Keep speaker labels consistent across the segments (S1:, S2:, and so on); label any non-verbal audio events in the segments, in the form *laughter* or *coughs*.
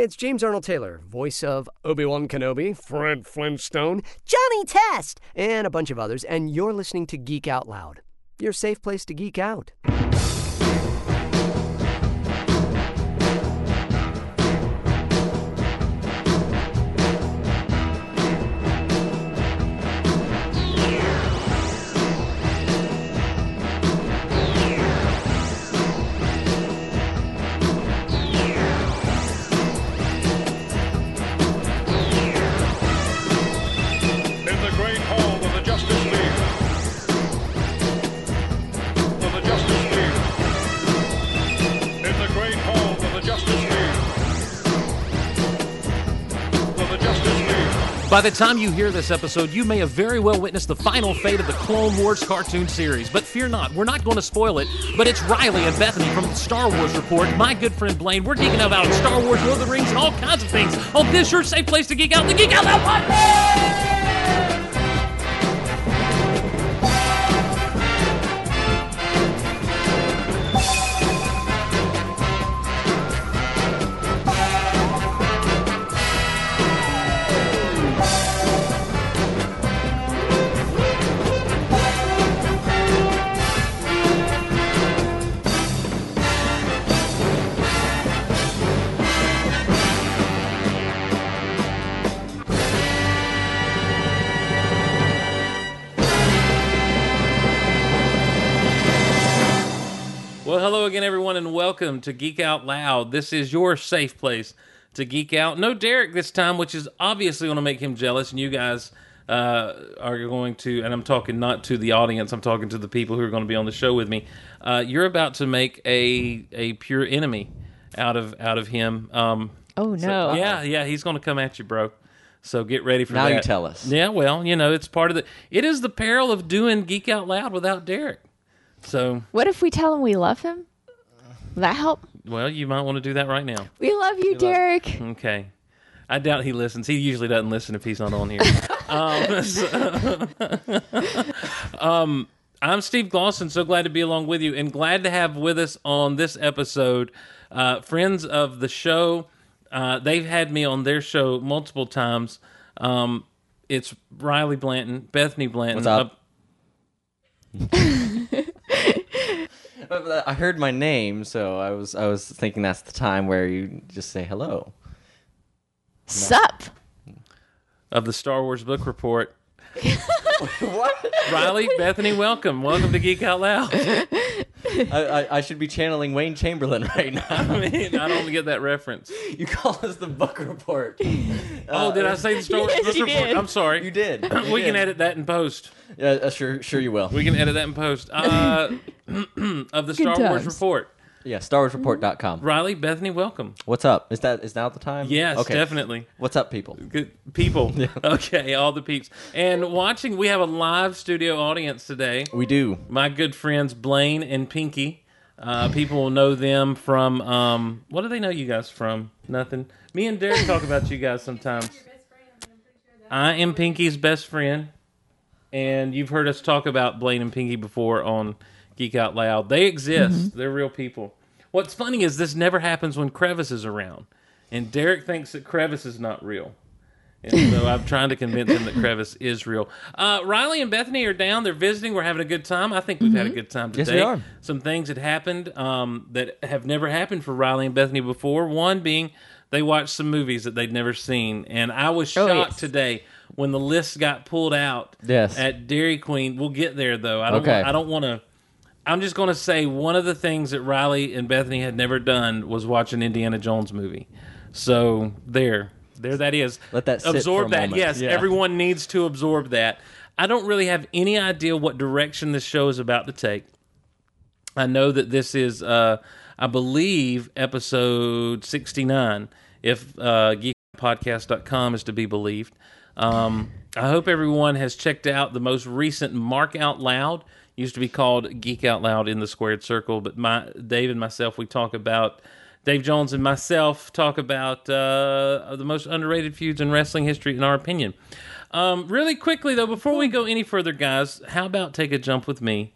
S1: Hey, it's James Arnold Taylor, voice of Obi Wan Kenobi, Fred Flintstone, Johnny Test, and a bunch of others, and you're listening to Geek Out Loud, your safe place to geek out.
S2: By the time you hear this episode, you may have very well witnessed the final fate of the Clone Wars cartoon series. But fear not, we're not going to spoil it. But it's Riley and Bethany from the Star Wars Report, my good friend Blayne. We're geeking out about Star Wars, Lord of the Rings, and all kinds of things on this your safe place to geek out, the Geek Out Loud podcast. Welcome to Geek Out Loud. This is your safe place to geek out. No Derek this time, which is obviously going to make him jealous, and you guys uh, are going to, and I'm talking not to the audience, I'm talking to the people who are going to be on the show with me. Uh, you're about to make a a pure enemy out of out of him. Um,
S3: Oh
S2: so-
S3: no!
S2: yeah, yeah, he's going to come at you, bro. So get ready for
S4: Now
S2: that.
S4: you tell us.
S2: Yeah, well, you know, it's part of the. It is the peril of doing Geek Out Loud without Derek. So,
S3: What if we tell him we love him? Will that help?
S2: well, you might want to do that right now.
S3: We love you, Derek.
S2: Okay. I doubt he listens. He usually doesn't listen if he's not on here. *laughs* um, so- *laughs* um, I'm Steve Glosson. So glad to be along with you and glad to have with us on this episode uh, friends of the show. Uh, they've had me on their show multiple times. Um, it's Riley Blanton, Bethany Blanton.
S4: What's up?
S2: Uh, *laughs* *laughs*
S4: I heard my name, so I was I was thinking that's the time where you just say hello.
S3: Sup?
S2: of the Star Wars Book Report. *laughs*
S4: what?
S2: Riley, Bethany, welcome. Welcome to Geek Out Loud.
S4: I, I, I should be channeling Wayne Chamberlain right now. *laughs*
S2: I mean, I don't get that reference.
S4: you call us the book report.
S2: Oh, did I say the Star Wars
S3: Yes, you
S2: Report?
S3: did.
S2: I'm sorry.
S4: You did. *clears throat* You
S2: we can edit that in post.
S4: Yeah, uh, sure, sure you will.
S2: We can edit that in post. Uh, *clears throat* of the Star Wars. Report.
S4: Yeah, StarWarsReport.com.
S2: Riley, Bethany, welcome.
S4: What's up? Is that is now the time?
S2: Yes,
S4: Okay.
S2: definitely.
S4: What's up, people?
S2: Good people. *laughs* Okay, all the peeps. And watching, we have a live studio audience today.
S4: We do.
S2: My good friends Blayne and Pinky. Uh, people will know them from um, what do they know you guys from? Nothing. Me and Derek talk about you guys sometimes. I am Pinky's best friend, and you've heard us talk about Blayne and Pinky before on Geek Out Loud. They exist. They're real people. What's funny is this never happens when Crevice is around, and Derek thinks that Crevice is not real. And so *laughs* I'm trying to convince him that Crevice is real. Uh, Riley and Bethany are down. They're visiting. We're having a good time. I think we've had a good time
S4: Yes,
S2: today.
S4: we are.
S2: Some things had happened um, that have never happened for Riley and Bethany before. One being they watched some movies that they'd never seen, and I was
S3: Oh,
S2: shocked
S3: yes.
S2: today when the list got pulled out.
S4: Yes.
S2: At Dairy Queen. We'll get there though. I don't.
S4: Okay.
S2: Want, I don't want to. I'm just going to say one of the things that Riley and Bethany had never done was watch an Indiana Jones movie. So there, there that is.
S4: Let that sit
S2: absorb
S4: for a
S2: that.
S4: moment.
S2: Yes,
S4: Yeah.
S2: everyone needs to absorb that. I don't really have any idea what direction this show is about to take. I know that this is, uh, I believe, episode 69, if uh, geekpodcast.com is to be believed. Um, I hope everyone has checked out the most recent Mark Out Loud. Used to be called Geek Out Loud in the Squared Circle, but my Dave and myself, we talk about Dave Jones and myself talk about uh, the most underrated feuds in wrestling history, in our opinion. Um, really quickly though, before we go any further, guys, how about take a jump with me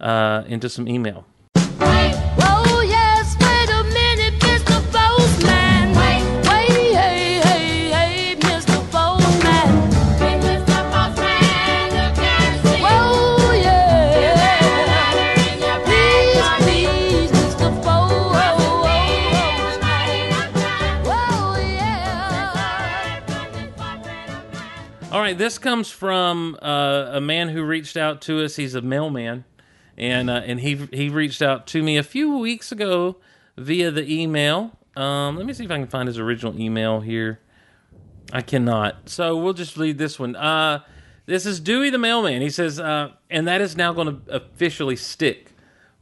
S2: uh, into some email? Right, this comes from uh, a man who reached out to us. He's a mailman, and uh, and he he reached out to me a few weeks ago via the email. Um, let me see if I can find his original email here. I cannot. So we'll just read this one. Uh, this is Dewey the mailman. He says, uh, and that is now going to officially stick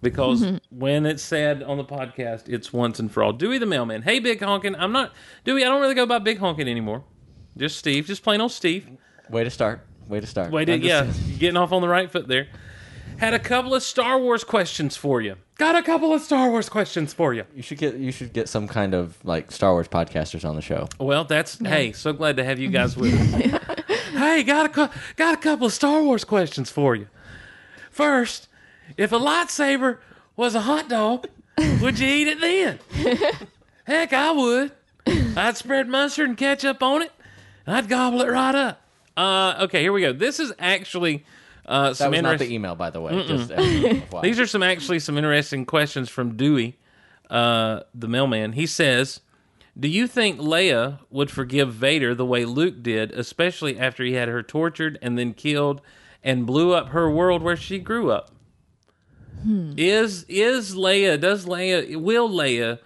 S2: because when it's said on the podcast, it's once and for all. Dewey the mailman. Hey, Big Honkin. I'm not Dewey. I don't really go by Big Honkin anymore. Just Steve. Just plain old Steve.
S4: Way to start. Way to start. Way to,
S2: yeah, you're getting off on the right foot there. Had a couple of Star Wars questions for you. Got a couple of Star Wars questions for you.
S4: You should get you should get some kind of like Star Wars podcasters on the show.
S2: Well, that's hey, so glad to have you guys with us. *laughs* hey, got a got a couple of Star Wars questions for you. First, if a lightsaber was a hot dog, would you eat it then? Heck, I would. I'd spread mustard and ketchup on it. and I'd gobble it right up. Uh, okay, here we go. This is actually uh,
S4: That
S2: some
S4: was not
S2: interest-
S4: the email, by the way. Just FYI. *laughs*
S2: These are some actually some interesting questions from Dewey, uh, the mailman. He says, "Do you think Leia would forgive Vader the way Luke did, especially after he had her tortured and then killed and blew up her world where she grew up? Is is Leia? Does Leia? Will Leia?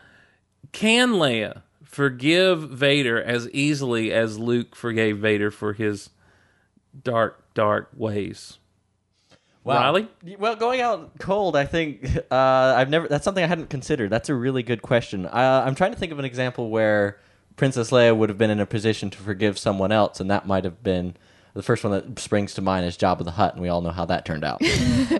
S2: Can Leia forgive Vader as easily as Luke forgave Vader for his dark, dark ways?" Riley?
S4: Well, going out cold, I think uh, I've never. That's something I hadn't considered. That's a really good question. Uh, I'm trying to think of an example where Princess Leia would have been in a position to forgive someone else, and that might have been the first one that springs to mind is Jabba the Hutt, and we all know how that turned out. *laughs*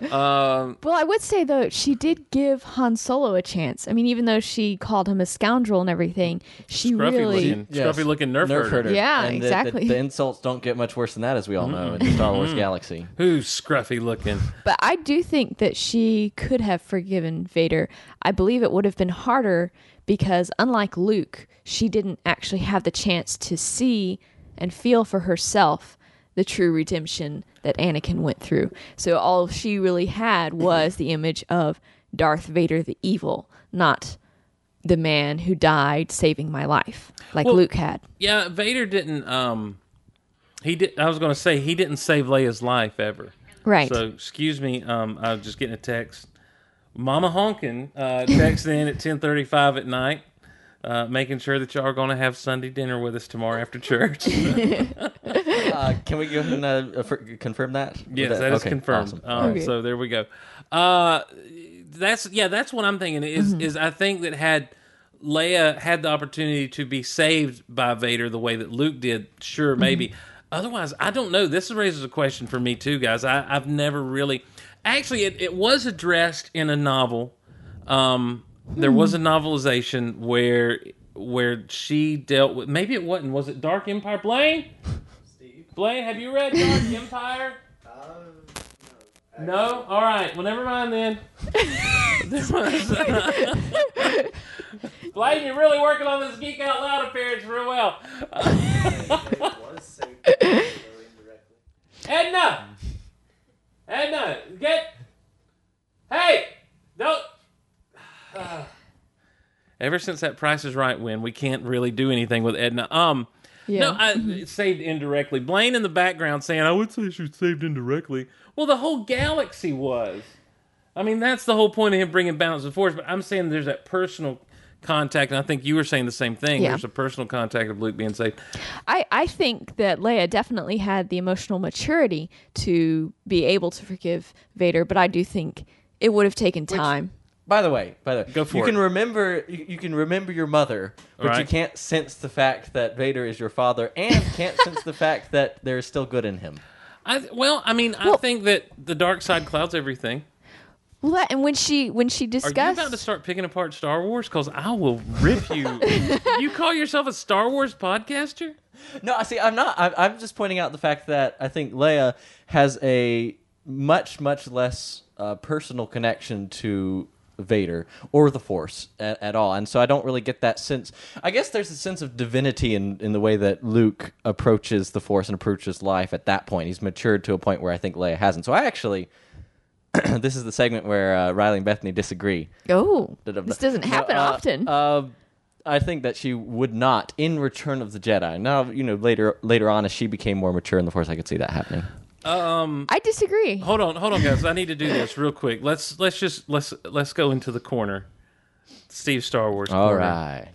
S2: Um,
S3: Well, I would say though she did give Han Solo a chance. I mean, even though she called him a scoundrel and everything, she
S2: scruffy
S3: really
S2: looking, scruffy looking nerf, herder.
S4: herder.
S3: Yeah,
S4: And the-
S3: exactly.
S4: The, the insults don't get much worse than that, as we all know in the Star Wars galaxy.
S2: Who's scruffy looking?
S3: But I do think that she could have forgiven Vader. I believe it would have been harder because, unlike Luke, she didn't actually have the chance to see and feel for herself the true redemption that Anakin went through. So all she really had was the image of Darth Vader the evil, not the man who died saving my life, like
S2: Well-
S3: Luke had.
S2: Yeah, Vader didn't. Um, he did. I was going to say he didn't save Leia's life ever.
S3: Right.
S2: So excuse me. Um, I was just getting a text. Mama honking uh, texted in at ten thirty five at night, uh, making sure that y'all are going to have Sunday dinner with us tomorrow after church. *laughs*
S4: Uh, can we go ahead and uh, for- confirm that?
S2: Yes,
S4: Would
S2: that is
S4: okay,
S2: confirmed.
S4: awesome.
S2: Um,
S3: Okay.
S2: So there we go. Uh, that's yeah. That's what I'm thinking. Is is I think that had Leia had the opportunity to be saved by Vader the way that Luke did, sure, maybe. Otherwise, I don't know. This raises a question for me too, guys. I, I've never really, actually, it, it was addressed in a novel. Um, there was hmm. a novelization where where she dealt with. Maybe it wasn't. Was it Dark Empire? Blayne. Steve. Blayne, have you read Dark *laughs* Empire? Uh, no? All right. Well, never mind then. There was- *laughs* Blayne, you're really working on this Geek Out Loud appearance real well. *laughs* Edna! Hmm. Edna, get. Hey! Don't. *sighs* Ever since that Price is Right win, we can't really do anything with Edna. Um,
S3: Yeah.
S2: no, I it's saved indirectly. Blayne in the background saying, "I would say she was saved indirectly." Well, the whole galaxy was. I mean, that's the whole point of him bringing balance and force. But I'm saying there's that personal contact, and I think you were saying the same thing.
S3: Yeah.
S2: There's a personal contact of Luke being saved.
S3: I, I think that Leia definitely had the emotional maturity to be able to forgive Vader, but I do think it would have taken time.
S4: By the way, by the way,
S2: Go for
S4: you
S2: it.
S4: can remember you, you can remember your mother, but you can't sense the fact that Vader is your father, and can't sense the fact that there is still good in him.
S2: I well, I mean, I
S3: Well-
S2: think that the dark side clouds everything.
S3: Well, that, and when she when she
S2: Are
S3: discussed,
S2: you about to start picking apart Star Wars? Because I will rip you. *laughs* you call yourself a Star Wars podcaster?
S4: No, I see. I'm not. I'm, I'm just pointing out the fact that I think Leia has a much, much less uh, personal connection to Vader or the Force at, at all, and so I don't really get that sense. I guess there's a sense of divinity in in the way that Luke approaches the Force and approaches life. At that point, he's matured to a point where I think Leia hasn't. So I actually. *clears throat* this is the segment where uh, Riley and Bethany disagree.
S3: oh, this doesn't happen
S4: uh,
S3: often.
S4: Uh, I think that she would not in Return of the Jedi. Now, you know, later later on, as she became more mature in the Force, I could see that happening.
S3: Um, I disagree.
S2: Hold on, hold on, guys. I need to do this real quick. Let's let's just let's let's go into the corner. Steve Star Wars.
S4: All
S2: corner.
S4: right.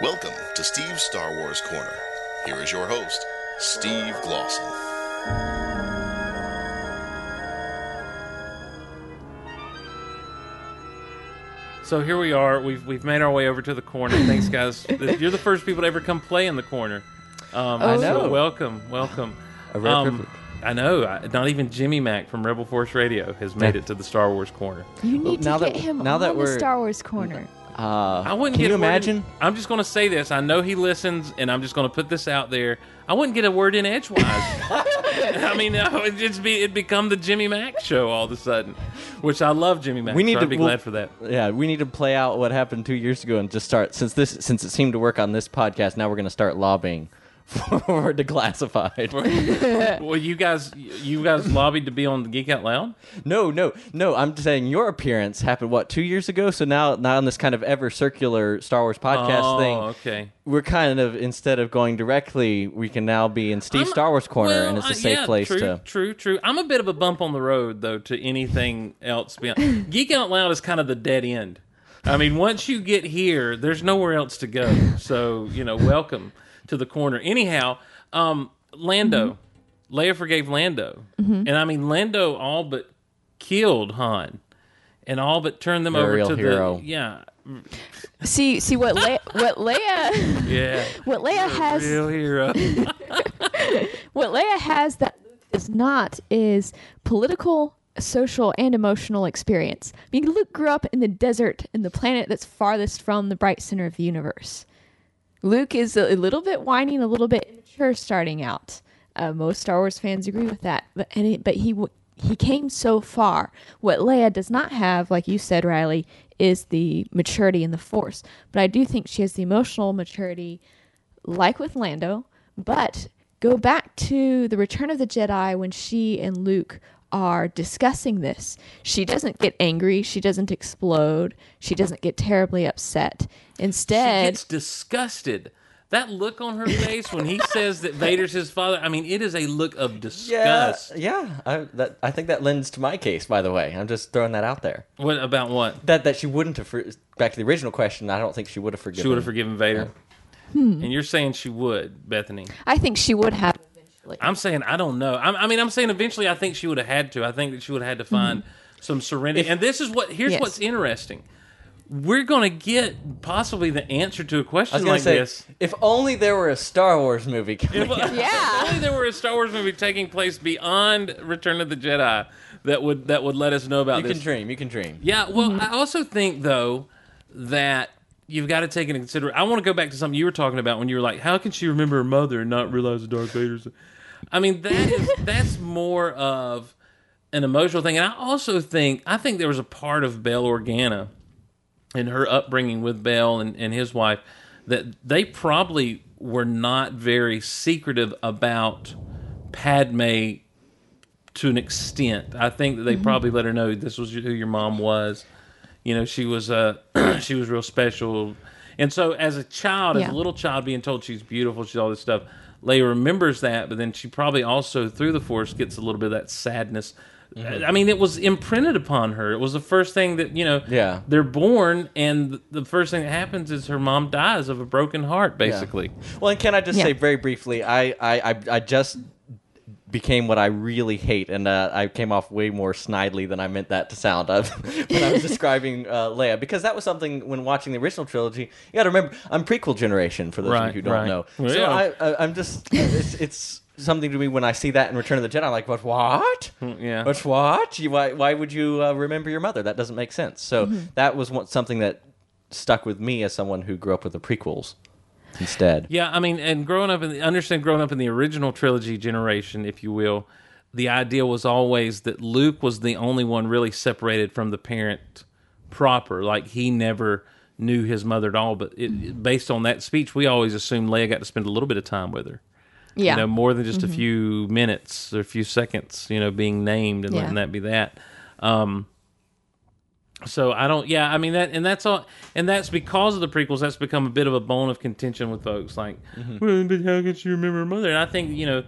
S5: Welcome to Steve's Star Wars Corner. Here is your host, Steve Glosson.
S2: So here we are. We've we've made our way over to the corner. Thanks, guys. *laughs* You're the first people to ever come play in the corner. Um,
S3: I
S2: so
S4: know.
S2: welcome, welcome.
S4: A rare
S2: Um,
S4: privilege.
S2: I know. I, not even Jimmy Mac from Rebel Force Radio has made it to the Star Wars corner.
S3: You need
S4: now
S3: to
S4: that-
S3: get him
S4: now
S3: on
S4: that
S3: the
S4: we're-
S3: Star Wars corner.
S4: Uh,
S2: I wouldn't
S4: can
S2: get
S4: you
S2: a word in-
S4: imagine?
S2: I'm just going to say this. I know he listens, and I'm just going to put this out there. I wouldn't get a word in edgewise. *laughs* I mean, it'd just be it'd become the Jimmy Mac show all of a sudden, which I love Jimmy Mac.
S4: We need
S2: so
S4: to
S2: I'd be
S4: we'll-
S2: glad for that.
S4: Yeah, we need to play out what happened two years ago and just start since this since it seemed to work on this podcast. Now we're going to start lobbying *laughs* for declassified.
S2: Well, you guys, you guys lobbied to be on the Geek Out Loud.
S4: no, no, no. I'm just saying your appearance happened what two years ago. So now, now on this kind of ever circular Star Wars podcast
S2: oh,
S4: thing,
S2: okay.
S4: we're kind of instead of going directly, we can now be in Steve
S2: I'm-
S4: Star Wars corner,
S2: well,
S4: and it's
S2: uh,
S4: a safe
S2: yeah,
S4: place
S2: true,
S4: to.
S2: True, true. I'm a bit of a bump on the road though to anything else. Beyond. *laughs* Geek Out Loud is kind of the dead end. I mean, once you get here, there's nowhere else to go. So you know, welcome to the corner. Anyhow, um, Lando, Leia forgave Lando, and I mean Lando all but killed Han, and all but turned them over
S4: real
S2: to
S4: hero.
S2: the yeah,
S3: See, see what Le- what Leia *laughs* *laughs*
S2: yeah.
S3: what Leia has
S2: Real hero. *laughs*
S3: what Leia has that Luke does not is political, social, and emotional experience. I mean, Luke grew up in the desert in the planet that's farthest from the bright center of the universe. Luke is a, little bit whiny, and a little bit immature starting out. Uh, most Star Wars fans agree with that, but and it, but he he came so far. What Leia does not have, like you said, Riley, is the maturity in the Force. But I do think she has the emotional maturity like with Lando, but go back to the Return of the Jedi when she and Luke are discussing this. She doesn't get angry, she doesn't explode, she doesn't get terribly upset. Instead, she
S2: gets disgusted. That look on her face when he *laughs* says that Vader's his father, I mean, it is a look of disgust.
S4: yeah. I, that, I think that lends to my case. By the way, I'm just throwing that out there.
S2: What about what?
S4: That that she wouldn't have. For, back to the original question. I don't think she would have forgiven.
S2: She would have forgiven Vader. Hmm. And you're saying she would, Bethany.
S3: I think she would have eventually.
S2: I'm saying I don't know. I'm, I mean, I'm saying eventually I think she would have had to. I think that she would have had to mm-hmm. find some serenity. and this is what, here's
S3: Yes.
S2: what's interesting. We're going to get possibly the answer to a question
S4: was gonna
S2: like
S4: say,
S2: this.
S4: if only there were a Star Wars movie coming. *laughs*
S2: If,
S3: Yeah.
S2: if only there were a Star Wars movie taking place beyond Return of the Jedi that would that would let us know about
S4: you
S2: this.
S4: can dream. You can dream.
S2: Yeah, well, mm-hmm. I also think though that you've got to take into consideration. I want to go back to something you were talking about when you were like, "How can she remember her mother and not realize that Darth Vader's?" I mean, that is that's more of an emotional thing, and I also think I think there was a part of Bail Organa and her upbringing with Bail and, and his wife that they probably were not very secretive about Padme to an extent. I think that they probably let her know this was who your mom was. You know, she was uh *clears throat* she was real special. And so as a child, as a little child being told she's beautiful, she's all this stuff, Leia remembers that, but then she probably also through the force gets a little bit of that sadness. Mm-hmm. I mean, it was imprinted upon her. It was the first thing that, you know,
S4: Yeah.
S2: they're born and the first thing that happens is her mom dies of a broken heart basically.
S4: Well, and can I just
S3: Yeah.
S4: say very briefly? I I I, I just became what I really hate, and uh, I came off way more snidely than I meant that to sound of *laughs* when I was describing uh, Leia, because that was something when watching the original trilogy. You got to remember, I'm prequel generation for those of you who don't
S2: right.
S4: know.
S2: Well,
S4: so
S2: yeah.
S4: I, I, I'm just it's, it's something to me when I see that in Return of the Jedi. I'm like, what? What?
S2: yeah.
S4: But what? You, why? Why would you uh, remember your mother? That doesn't make sense. So that was one, something that stuck with me as someone who grew up with the prequels instead.
S2: Yeah, I mean, and growing up in the understand growing up in the original trilogy generation, if you will, the idea was always that Luke was the only one really separated from the parent proper. Like he never knew his mother at all. But it, it- based on that speech, we always assumed Leia got to spend a little bit of time with her.
S3: Yeah.
S2: You know, more than just a few minutes or a few seconds. You know, being named and
S3: Yeah.
S2: letting that be that. Um, So I don't. Yeah, I mean that, and that's all, and that's because of the prequels. That's become a bit of a bone of contention with folks. Like, well, but how could she remember her mother? And I think you know,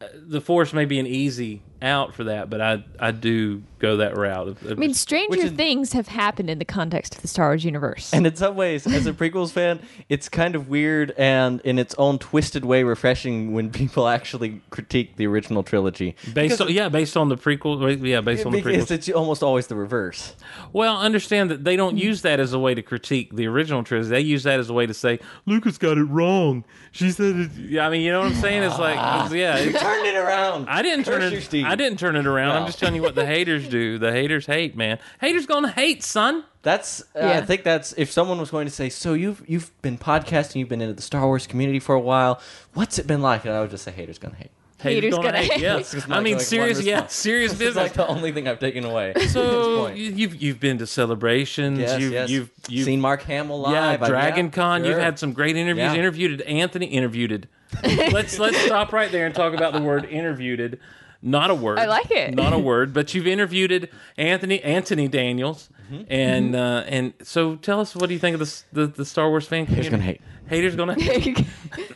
S2: uh, the Force may be an easy out for that, but I I do go that route. Of,
S3: I mean, stranger
S4: is-
S3: things have happened in the context of the Star Wars universe.
S4: And in some ways, as a prequels fan, it's kind of weird and in its own twisted way refreshing when people actually critique the original trilogy.
S2: based on yeah, based on the prequel. Yeah, based on the
S4: Because
S2: prequels.
S4: it's almost always the reverse.
S2: Well, understand that they don't use that as a way to critique the original trilogy. They use that as a way to say Lucas got it wrong. She said it. Yeah, I mean, you know what I'm saying? It's like, ah. it's- yeah. it-
S4: turned it around.
S2: I didn't turn
S4: Curse
S2: it.
S4: You, Steve.
S2: I didn't turn it around. I'm just telling you what the haters do. The haters hate, man. Haters gonna hate, son.
S4: That's. Uh, I think that's if someone was going to say, "So you've you've been podcasting, you've been into the Star Wars community for a while. What's it been like?" And I would just say, "Haters gonna hate."
S3: Haters gonna hate.
S2: Yeah, *laughs*
S4: This is
S2: I mean,
S4: like,
S2: serious. Yeah,
S4: response.
S2: serious *laughs*
S4: This is
S2: business.
S4: like the only thing I've taken away. *laughs*
S2: so you- you've you've been to celebrations.
S4: Yes,
S2: you've,
S4: yes.
S2: you've you've
S4: seen Mark Hamill live.
S2: Yeah,
S4: I-
S2: Dragon Con. You've had some great interviews.
S4: Yeah.
S2: Interviewed Anthony. Interviewed. let's let's stop right there and talk about the word interviewed. Not a word.
S3: I like it.
S2: Not a *laughs* word. But you've interviewed Anthony Anthony Daniels,
S4: Mm-hmm.
S2: and uh, and so tell us what do you think of the the, the Star Wars fan community?
S4: gonna hate.
S2: Haters gonna *laughs* hate.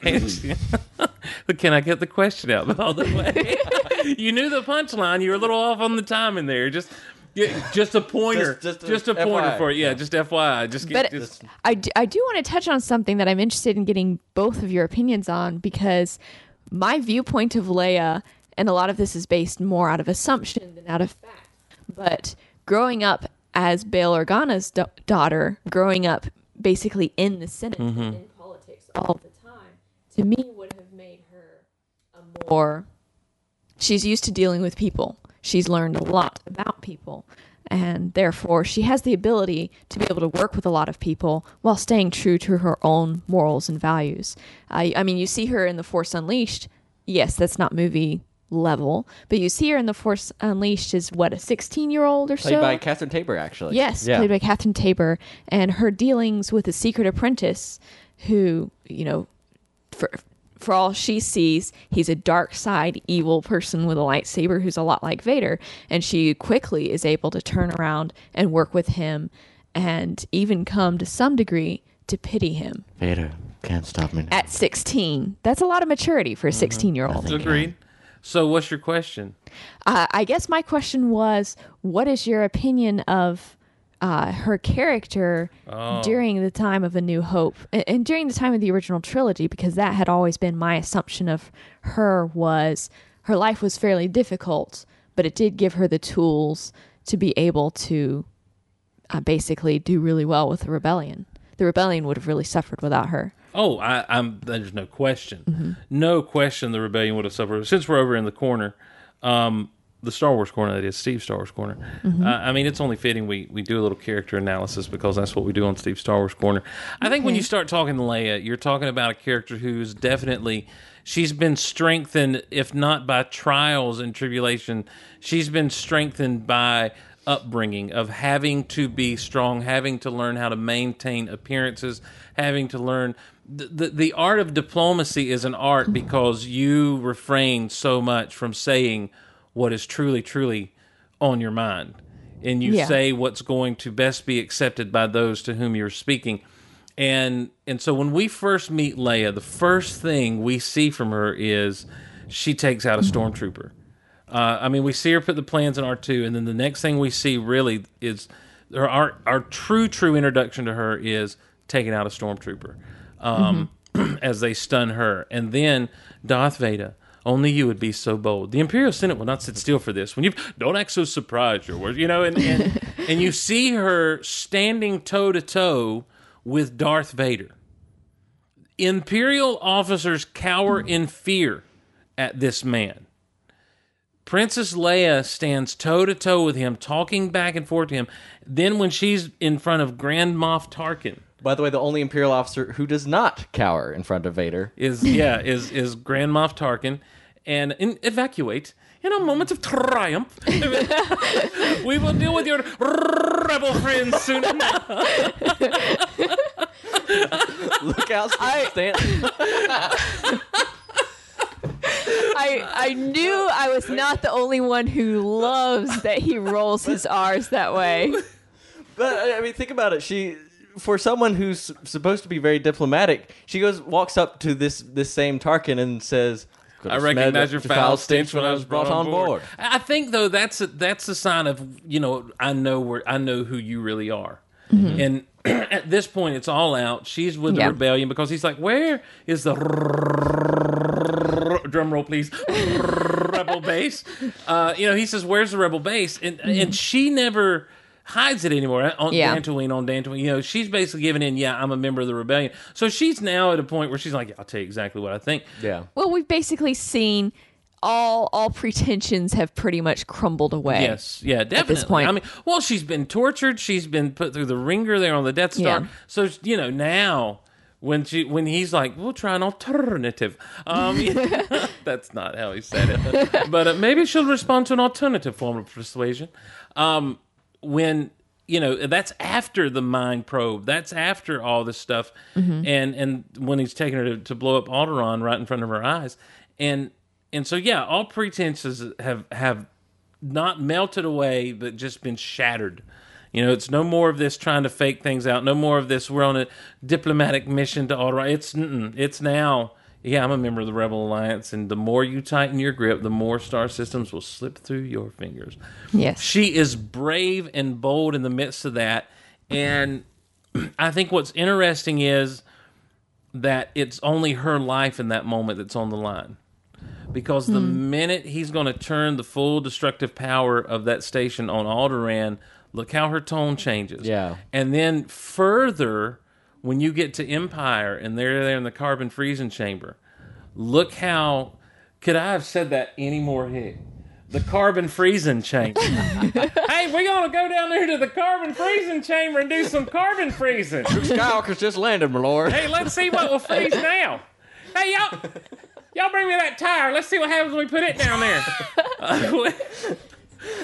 S2: Haters- *laughs* but can I get the question out all the way? you knew the punchline. You were a little off on the timing there. Just. yeah, Just a pointer,
S4: Just-
S2: just,
S4: just a
S2: a pointer
S4: FYI.
S2: for it. Yeah, just FYI. Just get,
S3: But
S2: just,
S3: I do, I do want to touch on something that I'm interested in getting both of your opinions on because my viewpoint of Leia, and a lot of this is based more out of assumption than out of fact. But growing up as Bail Organa's da- daughter, growing up basically in the Senate mm-hmm. and in politics all the time, to me would have made her a more she's used to dealing with people. She's learned a lot about people. And therefore, she has the ability to be able to work with a lot of people while staying true to her own morals and values. I, I mean, you see her in The Force Unleashed. Yes, that's not movie level, but you see her in The Force Unleashed as what, a 16 year old or
S4: Played
S3: so?
S4: by Catherine Taber, actually.
S3: Yes,
S4: Yeah.
S3: played by Catherine Taber, and her dealings with a secret apprentice, who you know, for for all she sees, he's a dark side evil person with a lightsaber who's a lot like Vader, and she quickly is able to turn around and work with him, and even come to some degree to pity him.
S4: Vader can't stop me. Now.
S3: At sixteen, that's a lot of maturity for a mm-hmm. sixteen-year-old.
S2: Agreed. So, what's your question?
S3: Uh, I guess my question was, what is your opinion of uh, her character during the time of A New Hope and, and during the time of the original trilogy? Because that had always been my assumption of her was her life was fairly difficult, but it did give her the tools to be able to uh, basically do really well with the rebellion. The rebellion would have really suffered without her.
S2: Oh, I, I'm. There's no question.
S3: Mm-hmm.
S2: No question. The rebellion would have suffered. Since we're over in the corner, um, the Star Wars corner, that is Steve Star Wars corner.
S3: Mm-hmm.
S2: Uh, I mean, it's only fitting we we do a little character analysis because that's what we do on Steve Star Wars corner. I think when you start talking Leia, you're talking about a character who's definitely. She's been strengthened, if not by trials and tribulation, she's been strengthened by upbringing of having to be strong, having to learn how to maintain appearances, having to learn the, the, art of diplomacy is an art because you refrain so much from saying what is truly, truly on your mind. And you
S3: Yeah.
S2: say what's going to best be accepted by those to whom you're speaking. And and so when we first meet Leia, the first thing we see from her is she takes out a stormtrooper. Uh, I mean, we see her put the plans in R two, and then the next thing we see really is our, our true true introduction to her is taking out a stormtrooper um, *clears throat* as they stun her, and then Darth Vader. Only you would be so bold. The Imperial Senate will not sit still for this. When you don't act so surprised, your words, you know, and and, *laughs* and you see her standing toe to toe with Darth Vader. Imperial officers cower in fear at this man. Princess Leia stands toe to toe with him, talking back and forth to him. Then, when she's in front of Grand Moff Tarkin,
S4: By the way, the only Imperial officer who does not cower in front of Vader.
S2: is yeah *laughs* is is Grand Moff Tarkin, and in, evacuate in a moment of triumph. *laughs* we will deal with your rebel friends soon enough. *laughs*
S4: Look out, Stanton.
S3: I I knew I was not the only one who loves that he rolls his R's that way.
S4: But I I mean, think about it. She, for someone who's supposed to be very diplomatic, she goes walks up to this this same Tarkin and says,
S2: I recognize your foul stench when I was brought on board.
S4: board."
S2: I think though that's a, that's a sign of you know I know where I know who you really are, and *clears throat* at this point it's all out. She's with
S3: Yeah.
S2: the rebellion because he's like, where is the *laughs* drum roll please *laughs* rebel base? Uh, you know he says, where's the rebel base? And and she never. Hides it anymore on
S3: Yeah.
S2: Dantooine, on Dantooine. You know, she's basically giving in. Yeah, I'm a member of the rebellion. So she's now at a point where she's like, yeah, I'll tell you exactly what I think.
S4: Yeah.
S3: Well, we've basically seen all all pretensions have pretty much crumbled away.
S2: Yes, yeah, definitely.
S3: At this point.
S2: I mean, well, she's been tortured. She's been put through the ringer there on the Death Star.
S3: Yeah.
S2: So you know now when she when he's like, we'll try an alternative. Um, *laughs* that's not how he said it, *laughs* but uh, maybe she'll respond to an alternative form of persuasion. Um, when you know that's after the mind probe. That's after all this stuff, mm-hmm. and and when he's taking her to, to blow up Alderaan right in front of her eyes, and and so yeah, all pretenses have have not melted away, but just been shattered. You know, it's no more of this trying to fake things out. No more of this. We're on a diplomatic mission to Alderaan. It's it's now. Yeah, I'm a member of the Rebel Alliance, and the more you tighten your grip, the more star systems will slip through your fingers.
S3: Yes.
S2: She is brave and bold in the midst of that, and *clears throat* I think what's interesting is that it's only her life in that moment that's on the line because the hmm. minute he's going to turn the full destructive power of that station on Alderaan, look how her tone changes.
S4: Yeah.
S2: And then further, when you get to Empire and they're there in the carbon freezing chamber, look how. Could I have said that any more hick? The carbon freezing chamber. *laughs* hey, we're going to go down there to the carbon freezing chamber and do some carbon freezing.
S4: Skywalker's just landed, my lord.
S2: Hey, let's see what will freeze *laughs* now. Hey, y'all, y'all bring me that tire. Let's see what happens when we put it down there. Uh, *laughs*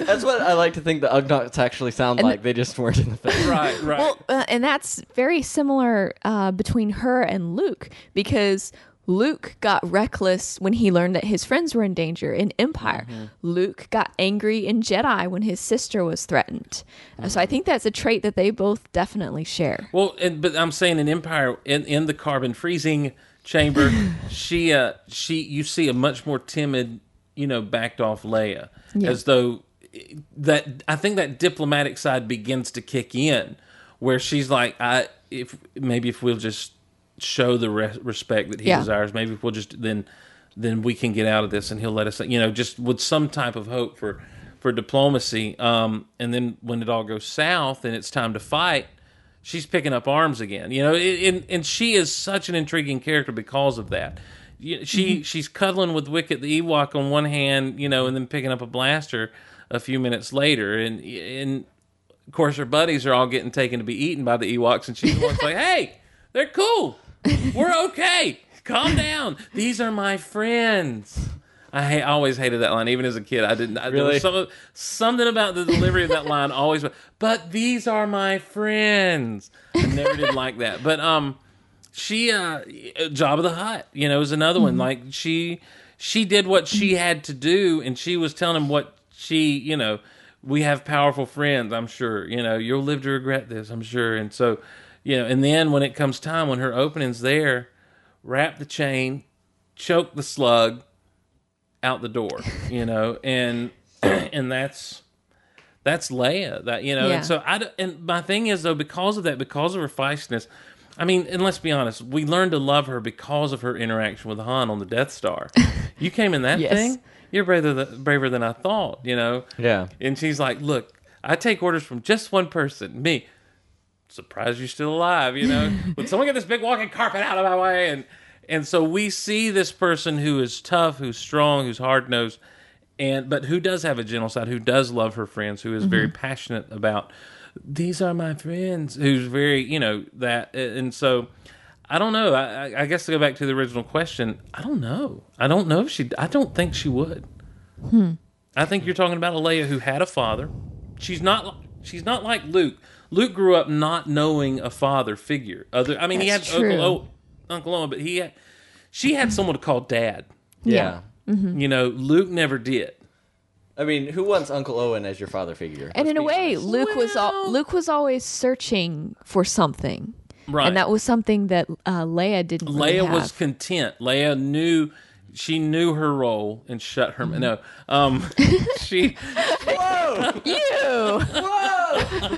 S4: That's what I like to think the Ugnaughts actually sound like. They just weren't in the *laughs* film.
S2: right, right.
S3: Well, uh, and that's very similar uh, between her and Luke because Luke got reckless when he learned that his friends were in danger in Empire. Luke got angry in Jedi when his sister was threatened. Uh, So I think that's a trait that they both definitely share.
S2: Well, and, but I'm saying in Empire, in, in the carbon freezing chamber, *laughs* she, uh, she, you see a much more timid, you know, backed off Leia,
S3: Yeah.
S2: as though that I think that diplomatic side begins to kick in, where she's like, I if maybe if we'll just show the re- respect that he
S3: Yeah.
S2: desires, maybe if we'll just then then we can get out of this and he'll let us, you know, just with some type of hope for for diplomacy. Um, and then when it all goes south and it's time to fight, she's picking up arms again. You know, and and she is such an intriguing character because of that. She she's cuddling with Wicket the Ewok on one hand, you know, and then picking up a blaster a few minutes later, and and of course her buddies are all getting taken to be eaten by the Ewoks, and she's the one's like, "Hey, they're cool, we're okay, calm down. These are my friends." I, hate, always hated that line, even as a kid. I didn't. I, there was
S4: Really?
S2: some, something about the delivery of that line always. But these are my friends. I never did like that. But um, she uh, Jabba the Hutt, you know, is another one. Like she she did what she had to do, and she was telling him what she, you know, we have powerful friends. I'm sure, you know, you'll live to regret this. I'm sure, and so, you know, and then when it comes time when her opening's there, wrap the chain, choke the slug out the door, *laughs* you know, and *clears throat* and that's that's Leia. That you know,
S3: Yeah.
S2: and so I and my thing is though because of that, because of her feistiness. I mean, and let's be honest, we learned to love her because of her interaction with Han on the Death Star. *laughs* You came in that
S3: Yes.
S2: thing, you're braver than, braver than I thought, you know.
S4: Yeah.
S2: And she's like, "Look, I take orders from just one person, me. Surprised you're still alive, you know. *laughs* Would someone get this big walking carpet out of my way?" And and so we see this person who is tough, who's strong, who's hard nosed, and but who does have a gentle side, who does love her friends, who is very mm-hmm. passionate about these are my friends, who's very you know that, and so. I don't know. I, I- I guess to go back to the original question, I don't know. I don't know if she. I don't think she would. Hmm. I think you're talking about a Leia who had a father. She's not. She's not like Luke. Luke grew up not knowing a father figure. Other. I mean, he had
S3: true.
S2: Uncle o, Uncle Owen, but he had. She had someone to call dad.
S4: Yeah. Mm-hmm.
S2: You know, Luke never did.
S4: I mean, who wants Uncle Owen as your father figure?
S3: And
S4: Let's
S3: in a way,
S4: honest.
S3: Luke was al- Luke was always searching for something,
S2: Right.
S3: and that was something that uh, Leia didn't. really
S2: Leia
S3: have.
S2: was content. Leia knew she knew her role and shut her
S3: Mm-hmm.
S2: no. Um *laughs* she *laughs*
S3: you. Whoa!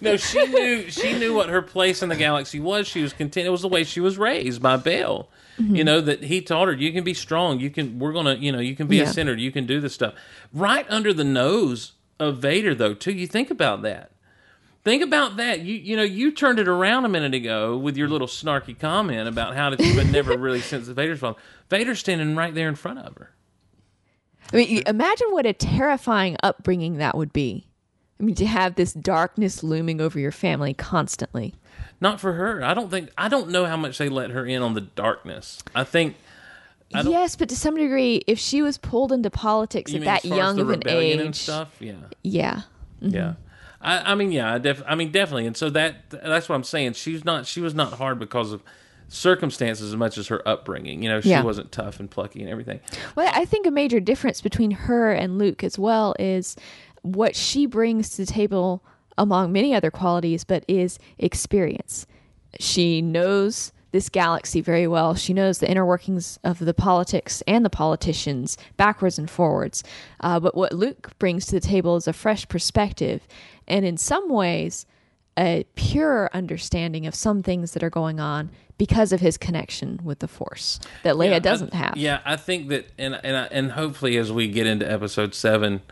S2: no, she knew she knew what her place in the galaxy was. She was content. It was the way she was raised by Bail.
S3: Mm-hmm.
S2: You know that he taught her you can be strong. You can we're gonna you know you can be a
S3: Yeah.
S2: senator. You can do this stuff right under the nose of Vader though too. You think about that. Think about that. You you know you turned it around a minute ago with your little snarky comment about how did but never really *laughs* sense that Vader's fault. Vader's standing right there in front of her.
S3: I mean, imagine what a terrifying upbringing that would be. I mean, to have this darkness looming over your family constantly.
S2: Not for her. I don't think. I don't know how much they let her in on the darkness. I think. I
S3: Yes, but to some degree, if she was pulled into politics
S2: You
S3: at
S2: mean
S3: that
S2: as far as
S3: young
S2: the
S3: of an age,
S2: and stuff? Yeah,
S3: yeah, mm-hmm.
S2: yeah. I, I mean, yeah. I, def, I mean, definitely. And so that that's what I'm saying. She's not. She was not hard because of circumstances as much as her upbringing. You know, she
S3: Yeah.
S2: wasn't tough and plucky and everything.
S3: Well, I think a major difference between her and Luke as well is what she brings to the table among many other qualities, but is experience. She knows this galaxy very well. She knows the inner workings of the politics and the politicians backwards and forwards. Uh, but what Luke brings to the table is a fresh perspective, and in some ways, a pure understanding of some things that are going on because of his connection with the Force that Leia
S2: Yeah,
S3: doesn't
S2: I,
S3: have.
S2: Yeah, I think that, and and I- and hopefully as we get into episode seven,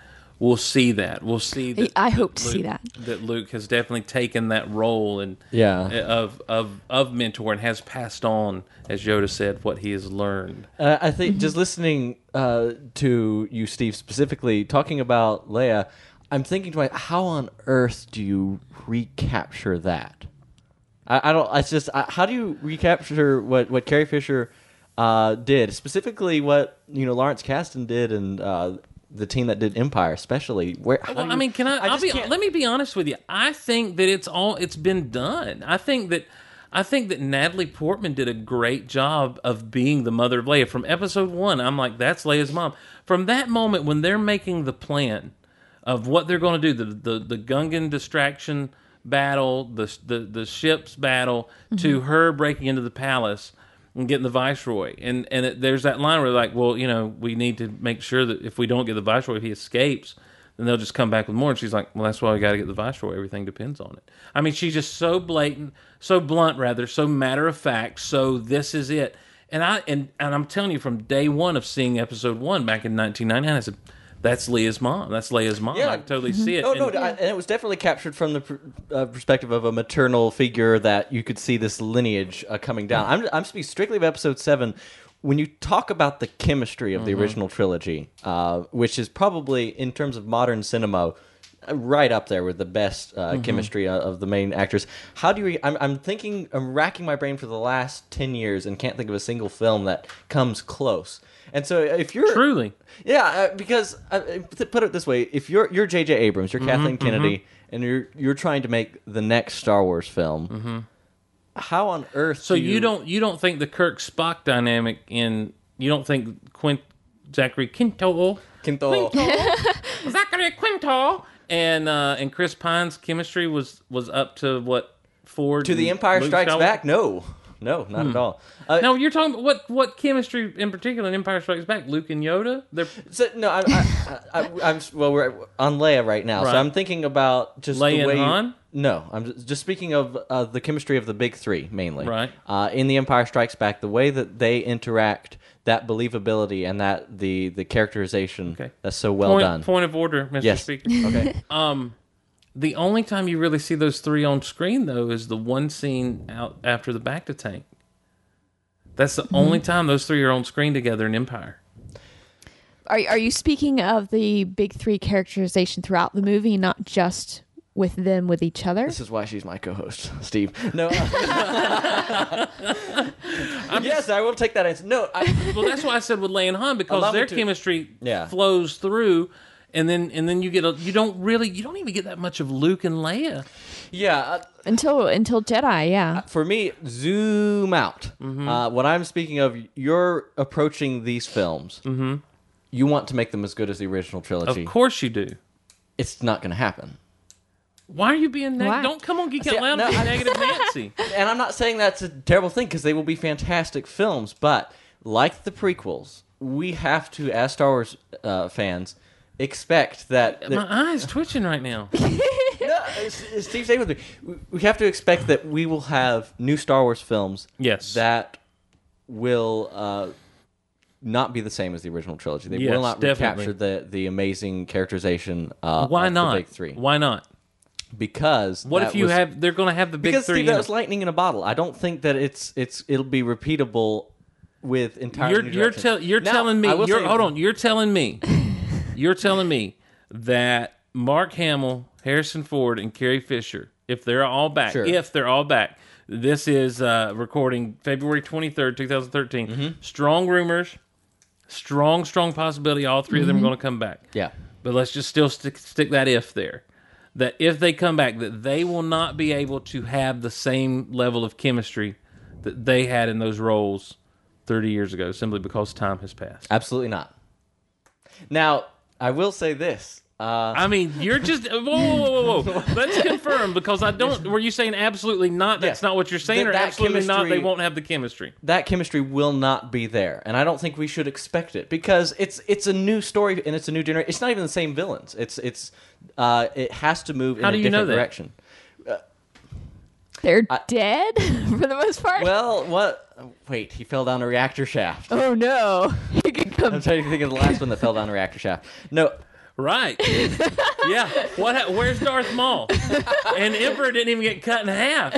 S2: we'll see that. We'll see that.
S3: I hope
S2: that
S3: to see that.
S2: That Luke has definitely taken that role and
S4: Yeah.
S2: of of of mentor and has passed on, as Yoda said, what he has learned.
S4: Uh, I think
S3: Mm-hmm.
S4: just listening uh, to you, Steve, specifically talking about Leia, I'm thinking to myself, how on earth do you recapture that? I, I don't. It's just I, how do you recapture what what Carrie Fisher uh, did, specifically what you know Lawrence Kasdan did, and uh, the team that did Empire, especially. Where
S2: Well,
S4: do
S2: I mean, can I? I will be.
S4: can't-
S2: Let me be honest with you. I think that it's all. It's been done. I think that. I think that Natalie Portman did a great job of being the mother of Leia. From episode one, I'm like, that's Leia's mom. From that moment when they're making the plan of what they're going to do, the the, the Gungan distraction battle, the the, the ship's battle, to mm-hmm. her breaking into the palace and getting the viceroy, and and it, there's that line where like, well, you know, we need to make sure that if we don't get the viceroy, if he escapes, then they'll just come back with more. And she's like, well, that's why we got to get the viceroy. Everything depends on it. I mean, she's just so blatant, so blunt, rather, so matter of fact. So this is it. And I and and I'm telling you, from day one of seeing episode one back in 1999, I said, that's Leia's mom. That's Leia's mom.
S4: Yeah.
S2: I can totally see it.
S4: No, no,
S2: And-
S4: I, and it was definitely captured from the pr- uh, perspective of a maternal figure that you could see this lineage uh, coming down. I'm, I'm speaking strictly of episode seven. When you talk about the chemistry of the original trilogy, uh, which is probably in terms of modern cinema. Uh, Right up there with the best uh, chemistry uh, of the main actors. How do you? I'm, I'm thinking. I'm racking my brain for the last ten years and can't think of a single film that comes close. And so, if you're
S2: Truly.
S4: yeah, uh, because uh, put it this way: if you're you're J.J. Abrams, you're
S2: Mm-hmm,
S4: Kathleen Kennedy, and you're you're trying to make the next Star Wars film, how on earth?
S2: Mm-hmm. So
S4: do
S2: you, don't you don't think the Kirk Spock dynamic in you don't think Quint Zachary Quinto
S4: Quinto. *laughs*
S2: Zachary Quinto and uh, and Chris Pine's chemistry was was up to what Ford
S4: to the
S2: and
S4: Empire
S2: Luke
S4: Strikes
S2: Skywalker?
S4: Back? No, no, not at all. Uh,
S2: No, you're talking about what what chemistry in particular in Empire Strikes Back? Luke and Yoda. They're
S4: So, no, I'm, I, I, I'm well. We're on Leia right now,
S2: Right.
S4: so I'm thinking about just
S2: Leia
S4: the
S2: and
S4: way.
S2: Han?
S4: no, I'm just, just speaking of uh, the chemistry of the big three mainly.
S2: Right.
S4: Uh, in the Empire Strikes Back, the way that they interact, that believability, and that the the characterization
S2: Okay.
S4: that's so well
S2: point,
S4: done.
S2: point of order, Mr.
S4: yes.
S2: Speaker.
S4: Okay.
S2: Um, the only time you really see those three on screen, though, is the one scene out after the bacta tank. That's the only mm-hmm. time those three are on screen together in Empire.
S3: Are are you speaking of the big three characterization throughout the movie, not just with them with each other?
S4: This is why she's my co-host, Steve. No. *laughs* yes, I will take that answer. No, I,
S2: Well, that's why I said with Leia and Han because
S4: Allow
S2: their
S4: to-
S2: chemistry
S4: Yeah.
S2: flows through, and then and then you get a you don't really you don't even get that much of Luke and Leia.
S4: yeah. Uh,
S3: Until until Jedi, yeah.
S4: for me, zoom out.
S2: Mm-hmm.
S4: Uh, what I'm speaking of, you're approaching these films you want to make them as good as the original trilogy.
S2: Of course you do.
S4: It's not going to happen.
S2: Why are you being
S3: Why?
S2: negative? Don't come on, geek out loud
S4: no,
S2: and be
S4: I-
S2: negative, Nancy. *laughs*
S4: And I'm not saying that's a terrible thing because they will be fantastic films, but like the prequels, we have to, as Star Wars uh, fans, expect that.
S2: My eye's twitching right now. *laughs*
S4: No, S- S- Steve, stay with me. We- We have to expect that we will have new Star Wars films.
S2: Yes.
S4: That will uh, not be the same as the original trilogy. They
S2: Yes,
S4: will not
S2: definitely.
S4: recapture the the amazing characterization. Uh,
S2: Why
S4: of
S2: not?
S4: The big three.
S2: Why not?
S4: Because
S2: What if you
S4: was-
S2: have? They're going to have the big
S4: because
S2: three.
S4: Steve,
S2: in
S4: that was lightning in a bottle. I don't think that it's it's it'll be repeatable with entirely.
S2: you're
S4: new
S2: you're,
S4: direction.
S2: tell, you're
S4: Now,
S2: telling me. You're, hold on. You're telling me. *laughs* you're telling me that Mark Hamill, Harrison Ford, and Carrie Fisher, if they're all back,
S4: Sure.
S2: if they're all back, this is uh, recording February twenty third, two thousand thirteen.
S4: Mm-hmm.
S2: Strong rumors, strong strong possibility. All 3 of them are going to come back.
S4: Yeah.
S2: But let's just still stick stick that if there. That if they come back, that they will not be able to have the same level of chemistry that they had in those roles 30 years ago, simply because time has passed.
S4: Absolutely not. Now, I will say this. Uh,
S2: I mean, you're just whoa, whoa, whoa, whoa, whoa. Let's confirm because I don't. Were you saying absolutely not? That's
S4: Yeah.
S2: not what you're saying,
S4: That-
S2: or
S4: that
S2: absolutely not? They won't have the chemistry.
S4: that chemistry will not be there, and I don't think we should expect it because it's it's a new story and it's a new generation. It's not even the same villains. It's it's uh, it has to move in
S2: How
S4: a
S2: do you
S4: different
S2: know that?
S4: direction.
S3: They're dead *laughs* for the most part.
S4: Well, what? Wait, he fell down a reactor shaft.
S3: oh no, *laughs* he could come.
S4: I'm trying to think of the last one that fell down a reactor shaft. No,
S2: Right? *laughs* yeah. What? ha- Where's Darth Maul? And Emperor didn't even get cut in half.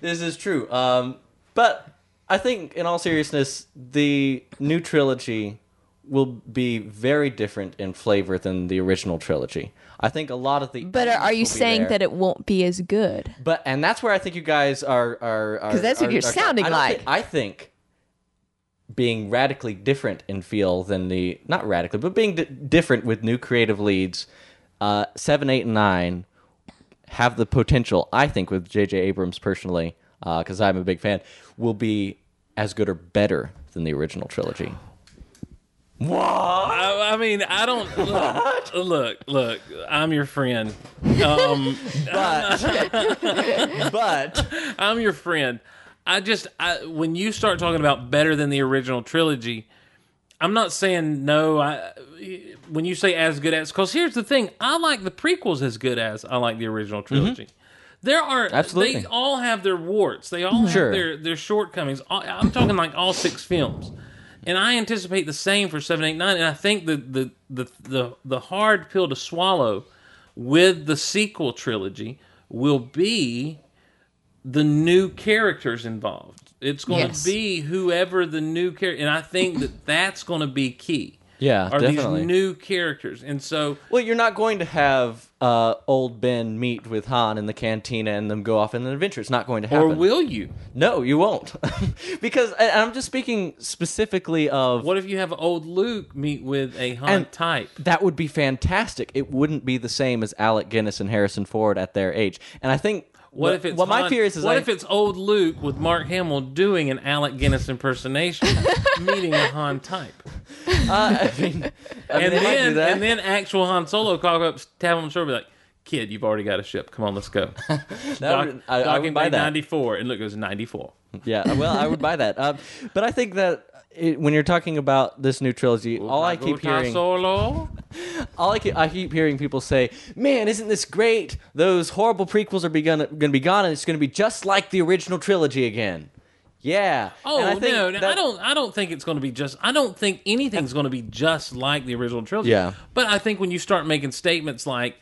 S4: this is true. Um, but I think, in all seriousness, the new trilogy will be very different in flavor than the original trilogy. I think a lot of the.
S3: But are, are you
S4: elements will be
S3: saying that it won't be as good?
S4: But and that's where I think you guys are are because
S3: that's what you're sounding like.
S4: I think being radically different in feel than the not radically, but being d- different with new creative leads, uh, seven, eight, and nine have the potential. I think with J.J. Abrams personally, because I'm a big fan, will be as good or better than the original trilogy.
S2: I, I mean, I don't *laughs* look, look. Look, I'm your friend. Um, *laughs*
S4: But *laughs* but
S2: I'm your friend. I just I, when you start talking about better than the original trilogy, I'm not saying no. I when you say as good as, because here's the thing: I like the prequels as good as I like the original trilogy. There are
S4: Mm-hmm. Absolutely.
S2: They all have their warts. They all have their their shortcomings. I'm talking like all six films, and I anticipate the same for seven, eight, nine. And I think the the the the, the hard pill to swallow with the sequel trilogy will be the new characters involved. It's going
S3: Yes.
S2: to be whoever the new character, and I think that that's going to be key.
S4: Yeah,
S2: are
S4: definitely.
S2: these new characters, and so
S4: Well, you're not going to have uh, old Ben meet with Han in the cantina and them go off in an adventure. It's not going to happen.
S2: or will you?
S4: No, you won't. *laughs* because and I'm just speaking specifically of
S2: What if you have old Luke meet with a Han
S4: And-
S2: type?
S4: that would be fantastic. It wouldn't be the same as Alec Guinness and Harrison Ford at their age. And I think
S2: What if it's
S4: what my
S2: Han-
S4: fear is is
S2: what
S4: I,
S2: if it's old Luke with Mark Hamill doing an Alec Guinness impersonation, *laughs* meeting a Han type, *laughs*
S4: I mean, *laughs* I mean,
S2: and
S4: they might do
S2: then and then actual Han Solo call up, tap him on the shoulder, be like, "Kid, you've already got a ship. Come on, let's go." *laughs*
S4: That
S2: Dock,
S4: would- I, I would buy that.
S2: ninety four, and look, it was ninety four.
S4: Yeah, well, I would buy that. Um, but I think that it, when you're talking about this new trilogy, all I keep hearing,
S2: Solo.
S4: all I keep, I keep hearing people say, "Man, isn't this great? Those horrible prequels are gonna, gonna be gone, and it's gonna be just like the original trilogy again." Yeah.
S2: Oh
S4: I
S2: no,
S4: that-
S2: I don't. I don't think it's going to be just. I don't think anything's going to be just like the original trilogy.
S4: Yeah.
S2: But I think when you start making statements like,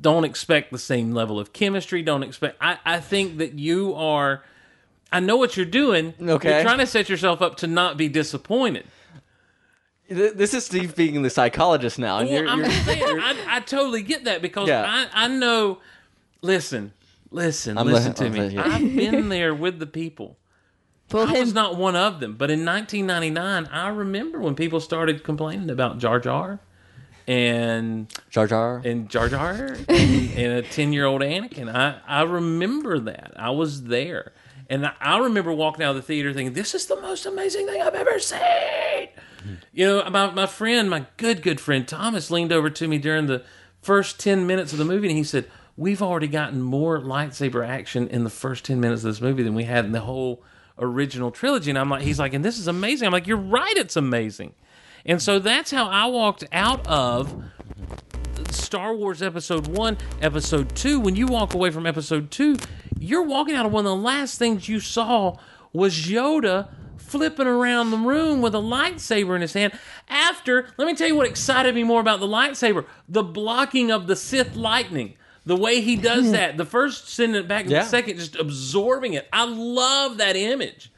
S2: "Don't expect the same level of chemistry," don't expect. I, I think that you are. I know what you're doing.
S4: Okay.
S2: You're trying to set yourself up to not be disappointed.
S4: This is Steve being the psychologist now, and
S2: Well,
S4: you're,
S2: I'm
S4: you're
S2: saying, I, I totally get that because
S4: Yeah.
S2: I, I know. Listen, listen,
S4: I'm
S2: listen
S4: li-
S2: to me.
S4: I'm yeah.
S2: I've been there with the people.
S3: Well,
S2: I was not one of them. But in 1999, I remember when people started complaining about Jar Jar and
S4: Jar Jar.
S2: and Jar Jar *laughs* and a 10 year old Anakin. I, I remember that. I was there. And I, I remember walking out of the theater thinking, this is the most amazing thing I've ever seen. You know, my my friend, my good good friend Thomas, leaned over to me during the first ten minutes of the movie, and he said, "We've already gotten more lightsaber action in the first ten minutes of this movie than we had in the whole original trilogy." And I'm like, he's like, "And this is amazing." I'm like, "You're right, it's amazing." And so that's how I walked out of Star Wars Episode 1, Episode 2, when you walk away from Episode 2, you're walking out of one of the last things you saw was Yoda flipping around the room with a lightsaber in his hand. After, let me tell you what excited me more about the lightsaber the blocking of the Sith lightning. The way he does that, the first sending it back,
S4: Yeah.
S2: the second just absorbing it. I love that image.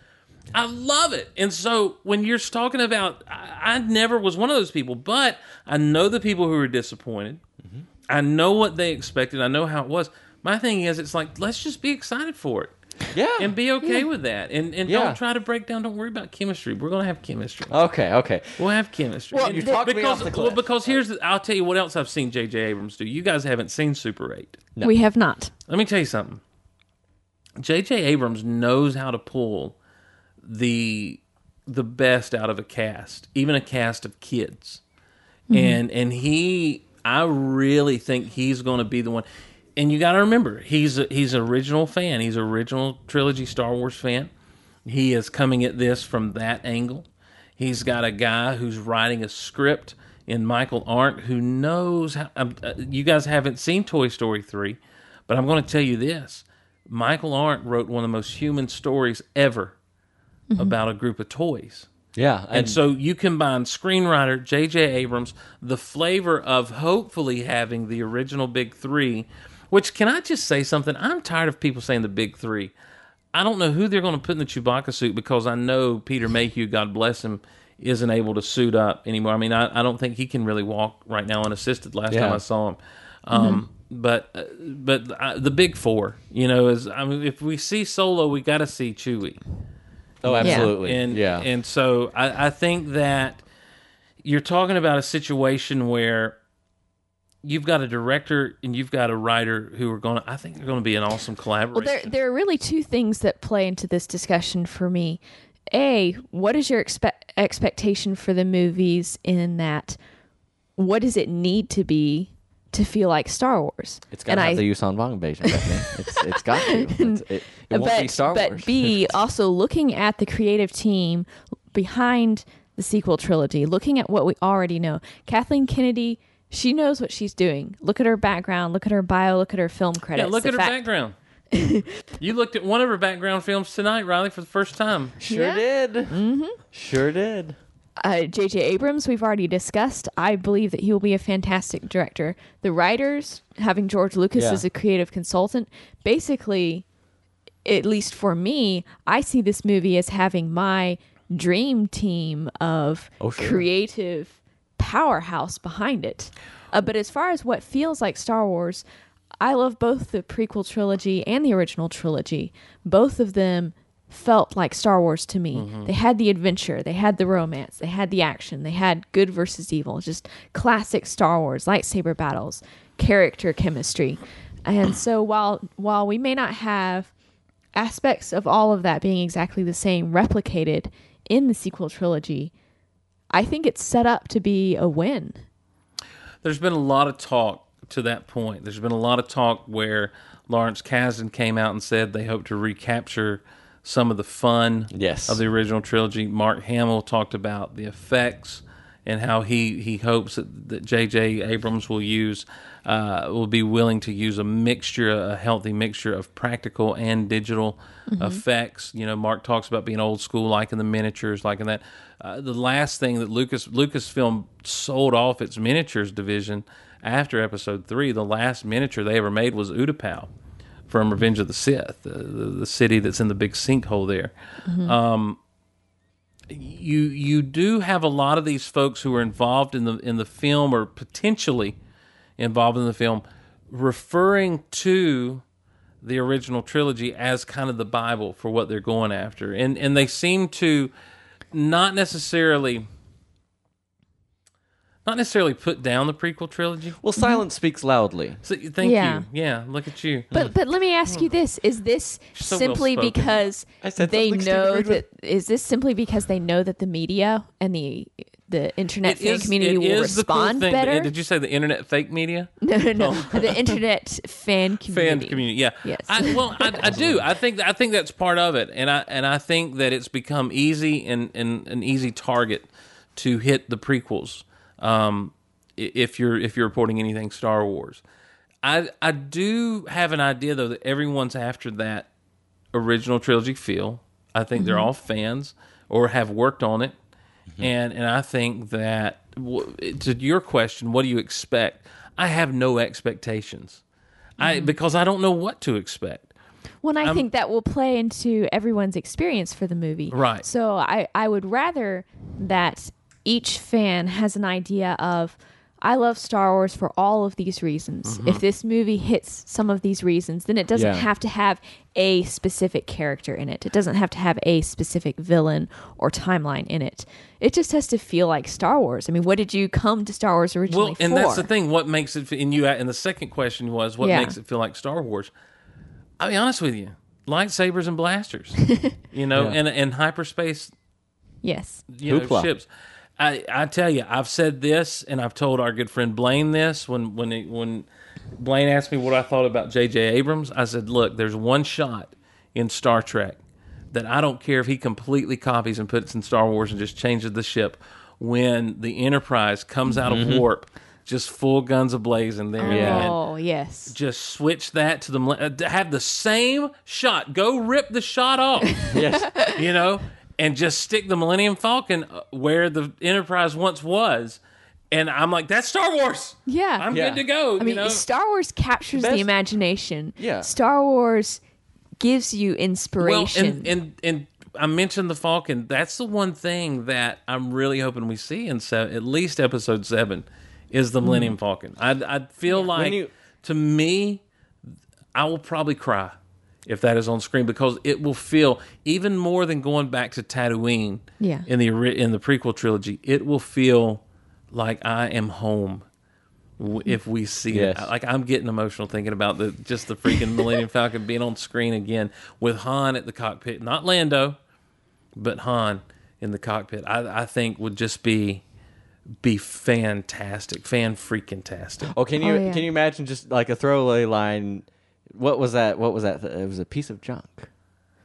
S2: I love it. And so when you're talking about, I, I never was one of those people, but I know the people who were disappointed.
S4: Mm-hmm.
S2: I know what they expected. I know how it was. My thing is, it's like let's just be excited for it
S4: Yeah.
S2: and be okay with that, and and
S4: Yeah.
S2: don't try to break down. Don't worry about chemistry. We're gonna have chemistry.
S4: okay. Okay.
S2: We'll have chemistry.
S3: Well,
S2: And-
S4: you talked me
S2: because,
S4: off the
S2: well, because here's the, I'll tell you what else I've seen J.J. Abrams do. You guys haven't seen Super Eight.
S3: We have not.
S2: Let me tell you something. J.J. Abrams knows how to pull the the best out of a cast, even a cast of kids, mm-hmm. and and he, I really think he's going to be the one. And you got to remember, he's a, he's an original fan. He's an original trilogy Star Wars fan. He is coming at this from that angle. He's got a guy who's writing a script in Michael Arndt who knows how. um, uh, you guys haven't seen Toy Story 3, but I'm going to tell you this Michael Arndt wrote one of the most human stories ever about a group of toys.
S4: Yeah.
S2: And so you combine screenwriter J.J. Abrams, the flavor of hopefully having the original Big Three, which can I just say something? I'm tired of people saying the Big Three. I don't know who they're going to put in the Chewbacca suit because I know Peter Mayhew, God bless him, isn't able to suit up anymore. I mean, I, I don't think he can really walk right now unassisted. Last
S4: Yeah.
S2: time I saw him, um, but uh, but uh, the Big Four, you know, is I mean, if we see Solo, we got to see Chewie
S4: oh, absolutely.
S2: and
S4: yeah.
S2: and so I, I think that you're talking about a situation where you've got a director and you've got a writer who are going to I think they're going to be an awesome collaboration.
S3: Well, there there are really two things that play into this discussion for me. A, what is your expe- expectation for the movies in that? What does it need to be to feel like Star Wars?
S4: it's got to have
S3: I-
S4: the Yuuzhan Vong Beijing, Bethany. It's, it's got to. It's, it, it won't be Star
S3: but
S4: Wars.
S3: B, *laughs* also looking at the creative team behind the sequel trilogy, looking at what we already know. Kathleen Kennedy, she knows what she's doing. Look at her background, look at her bio, look at her film credits.
S2: yeah,
S3: credits.
S2: look
S3: The
S2: at her
S3: fact-
S2: background. *laughs* you looked at one of her background films tonight, Riley, for the first time.
S4: Sure
S3: Yeah.
S4: did. Mm-hmm. Sure did.
S3: uh, J.J. Abrams, we've already discussed. I believe that he will be a fantastic director. The writers, having George Lucas
S4: Yeah.
S3: as a creative consultant, basically, at least for me, I see this movie as having my dream team of
S4: Oh, sure.
S3: creative powerhouse behind it. Uh, but as far as what feels like Star Wars, I love both the prequel trilogy and the original trilogy. Both of them felt like Star Wars to me. They had the adventure, they had the romance, they had the action, they had good versus evil, just classic Star Wars lightsaber battles, character chemistry. And so while while we may not have aspects of all of that being exactly the same replicated in the sequel trilogy, I think it's set up to be a win.
S2: There's been a lot of talk to that point. There's been a lot of talk where Lawrence Kasdan came out and said they hope to recapture some of the fun
S4: Yes.
S2: of the original trilogy. Mark Hamill talked about the effects and how he, he hopes that, that J.J. Abrams will use uh, will be willing to use a mixture, a healthy mixture of practical and digital effects. You know, Mark talks about being old school, like in the miniatures, like in that. Uh, the last thing that Lucas Lucasfilm sold off its miniatures division after Episode Three, the last miniature they ever made was Utapau from Revenge of the Sith, the, the, the city that's in the big sinkhole there. Um, you you do have a lot of these folks who are involved in the in the film or potentially involved in the film referring to the original trilogy as kind of the bible for what they're going after. And and they seem to not necessarily not necessarily put down the prequel trilogy
S4: Well, mm-hmm. silence speaks loudly.
S2: so, thank
S3: Yeah.
S2: you yeah look at you
S3: But but let me ask you this: Is this *sighs*
S2: So
S3: simply
S2: well-spoken.
S3: because
S4: I said
S3: they
S4: something Steve
S3: know
S4: agreed
S3: that? Is this simply because they know that the media and the the internet
S2: It
S3: fan
S2: is-
S3: community
S2: it
S3: will
S2: is the cool
S3: respond
S2: thing,
S3: better.
S2: Did you say the internet fake media? *laughs*
S3: no, no, no. Oh. The internet fan *laughs* community.
S2: fan community. Yeah.
S3: Yes.
S2: I, well, I, I do. I think I think that's part of it, and I and I think that it's become easy and, and an easy target to hit the prequels. Um, if you're if you're reporting anything Star Wars, I I do have an idea though that everyone's after that original trilogy feel. I think they're mm-hmm. all fans or have worked on it, mm-hmm. and and I think that to your question, what do you expect? I have no expectations. I mm-hmm. because I don't know what to expect.
S3: Well, and I think that will play into everyone's experience for the movie.
S2: Right.
S3: So I, I would rather that each fan has an idea of, I love Star Wars for all of these reasons.
S2: Mm-hmm.
S3: If this movie hits some of these reasons, then it doesn't
S4: Yeah.
S3: have to have a specific character in it. It doesn't have to have a specific villain or timeline in it. It just has to feel like Star Wars. I mean, what did you come to Star Wars originally
S2: Well, and
S3: for?
S2: that's the thing. What makes it? And you and the second question was what
S3: Yeah.
S2: makes it feel like Star Wars. I'll be honest with you, lightsabers and blasters, *laughs* you know, and and hyperspace
S3: Yes.
S2: you know, ships. I, I tell you, I've said this, and I've told our good friend Blayne this when when he, when Blayne asked me what I thought about J.J. Abrams. I said, "Look, there's one shot in Star Trek that I don't care if he completely copies and puts in Star Wars and just changes the ship when the Enterprise comes out of warp, just full guns ablazing there.
S4: Yeah.
S2: and
S3: Oh, yes.
S2: just switch that to the uh, have the same shot. Go rip the shot off *laughs*
S4: yes.
S2: you know, and just stick the Millennium Falcon uh, where the Enterprise once was. And I'm like, that's Star Wars.
S3: Yeah.
S2: I'm
S4: Yeah.
S2: good to go.
S3: I mean,
S2: you know,
S3: Star Wars captures
S4: Best-
S3: the imagination.
S4: Yeah.
S3: Star Wars gives you
S2: well,
S3: inspiration.
S2: and and and I mentioned the Falcon. That's the one thing that I'm really hoping we see in se- at least Episode Seven is the Millennium Falcon. I I feel like
S4: you-
S2: to me, I will probably cry if that is on screen because it will feel even more than going back to Tatooine.
S3: Yeah.
S2: In the in the prequel trilogy, it will feel like I am home. If we see
S4: Yes.
S2: it, like I'm getting emotional thinking about the just the freaking Millennium *laughs* Falcon being on screen again with Han at the cockpit, not Lando, but Han in the cockpit. I, I think would just be be fantastic, fan freaking tastic.
S4: Oh, can oh, you
S3: Oh, yeah.
S4: can you imagine just like a throwaway line? What was that? What was that? It was a piece of junk.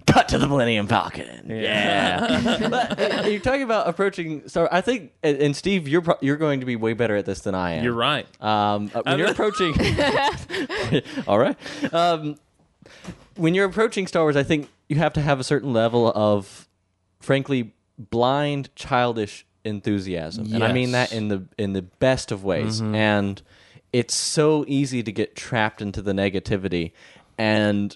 S4: Cut to the Millennium Falcon. Yeah. *laughs* but you're talking about approaching. So I think, and and Steve, you're pro- you're going to be way better at this than I am.
S2: You're right.
S4: Um, uh, when you're approaching, *laughs* *laughs* all right. Um, when you're approaching Star Wars, I think you have to have a certain level of, frankly, blind, childish enthusiasm, and I mean
S2: Yes.
S4: that in the in the best of ways. And it's so easy to get trapped into the negativity, and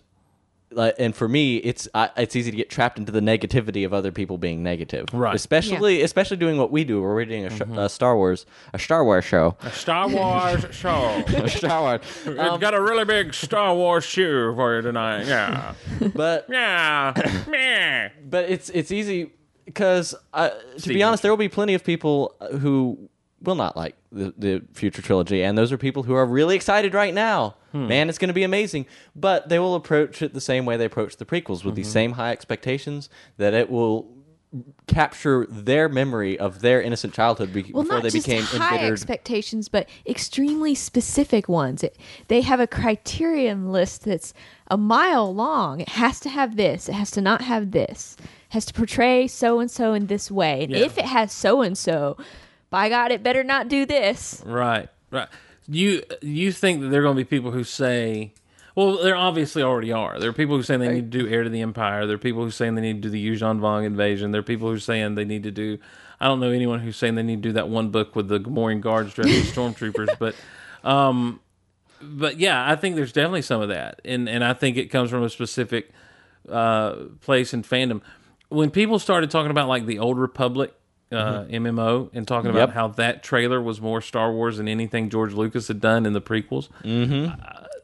S4: like, and for me, it's I, it's easy to get trapped into the negativity of other people being negative,
S2: Right.
S4: Especially especially doing what we do, where we're doing a, sh- a Star Wars a Star Wars show, a
S2: Star Wars *laughs* show.
S4: a Star Wars.
S2: It's got a really big Star Wars shoe for you tonight. Yeah, *laughs*
S4: But
S2: yeah, *coughs* Meh.
S4: but it's it's easy because uh, to
S2: Steve
S4: be honest, there will be plenty of people who will not like the, the future trilogy, and those are people who are really excited right now.
S2: Hmm.
S4: Man, it's going to be amazing. But they will approach it the same way they approach the prequels, with these
S2: Mm-hmm.
S4: same high expectations that it will capture their memory of their innocent childhood be-
S3: well,
S4: before
S3: not
S4: they
S3: just
S4: became
S3: high
S4: embittered.
S3: expectations, but extremely specific ones. It, they have a criterion list that's a mile long. It has to have this. It has to not have this. It has to portray so and so in this way. And
S2: Yeah.
S3: if it has so and so, by God, it better not do this.
S2: right, right. You you think that there are going to be people who say, well, there obviously already are. There are people who say they need to do Heir to the Empire. There are people who saying they need to do the Yuuzhan Vong invasion. There are people who are saying they need to do. I don't know anyone who's saying they need to do that one book with the Gamorrean guards dressed as *laughs* stormtroopers, but. Um, but yeah, I think there's definitely some of that, and and I think it comes from a specific uh, place in fandom. When people started talking about like the Old Republic uh, MMO and talking about
S4: Yep.
S2: how that trailer was more Star Wars than anything George Lucas had done in the prequels,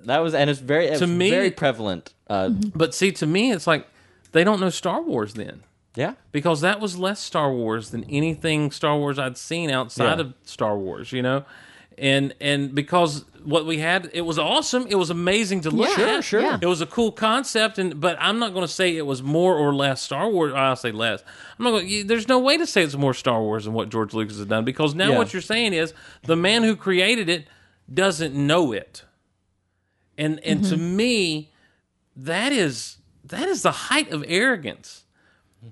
S4: that was and it's very it's
S2: me-
S4: very prevalent. Uh,
S2: but see, to me, it's like they don't know Star Wars then.
S4: Yeah,
S2: because that was less Star Wars than anything Star Wars I'd seen outside
S4: Yeah.
S2: of Star Wars, you know. And and because what we had, it was awesome. It was amazing to look
S3: Yeah,
S2: at.
S3: sure. yeah.
S2: It was a cool concept, and but I'm not going to say it was more or less Star Wars. I'll say less. I'm not. Going, there's no way to say it's more Star Wars than what George Lucas has done because now
S4: Yeah.
S2: what you're saying is the man who created it doesn't know it, and and to mm-hmm. me, that is that is the height of arrogance.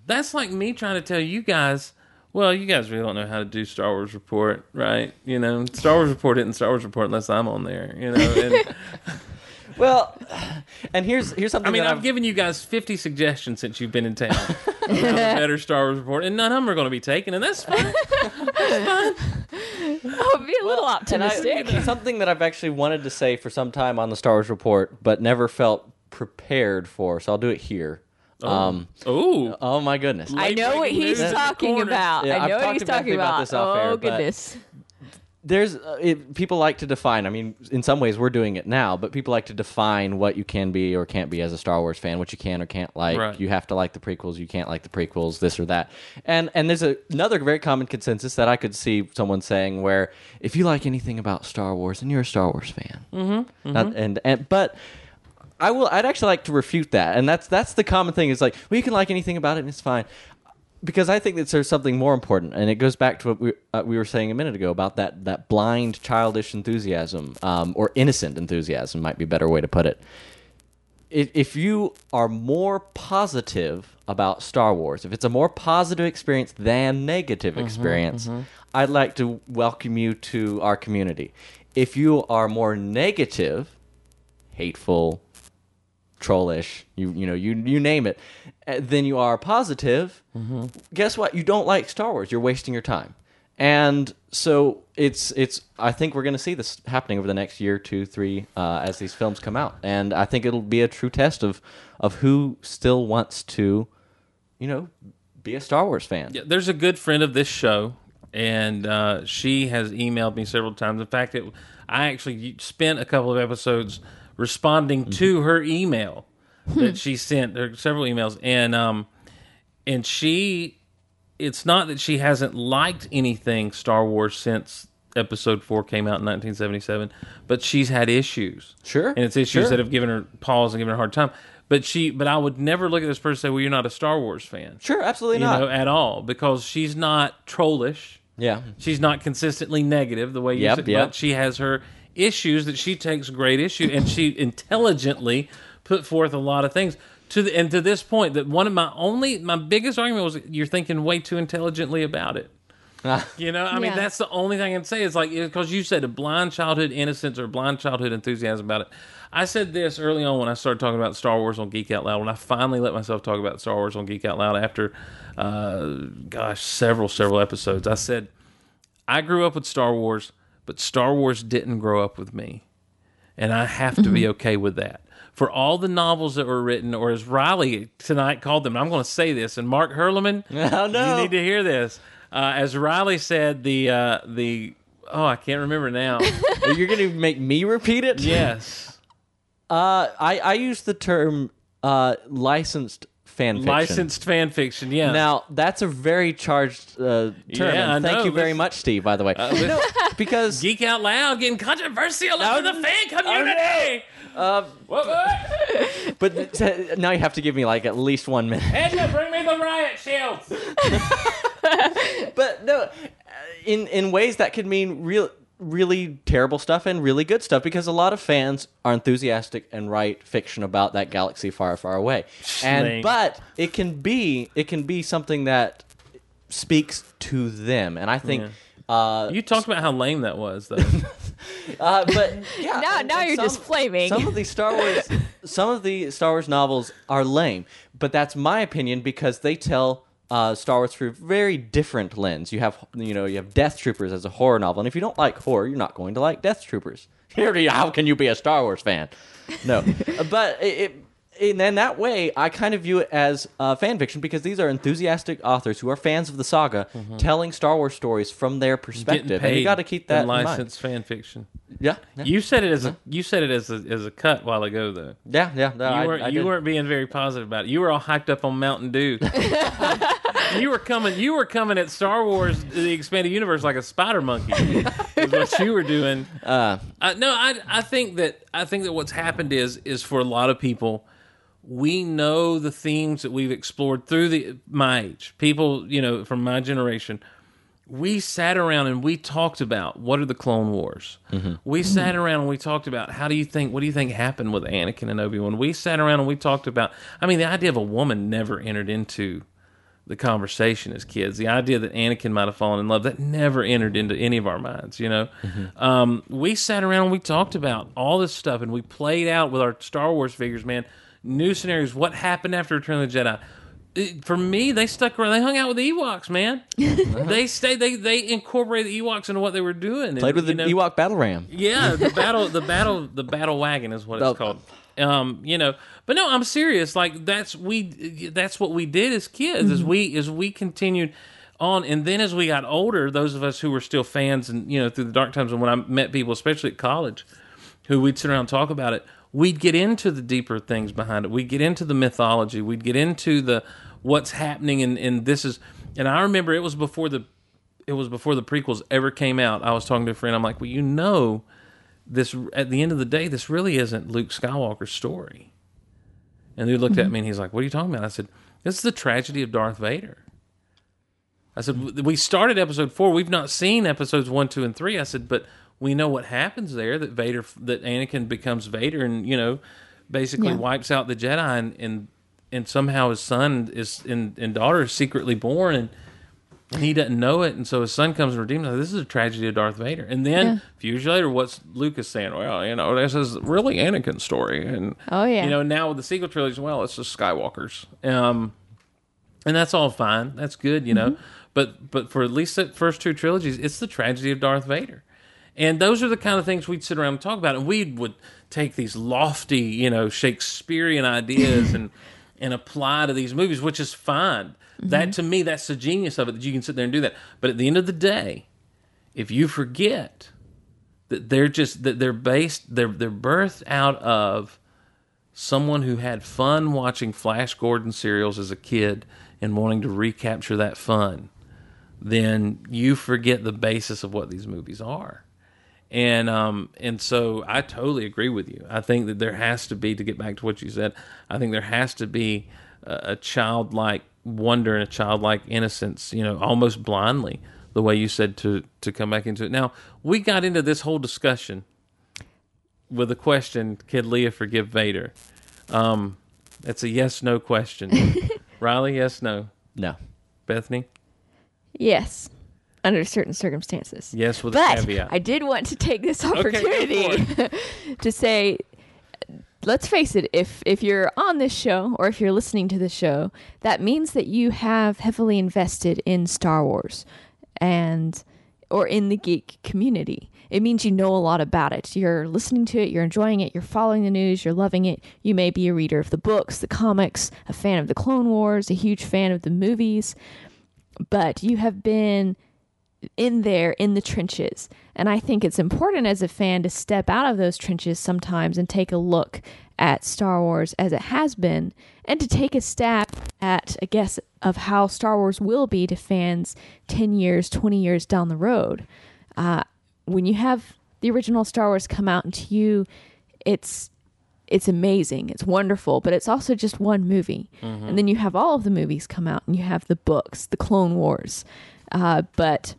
S2: That's like me trying to tell you guys. Well, you guys really don't know how to do Star Wars Report, right? You know, Star Wars Report isn't Star Wars Report unless I'm on there. You know, and, *laughs*
S4: Well, and here's here's something.
S2: I mean,
S4: that
S2: I've given you guys 50 suggestions since you've been in town. a better Star Wars report, and none of them are going to be taken, and that's fine.
S3: Oh, be a little
S4: And I-
S3: optimistic.
S4: something that I've actually wanted to say for some time on the Star Wars report, but never felt prepared for. So I'll do it here. Um,
S2: Ooh,
S4: oh my goodness!
S3: I know what
S2: breaking
S3: he's
S2: news
S3: talking
S2: corner.
S3: about.
S4: Yeah,
S3: I
S4: I've
S3: know what
S4: talked
S3: he's talking
S4: about
S3: about.
S4: this off
S3: oh
S4: air, but-
S3: goodness.
S4: There's uh, it, people like to define. I mean, in some ways we're doing it now, but people like to define what you can be or can't be as a Star Wars fan, what you can or can't like.
S2: Right.
S4: You have to like the prequels, you can't like the prequels, this or that. And and there's a, another very common consensus that I could see someone saying where if you like anything about Star Wars, then you're a Star Wars fan. Mm-hmm. and and but. I will. I'd actually like to refute that, and that's that's the common thing. Is like, well, you can like anything about it, and it's fine because I think that there's something more important, and it goes back to what we, uh, we were saying a minute ago about that that blind, childish enthusiasm, um, or innocent enthusiasm, might be a better way to put it. If, if you are more positive about Star Wars, if it's a more positive experience than negative experience, I'd like to welcome you to our community. If you are more negative, hateful, trollish, you you know, you you name it, uh, then you are positive. Guess what? You don't like Star Wars. You're wasting your time. And so it's it's. I think we're going to see this happening over the next year, two, three, uh, as these films come out, and I think it'll be a true test of of who still wants to, you know, be a Star Wars fan.
S2: Yeah, there's a good friend of this show, and uh, she has emailed me several times. In fact, it, I actually spent a couple of episodes responding to her email that she sent. Are several emails, and um, and she, it's not that she hasn't liked anything Star Wars since Episode Four came out in 1977, but she's had issues.
S4: Sure,
S2: and it's issues
S4: sure.
S2: that have given her pause and given her a hard time. But she, but I would never look at this person and say, "Well, you're not a Star Wars fan."
S4: Sure, absolutely
S2: you
S4: not.
S2: know, at all because she's not trollish.
S4: yeah,
S2: She's not consistently negative the way you
S4: Yep,
S2: said,
S4: yep.
S2: but she has her issues that she takes great issue, and she intelligently put forth a lot of things to the, and to this point that one of my only my biggest argument was you're thinking way too intelligently about it. *laughs* You know, I mean,
S3: Yeah.
S2: that's the only thing I can say. Is like because you said a blind childhood innocence or blind childhood enthusiasm about it. I said this early on when I started talking about Star Wars on Geek Out Loud. When I finally let myself talk about Star Wars on Geek Out Loud after, uh, gosh, several several episodes. I said I grew up with Star Wars, but Star Wars didn't grow up with me, and I have to be okay with that. For all the novels that were written, or as Riley tonight called them, I'm going to say this, and Mark Herleman, *laughs*
S4: Oh, no.
S2: you need to hear this. Uh, as Riley said, the uh, the oh, I can't remember now. *laughs*
S4: You're going to make me repeat it?
S2: yes, *laughs*
S4: Uh, I I use the term uh, licensed fan fiction.
S2: licensed fan fiction. Yeah.
S4: Now that's a very charged uh, term.
S2: Yeah,
S4: and
S2: I
S4: thank
S2: know.
S4: you very much, Steve. By the way,
S2: this-
S4: no, because *laughs*
S2: Geek Out Loud getting controversial in the fan community.
S4: uh,
S2: What? what? *laughs*
S4: but t- now you have to give me like at least one minute.
S2: Angela, bring me the riot shields. *laughs*
S4: But no, uh, in in ways that could mean real. Really terrible stuff and really good stuff because a lot of fans are enthusiastic and write fiction about that galaxy far, far away. And
S2: Schling.
S4: but it can be it can be something that speaks to them, and I think. Uh,
S2: You talked about how lame that was, though. *laughs*
S4: Uh, but *laughs* yeah,
S3: Now-
S4: and-
S3: now
S4: and
S3: you're just flaming.
S4: Some of the Star Wars, *laughs* some of the Star Wars novels are lame, but that's my opinion because they tell uh, Star Wars through a very different lens. You have, you know, you have Death Troopers as a horror novel, and if you don't like horror, you're not going to like Death Troopers. *laughs* How can you be a Star Wars fan? No, *laughs* but it. it and then that way, I kind of view it as uh, fan fiction because these are enthusiastic authors who are fans of the saga, telling Star Wars stories from their perspective, and you got to keep that
S2: in
S4: in mind.
S2: licensed fan fiction.
S4: Yeah, yeah.
S2: You said it as a you said it as a as a cut while ago, though.
S4: Yeah, yeah. no,
S2: You
S4: I-
S2: weren't
S4: I
S2: you weren't being very positive about it. You were all hyped up on Mountain Dew. *laughs* you were coming. You were coming at Star Wars, the expanded universe, like a spider monkey. is what you were doing.
S4: Uh,
S2: Uh, no, I I think that I think that what's happened is is for a lot of people, we know the themes that we've explored through the my age. People, you know, from my generation, we sat around and we talked about what are the Clone Wars. We sat around and we talked about how do you think what do you think happened with Anakin and Obi Wan. We sat around and we talked about. I mean, the idea of a woman never entered into the conversation as kids. The idea that Anakin might have fallen in love that never entered into any of our minds. You know, um, we sat around and we talked about all this stuff, and we played out with our Star Wars figures, man. New scenarios. What happened after Return of the Jedi? It- for me, they stuck around. They hung out with the Ewoks, man. *laughs* they stayed. They they incorporated the Ewoks into what they were doing.
S4: played with the
S2: know,
S4: Ewok battle ram.
S2: yeah, the *laughs* battle, the battle, the battle wagon is what it's
S4: Oh.
S2: called. Um, you know, but no, I'm serious. Like that's we, that's what we did as kids. As we, as we continued on, and then as we got older, those of us who were still fans, and you know, through the dark times, and when I met people, especially at college, who we'd sit around and talk about it, we'd get into the deeper things behind it. We'd get into the mythology. We'd get into the what's happening, and and this is. And I remember it was before the it was before the prequels ever came out. I was talking to a friend. I'm like, well, you know, this at the end of the day, this really isn't Luke Skywalker's story. And he looked at mm-hmm. me and he's like, what are you talking about? I said, this is the tragedy of Darth Vader. I said, we started episode four. We've not seen episodes one, two, and three. I said, but we know what happens there. That Vader, that Anakin becomes Vader, and you know, basically
S3: Yeah.
S2: wipes out the Jedi, and and, and somehow his son is and, and daughter is secretly born, and and he doesn't know it, and so his son comes and redeems him. This is a tragedy of Darth Vader. And then
S3: Yeah.
S2: a few years later, what's Lucas saying? Well, you know, this is really Anakin's story, and
S3: Oh, yeah.
S2: you know, now with the sequel trilogy, well, it's just Skywalker's, um, and that's all fine. That's good, you know.
S3: Mm-hmm.
S2: But but for at least the first two trilogies, it's the tragedy of Darth Vader. And those are the kind of things we'd sit around and talk about, and we would take these lofty, you know, Shakespearean ideas and *laughs* and apply to these movies, which is fine. That mm-hmm. to me, that's the genius of it that you can sit there and do that. But at the end of the day, if you forget that they're just that they're based, they're they're birthed out of someone who had fun watching Flash Gordon serials as a kid and wanting to recapture that fun, then you forget the basis of what these movies are. And um and so I totally agree with you. I think that there has to be to get back to what you said. I think there has to be a, a childlike wonder and a childlike innocence, you know, almost blindly, the way you said to to come back into it. Now we got into this whole discussion with a question: Can Leia forgive Vader? Um, it's a yes no question. *laughs* Riley, yes no.
S4: No.
S2: Bethany,
S3: Yes, under certain circumstances.
S2: yes with a
S3: But
S2: caveat.
S3: I did want to take this *laughs* opportunity *laughs* to say, let's face it, if if you're on this show or if you're listening to this show, that means that you have heavily invested in Star Wars and or in the geek community. It means you know a lot about it. You're listening to it, you're enjoying it, you're following the news, you're loving it. You may be a reader of the books, the comics, a fan of the Clone Wars, a huge fan of the movies, but you have been in there in the trenches. And I think it's important as a fan to step out of those trenches sometimes and take a look at Star Wars as it has been and to take a stab at a guess of how Star Wars will be to fans 10 years, 20 years down the road. Uh, when you have the original Star Wars come out and to you, it's it's amazing, it's wonderful, but it's also just one movie. And then you have all of the movies come out, and you have the books, the Clone Wars. Uh, but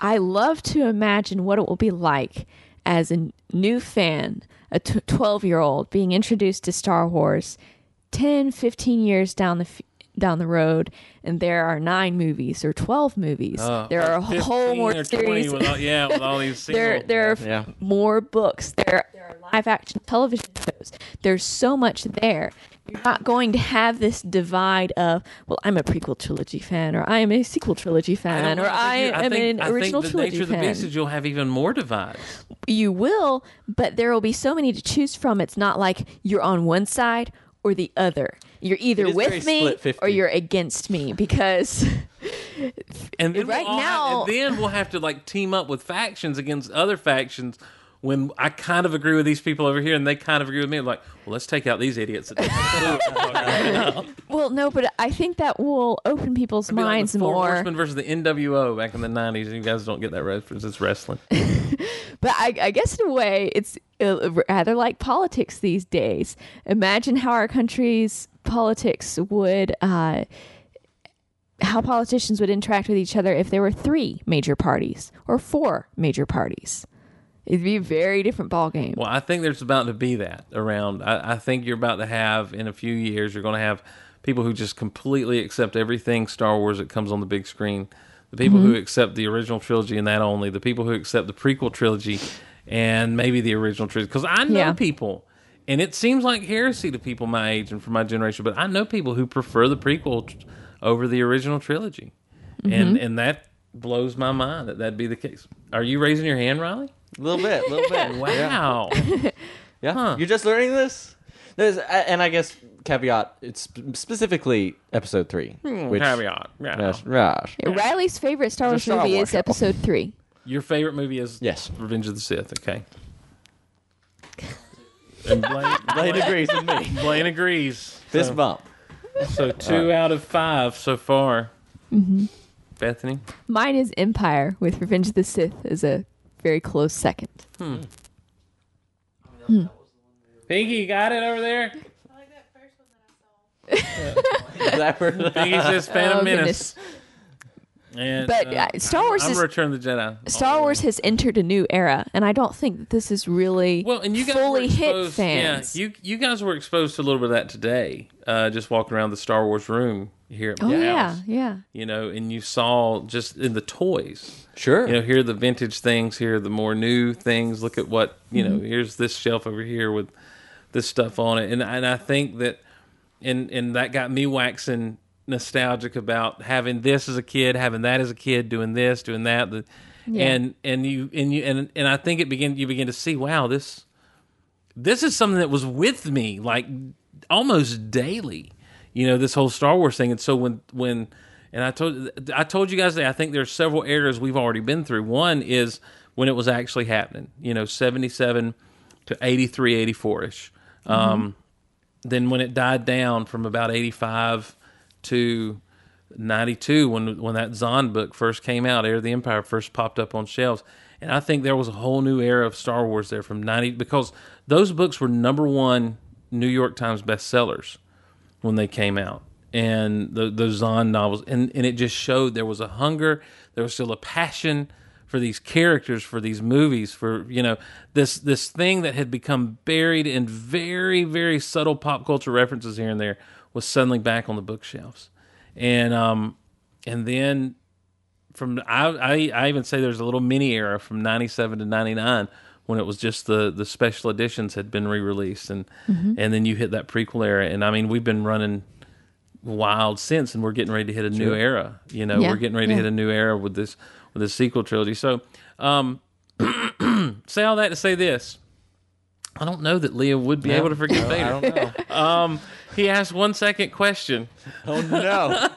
S3: I love to imagine what it will be like as a new fan, a 12 year old being introduced to Star Wars 10, 15 years down the f- down the road, and there are nine movies or 12 movies.
S2: Uh,
S3: there are a whole more series.
S2: With all, yeah, with all these *laughs*
S3: there, there are
S4: Yeah.
S3: more books. There, there are live action television shows. There's so much there. You're not going to have this divide of, well, I'm a prequel trilogy fan, or I am a sequel trilogy fan,
S2: don't
S3: or. I, am
S2: think,
S3: an
S2: I
S3: original
S2: think the
S3: trilogy
S2: nature of the
S3: fan.
S2: beast is you'll have even more divides.
S3: You will, but there will be so many to choose from. It's not like you're on one side or the other. You're either
S4: It is very
S3: with me or you're against me because
S2: And *laughs*
S3: Right
S2: we'll all have-
S3: now-
S2: and then we'll have to like team up with factions against other factions when I kind of agree with these people over here and they kind of agree with me. I'm like, well, let's take out these idiots. That *laughs*
S3: Well, no, but I think that will open people's
S2: It'd be like the
S3: minds
S2: Four
S3: more.
S2: Horsemen versus the NWO back in the '90s. and You guys don't get that reference. It's wrestling. *laughs*
S3: But I, I guess in a way, it's uh, rather like politics these days. Imagine how our country's politics would, uh, how politicians would interact with each other if there were three major parties or four major parties. It'd be a very different ball game.
S2: Well, I think there's about to be that around. I, I think you're about to have in a few years. You're going to have people who just completely accept everything Star Wars that comes on the big screen. The people
S3: Mm-hmm.
S2: who accept the original trilogy and that only. The people who accept the prequel trilogy and maybe the original trilogy. Because I know
S3: Yeah.
S2: people, and it seems like heresy to people my age and from my generation, but I know people who prefer the prequel t- over the original trilogy, and
S3: Mm-hmm.
S2: and that blows my mind that that'd be the case. Are you raising your hand, Riley?
S4: A little bit, a little bit. *laughs*
S2: Wow. *laughs*
S4: Yeah,
S2: Huh.
S4: you're just learning this. There's, and I guess caveat. It's specifically episode three. which,
S2: Caveat. Yeah.
S4: Yes, right.
S3: Riley's favorite Star Wars
S4: Star
S3: movie
S4: Wars
S3: is episode three.
S2: Your favorite movie is
S4: Yes.
S2: Revenge of the Sith. Okay. *laughs* And Blayne,
S4: Blade agrees with me.
S2: Blayne agrees.
S4: This
S2: So,
S4: bump.
S2: so two out of five so far.
S3: Mm-hmm.
S2: Bethany.
S3: Mine is Empire with Revenge of the Sith as a very close second.
S2: Pinky, you got it over there? *laughs*
S4: Is that where the-
S2: Pinky says *laughs* Phantom
S3: Oh,
S2: Menace. And,
S3: But,
S2: uh,
S3: Star Wars
S2: I'm
S3: is-
S2: Return of the Jedi.
S3: Star Wars has entered a new era, and I don't think that this is really
S2: Well, and you guys
S3: fully
S2: were
S3: hit
S2: exposed,
S3: fans.
S2: Yeah, you you guys were exposed to a little bit of that today. Uh, just walking around the Star Wars room here at
S3: oh
S2: my
S3: yeah,
S2: house.
S3: yeah.
S2: You know, and you saw just in the toys.
S4: Sure.
S2: you know, here are the vintage things, here are the more new things. Look at what you
S3: Mm-hmm.
S2: know. Here's this shelf over here with this stuff on it, and and I think that, and and that got me waxing nostalgic about having this as a kid, having that as a kid, doing this, doing that, the,
S3: Yeah.
S2: and and you and you and and I think it begin you begin to see, wow, this this is something that was with me like almost daily. You know, this whole Star Wars thing. And so when when and I told I told you guys that I think there's several eras we've already been through. One is when it was actually happening. You know, 77 to 83, 84 ish. Um, then when it died down from about 85 to 92 when when that Zahn book first came out, Heir of the Empire first popped up on shelves. And I think there was a whole new era of Star Wars there from 90 because those books were number 1 New York Times bestsellers when they came out. And the, those Zahn novels and and it just showed there was a hunger, there was still a passion for these characters, for these movies, for you know this this thing that had become buried in very very subtle pop culture references here and there was suddenly back on the bookshelves, and um and then from I I, I even say there's a little mini era from '97 to '99 when it was just the the special editions had been re released, and
S3: Mm-hmm.
S2: and then you hit that prequel era, and I mean we've been running wild since, and we're getting ready to hit a new era. You know,
S3: Yeah,
S2: we're getting ready to hit a new era with this with this sequel trilogy. So, um, *clears throat* say all that to say this. I don't know that Leia would be able to forgive *laughs*
S4: I
S2: Vader.
S4: don't know. *laughs*
S2: Um, he asked one second question.
S4: oh no.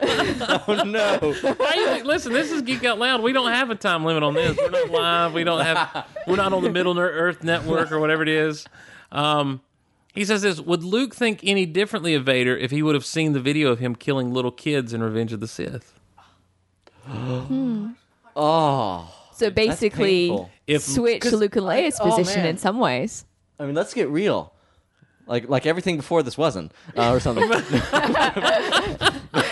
S4: oh no.
S2: Hey, listen, this is Geek Out Loud. We don't have a time limit on this. We're not live. We don't have. We're not on the Middle Earth Network or whatever it is. Um, he says this: Would Luke think any differently of Vader if he would have seen the video of him killing little kids in Revenge of the Sith? *gasps*
S4: Oh.
S3: So basically,
S4: painful.
S2: If
S3: switch
S4: 'Cause
S3: Luke and Leia's
S4: I- oh,
S3: position
S4: man.
S3: in some ways.
S4: I mean, let's get real. Like like everything before this wasn't, uh, or something. *laughs* but,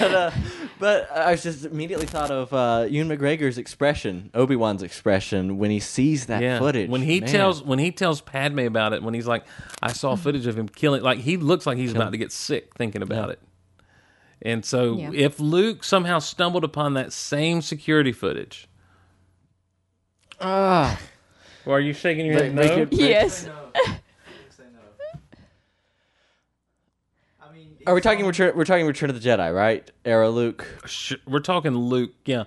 S4: uh, but I was just immediately thought of uh, Ewan McGregor's expression, Obi Wan's expression when he sees that
S2: yeah,
S4: footage.
S2: when he
S4: Man.
S2: tells when he tells Padme about it, when he's like, "I saw footage of him killing," like he looks like he's about to get sick thinking about it. And so,
S3: Yeah.
S2: if Luke somehow stumbled upon that same security footage,
S4: Ah.
S2: or are you shaking your
S4: They-
S2: head?
S4: they
S2: No.
S4: could-
S3: Yes. *laughs*
S4: Are we talking return? We're talking Return of the Jedi, right? Era Luke.
S2: Sh- We're talking Luke. Yeah.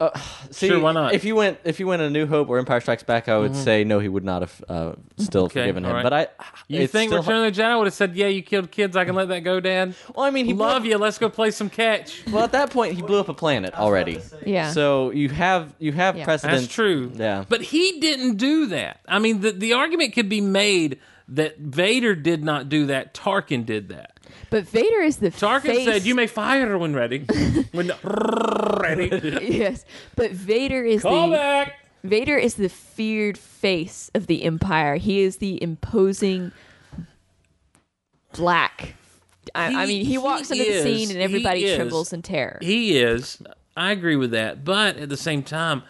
S4: See,
S2: Sure, why not?
S4: If you went, if you went a New Hope or Empire Strikes Back, I would say no, he would not have uh, still
S2: Okay,
S4: forgiven him.
S2: all right.
S4: But I,
S2: you
S4: it's
S2: think
S4: still,
S2: Return of the Jedi would have said, "Yeah, you killed kids. I can let that go, Dad."
S4: Well, I mean, he
S2: Love
S4: blew,
S2: you. Let's go play some catch.
S4: Well, at that point, he blew up a planet already.
S3: Yeah.
S4: So you have you have
S3: Yeah.
S4: precedent.
S2: That's true.
S4: Yeah.
S2: But he didn't do that. I mean, the the argument could be made that Vader did not do that. Tarkin did that.
S3: But Vader is the
S2: Tarkin
S3: face.
S2: said, "You may fire when ready." *laughs* when *laughs* ready.
S3: yes, but Vader is
S2: Call
S3: the
S2: back.
S3: Vader is the feared face of the Empire. He is the imposing black. I, I mean, he walks
S2: he
S3: into the scene and everybody
S2: is.
S3: trembles in terror.
S2: He is. I agree with that, but at the same time,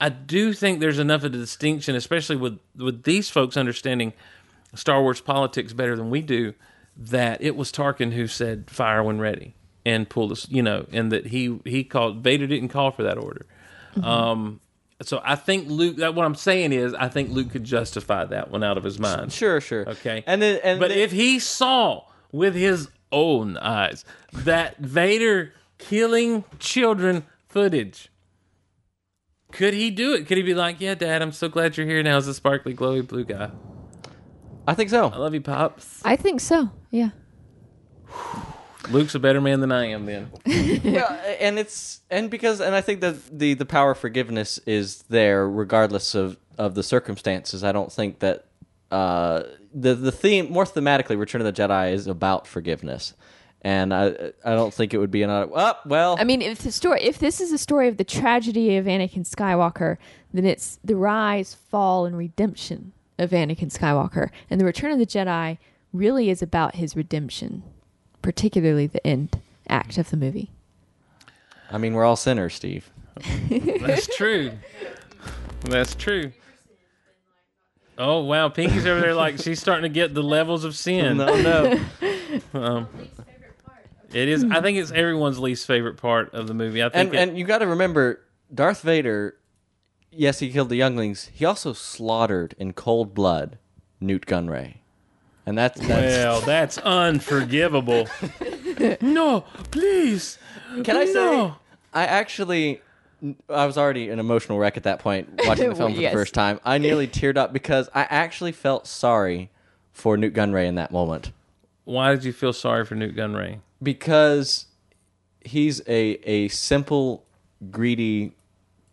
S2: I do think there's enough of a distinction, especially with with these folks understanding Star Wars politics better than we do, that it was Tarkin who said "fire when ready" and pulled us, you know, and that he he called Vader didn't call for that order. Um, so I think Luke. That what I'm saying is, I think Luke could justify that one out of his mind.
S4: Sure, sure.
S2: Okay.
S4: And then, and
S2: but
S4: then-
S2: if he saw with his own eyes that Vader killing children footage, could he do it? Could he be like, "Yeah, Dad, I'm so glad you're here now as a sparkly, glowy blue guy.
S4: I think so.
S2: I love you, pops."
S3: I think so. Yeah. *sighs*
S2: Luke's a better man than I am. Then *laughs*
S4: well, and it's and because and I think that the the power of forgiveness is there regardless of of the circumstances. I don't think that uh, the the theme more thematically, Return of the Jedi is about forgiveness, and I I don't think it would be another. Oh, well,
S3: I mean, if the story, if this is a story of the tragedy of Anakin Skywalker, then it's the rise, fall, and redemption of Anakin Skywalker, and the Return of the Jedi really is about his redemption, particularly the end act of the movie.
S4: I mean we're all sinners, Steve.
S2: that's true. That's true. Oh wow, Pinky's over there like she's starting to get the levels of sin.
S4: No, no. *laughs*
S2: Um, it is. I think it's everyone's least favorite part of the movie. I think.
S4: and
S2: it-
S4: and you got to remember, Darth Vader. Yes, he killed the younglings. He also slaughtered in cold blood Nute Gunray, and that's, that's
S2: Well, *laughs* that's unforgivable. *laughs* no, please.
S4: Can I say?
S2: No.
S4: I actually, I was already an emotional wreck at that point *laughs* watching the film for
S3: Yes.
S4: the first time. I nearly teared up because I actually felt sorry for Nute Gunray in that moment
S2: Why did you feel sorry for Nute Gunray?
S4: because he's a a simple, greedy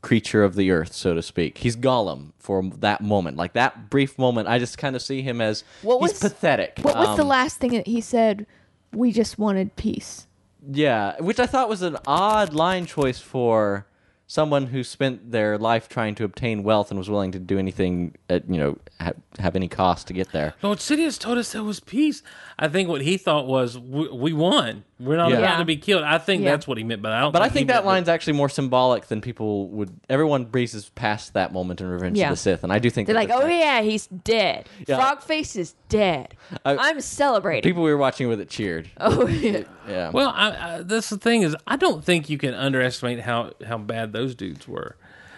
S4: creature of the earth, so to speak. He's Gollum for that moment, like that brief moment. I just kind of see him as
S3: What
S4: he's
S3: was-
S4: pathetic.
S3: What was the
S4: Um,
S3: last thing that he said? We just wanted peace.
S4: Yeah, which I thought was an odd line choice for someone who spent their life trying to obtain wealth and was willing to do anything at you know ha- have any cost to get there.
S2: Lord Sidious told us there was peace. I think what he thought was we, we won. We're not
S4: Yeah.
S2: about to be killed. I think
S3: Yeah.
S2: that's what he meant. But I don't.
S4: But I
S2: he
S4: think that
S2: meant
S4: line's actually more symbolic than people would. Everyone breezes past that moment in Revenge
S3: Yeah.
S4: of the Sith, and I do think
S3: They're
S4: that
S3: like, "Oh
S4: right.
S3: yeah, he's dead.
S4: Yeah.
S3: Frogface is dead.
S4: I-
S3: I'm celebrating."
S4: People we were watching with it cheered. *laughs*
S3: oh yeah.
S4: Yeah.
S2: Well, I, I, that's the thing is, I don't think you can underestimate how how bad those dudes were.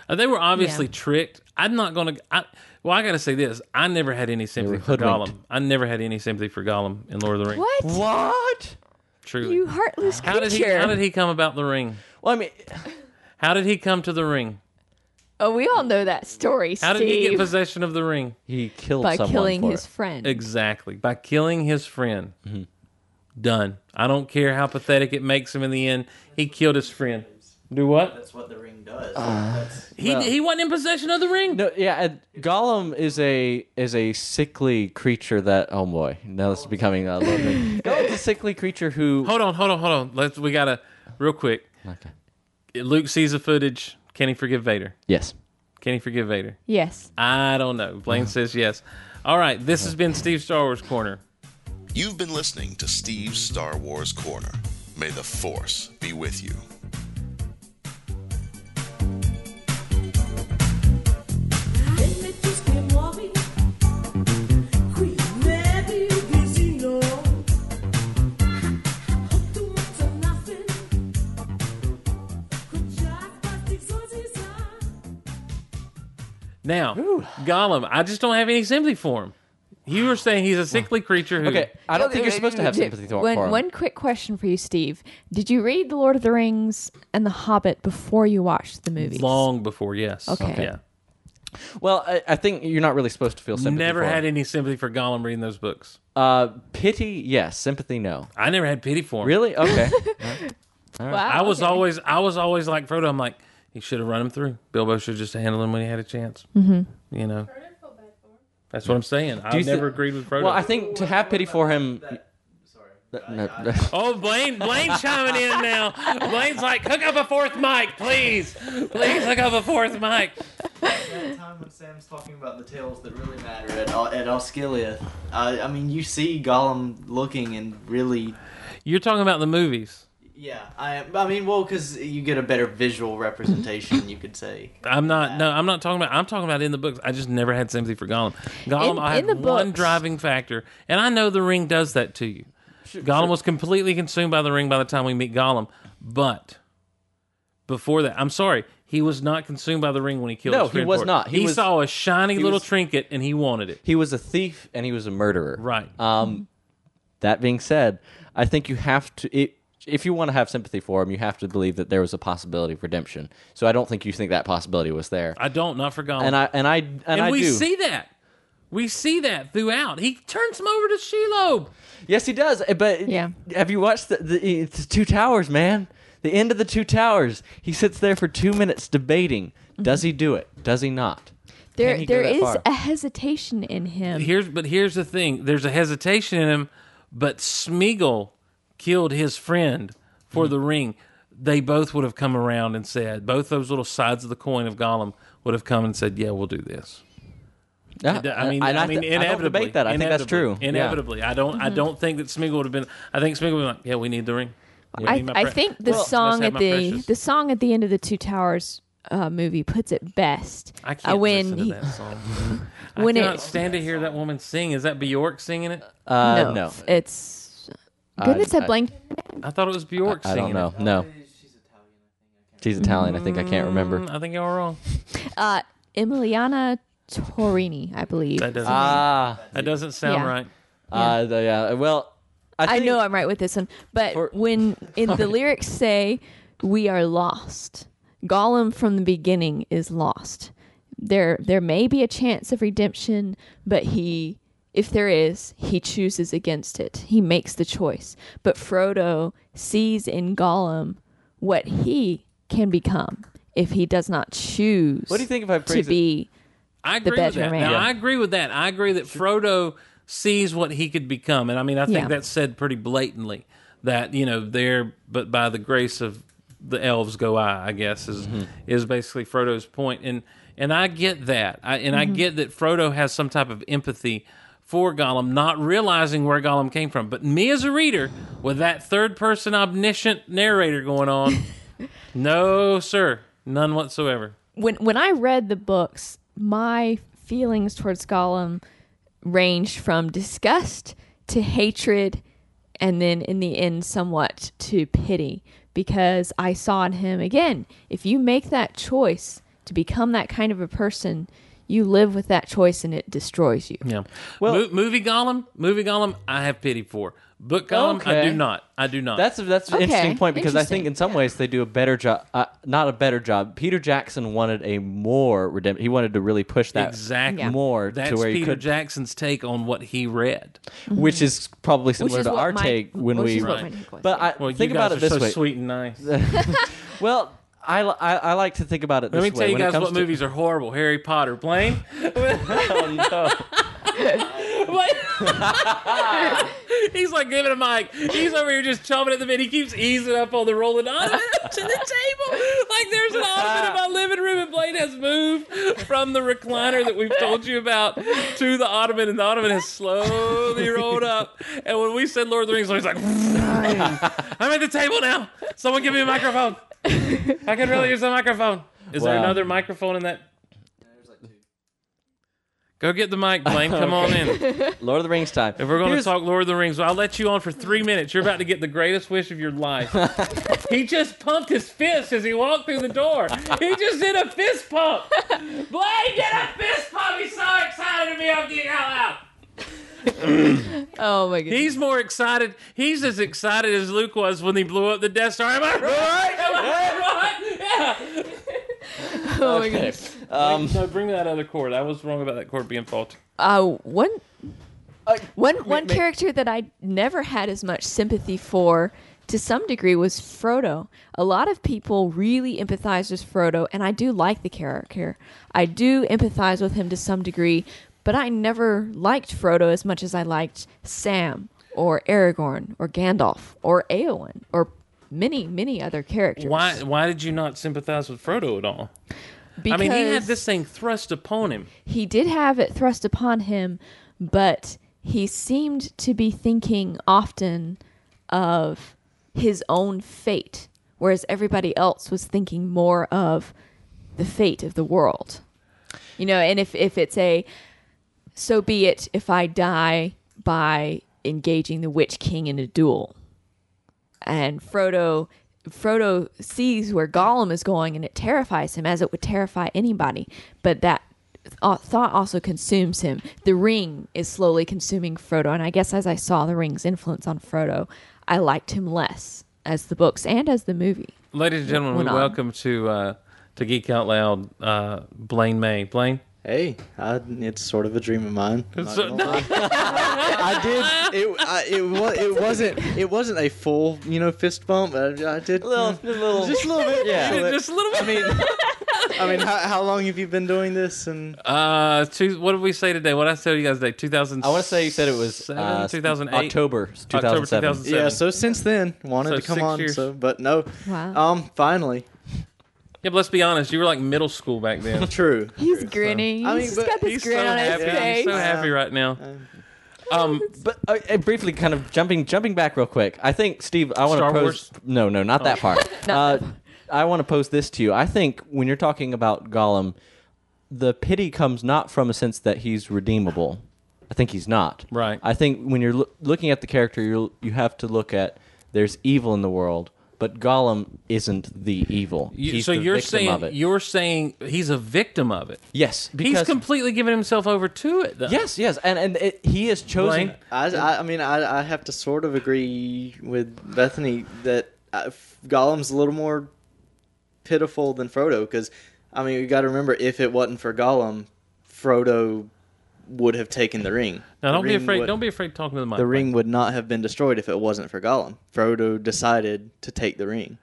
S2: Uh, they were obviously
S3: Yeah.
S2: tricked. I'm not going to. Well, I got to say this: I never had any sympathy
S4: were
S2: for
S4: hoodwinked.
S2: Gollum. I never had any sympathy for Gollum in Lord of the Rings.
S3: What?
S4: what?
S2: Truly,
S3: You heartless
S2: how did he?
S3: creature.
S2: How did he come about the ring?
S4: Well, I mean,
S2: How did he come to the ring?
S3: Oh, we all know that story,
S2: How did he get
S3: Steve.
S2: possession of the ring?
S4: he killed
S3: by
S4: someone
S3: killing
S4: for
S3: his
S4: it.
S3: friend.
S2: Exactly by killing his friend.
S4: Mm-hmm.
S2: Done. I don't care how pathetic it makes him in the end. He killed his friend. Do what?
S6: That's what the ring does.
S4: Uh,
S6: That's-
S2: He he wasn't in possession of the ring.
S4: No, yeah, and Gollum is a is a sickly creature that. Oh boy, now this is becoming a little bit. *laughs* Gollum's sickly creature who.
S2: Hold on, hold on, hold on. Let's we gotta real quick.
S4: Okay.
S2: Luke sees the footage. Can he forgive Vader?
S4: Yes.
S2: Can he forgive Vader?
S3: yes.
S2: I don't know. Blayne uh-huh. says yes. All right, this has been Steve Star Wars Corner.
S5: You've been listening to Steve's Star Wars Corner. May the Force be with you.
S2: Now, Gollum, I just don't have any sympathy for him. You were saying he's a sickly creature who.
S4: Okay, I don't think you're supposed to have sympathy for,
S3: one,
S4: him.
S3: One quick question for you, Steve. Did you read The Lord of the Rings and The Hobbit before you watched the movies?
S2: Long before, yes.
S3: Okay.
S2: Yeah.
S4: Well, I, I think you're not really supposed to feel sympathy.
S2: Never
S4: for
S2: had
S4: him.
S2: any sympathy for Gollum reading those books.
S4: Uh, pity, yes. Sympathy, no.
S2: I never had pity for him.
S4: Really? Okay. *laughs*
S3: Wow,
S2: I was
S3: okay.
S2: always, I was always like Frodo. I'm like, he should have run him through. Bilbo should have just handled him when he had a chance. Mm-hmm. You know. That's what I'm saying. I
S4: you thi-
S2: never agreed with Frodo.
S4: well, I think to have pity for him. No, no. *laughs*
S2: Oh, Blayne, Blayne's chiming in now. Blayne's like, hook up a fourth mic, please. Please hook up a fourth mic.
S6: that time when Sam's talking about the tales that really matter at, Al- at Osgiliath, uh, I mean, you see Gollum looking and really,
S2: You're talking about the movies.
S6: Yeah. I, I mean, well, because you get a better visual representation, you could say.
S2: I'm not. No, I'm not talking about. I'm talking about in the books. I just never had sympathy for Gollum. Gollum,
S3: In-
S2: I have
S3: the
S2: one
S3: books-
S2: driving factor, and I know the ring does that to you. Gollum was completely consumed by the ring by the time we meet Gollum, but before that, I'm sorry, he was not consumed by the ring when he killed.
S4: No,
S2: his
S4: he was
S2: for
S4: not. He
S2: He,
S4: was-
S2: saw a shiny little
S4: was-
S2: trinket and he wanted it.
S4: he was a thief and he was a murderer.
S2: Right.
S4: Um, that being said, I think you have to. It, if you want to have sympathy for him, you have to believe that there was a possibility of redemption. So I don't think you think that possibility was there.
S2: I don't, not for Gollum.
S4: and I and I and,
S2: and
S4: I
S2: we
S4: do.
S2: see that. We see that throughout. He turns him over to Shelob.
S4: Yes, he does. eh, But
S3: Yeah.
S4: have you watched the, the, the Two Towers, man? The end of the Two Towers. He sits there for two minutes debating. Does he do it? Does he not?
S3: There,
S4: Can he go
S3: there
S4: that
S3: is
S4: far?
S3: a hesitation in him.
S2: Here's but here's the thing. There's a hesitation in him, but Smeagol killed his friend for
S4: Mm-hmm.
S2: the ring. They both would have come around and said, both those little sides of the coin of Gollum would have come and said, "Yeah, we'll do this."
S4: Yeah,
S2: I mean,
S4: and
S2: I, mean,
S4: th- I don't
S2: inevitably.
S4: debate that. I think that's true.
S2: Inevitably.
S4: Yeah.
S2: I don't.
S3: Mm-hmm.
S2: I don't think that Smeagol would have been. I think Smeagol would be like, "Yeah, we need the ring." We
S3: I,
S2: need my
S3: I think the
S2: Well,
S3: song at the
S2: precious.
S3: the song at the end of the Two Towers uh, movie puts it best.
S2: I can't
S3: uh, when
S2: listen to
S3: he,
S2: that song. *laughs*
S3: when
S2: I
S3: it-
S2: stand to hear that woman sing. Is that Bjork singing it?
S4: Uh,
S3: no,
S4: no,
S3: it's goodness
S4: I-
S3: I blanked.
S2: I thought it was Bjork
S4: I
S2: singing
S4: don't know.
S2: it.
S4: No, she's Italian. I think I can't remember.
S2: Mm, I think y'all were wrong. *laughs*
S3: Uh, Emiliana Torrini, I believe.
S2: That doesn't.
S4: Ah,
S2: that doesn't sound
S3: Yeah.
S2: right.
S4: uh, the, yeah. Well, I,
S3: I
S4: think,
S3: know I'm right with this one, but
S4: For-
S3: when in the *laughs* lyrics say we are lost, Gollum from the beginning is lost. There there may be a chance of redemption, but he if there is, he chooses against it. He makes the choice. But Frodo sees in Gollum what he can become if he does not choose
S4: What do you think if I
S3: to
S4: it?
S3: be
S2: I agree with
S3: better
S2: that.
S3: man.
S2: Now, I agree with that. I agree that Frodo sees what he could become, and I mean, I think
S3: Yeah.
S2: that's said pretty blatantly. That you know, there, but by the grace of the elves go I. I guess is
S4: Mm-hmm.
S2: is basically Frodo's point, and and I get that, I, and I
S3: Mm-hmm.
S2: get that Frodo has some type of empathy for Gollum, not realizing where Gollum came from. But me as a reader, with that third person omniscient narrator going on, *laughs* no, sir, none whatsoever.
S3: when when I read the books, my feelings towards Gollum ranged from disgust to hatred, and then in the end, somewhat to pity, because I saw in him again. If you make that choice to become that kind of a person, you live with that choice, and it destroys you.
S2: Yeah.
S4: Well-
S2: Mo- movie Gollum, movie Gollum, I have pity for. Book Gollum, I do not. I do not.
S4: That's that's an
S3: Okay,
S4: interesting point because I think in some ways they do a better job. Uh, not a better job. Peter Jackson wanted a more redemption. He wanted to really push that
S2: exactly
S3: Yeah.
S4: more
S2: That's
S4: to where he
S2: Peter
S4: could,
S2: Jackson's take on what he read.
S4: which is probably similar
S3: is
S4: to our
S3: my-
S4: take when we.
S2: Right.
S3: was,
S4: But. I
S2: Well,
S4: think
S2: you
S4: about
S2: guys
S4: it this
S2: so
S4: way.
S2: sweet and nice. *laughs* *laughs*
S4: Well, I, I I like to think about it this
S2: Let me
S4: way.
S2: tell you
S4: when
S2: guys what
S4: to-
S2: movies are horrible. Harry Potter, Blayne. *laughs* Oh, *laughs* *laughs* He's like giving a mic. He's over here just chomping at the bit. He keeps easing up on the rolling ottoman *laughs* to the table. Like there's an ottoman in my living room, and Blayne has moved from the recliner that we've told you about to the ottoman, and the ottoman has slowly rolled up. And when we said Lord of the Rings, he's like, I'm at the table now. Someone give me a microphone. I could really use a microphone. Is there another microphone in that? Go get the mic, Blayne. Come on in. *laughs*
S4: Lord of the Rings time.
S2: If we're going to talk Lord of the Rings, I'll let you on for three minutes. You're about to get the greatest wish of your life. *laughs* he just pumped his fist as he walked through the door. He just did a fist pump. Blayne did a fist pump. He's so excited to be on Geek Out Loud. *coughs*
S3: Oh my goodness.
S2: He's more excited. He's as excited as Luke was when he blew up the Death Star. Am I right? Am I right? *laughs* Yeah.
S3: oh my goodness.
S4: Um,
S2: no, bring that other cord. I was wrong about that cord being faulty.
S3: Uh, one, one, one character that I never had as much sympathy for, to some degree, was Frodo. A lot of people really empathize with Frodo, and I do like the character. I do empathize with him to some degree, but I never liked Frodo as much as I liked Sam or Aragorn or Gandalf or Eowyn or many, many other characters.
S2: Why? Why did you not sympathize with Frodo at all? I mean, he had this thing thrust upon him.
S3: he did have it thrust upon him, but he seemed to be thinking often of his own fate, whereas everybody else was thinking more of the fate of the world. You know, and if, if it's a so be it if I die by engaging the Witch King in a duel. And Frodo Frodo sees where Gollum is going and it terrifies him as it would terrify anybody. But that uh, thought also consumes him. The ring is slowly consuming Frodo, and I guess as I saw the ring's influence on Frodo, I liked him less as the books and as the movie.
S2: Ladies and gentlemen, we welcome to uh, to Geek Out Loud, uh, Blayne May. Blayne.
S6: Hey, I, it's sort of a dream of mine. I'm
S2: So-
S6: gonna lie. *laughs* I did. It, I, it, was, it wasn't. It wasn't a full, you know, fist bump. I, I did
S4: little, little,
S6: just a little bit. *laughs*
S4: Yeah.
S6: Little bit.
S2: Just a little bit.
S6: I mean, I mean, how, how long have you been doing this? And
S2: Uh, two, what did we say today? What did I tell you guys today? 2000.
S4: I want to say you said it was uh,
S2: 2008.
S4: October,
S2: October
S4: 2007.
S2: 2007.
S6: yeah, so since then, wanted
S2: So
S6: to come
S2: six
S6: on.
S2: years.
S6: So, but no.
S3: Wow.
S6: Um, finally,
S2: Yeah, but let's be honest. You were like middle school back then. *laughs*
S6: true.
S3: He's
S6: true.
S3: grinning.
S6: I mean,
S3: He's
S6: but
S3: got this
S2: He's so
S3: grin on his
S2: happy.
S3: face.
S2: He's so happy right now. Um, *laughs*
S4: But uh, uh, briefly, kind of jumping jumping back real quick. I think Steve, I want to
S2: Star
S4: pose.
S2: Wars?
S4: No, no, not that part. *laughs*
S3: Not
S4: uh, I want to pose this to you. I think when you're talking about Gollum, the pity comes not from a sense that he's redeemable. I think he's not.
S2: Right.
S4: I think when you're loo- looking at the character, you you have to look at there's evil in the world, but Gollum isn't the evil.
S2: you-
S4: he's
S2: so
S4: the
S2: you're
S4: victim
S2: saying
S4: of it.
S2: you're saying he's a victim of it.
S4: yes,
S2: He's completely given himself over to it. Though.
S4: yes, yes, and and it, he has chosen.
S2: Blayne?
S6: I, I, I mean, I, I have to sort of agree with Bethany that uh, Gollum's a little more pitiful than Frodo because, I mean, you got to remember if it wasn't for Gollum, Frodo would have taken the ring.
S2: Now
S6: The
S2: don't be afraid.
S6: would-
S2: Don't be afraid talking to the mic.
S6: The ring would not have been destroyed if it wasn't for Gollum. Frodo decided to take the ring,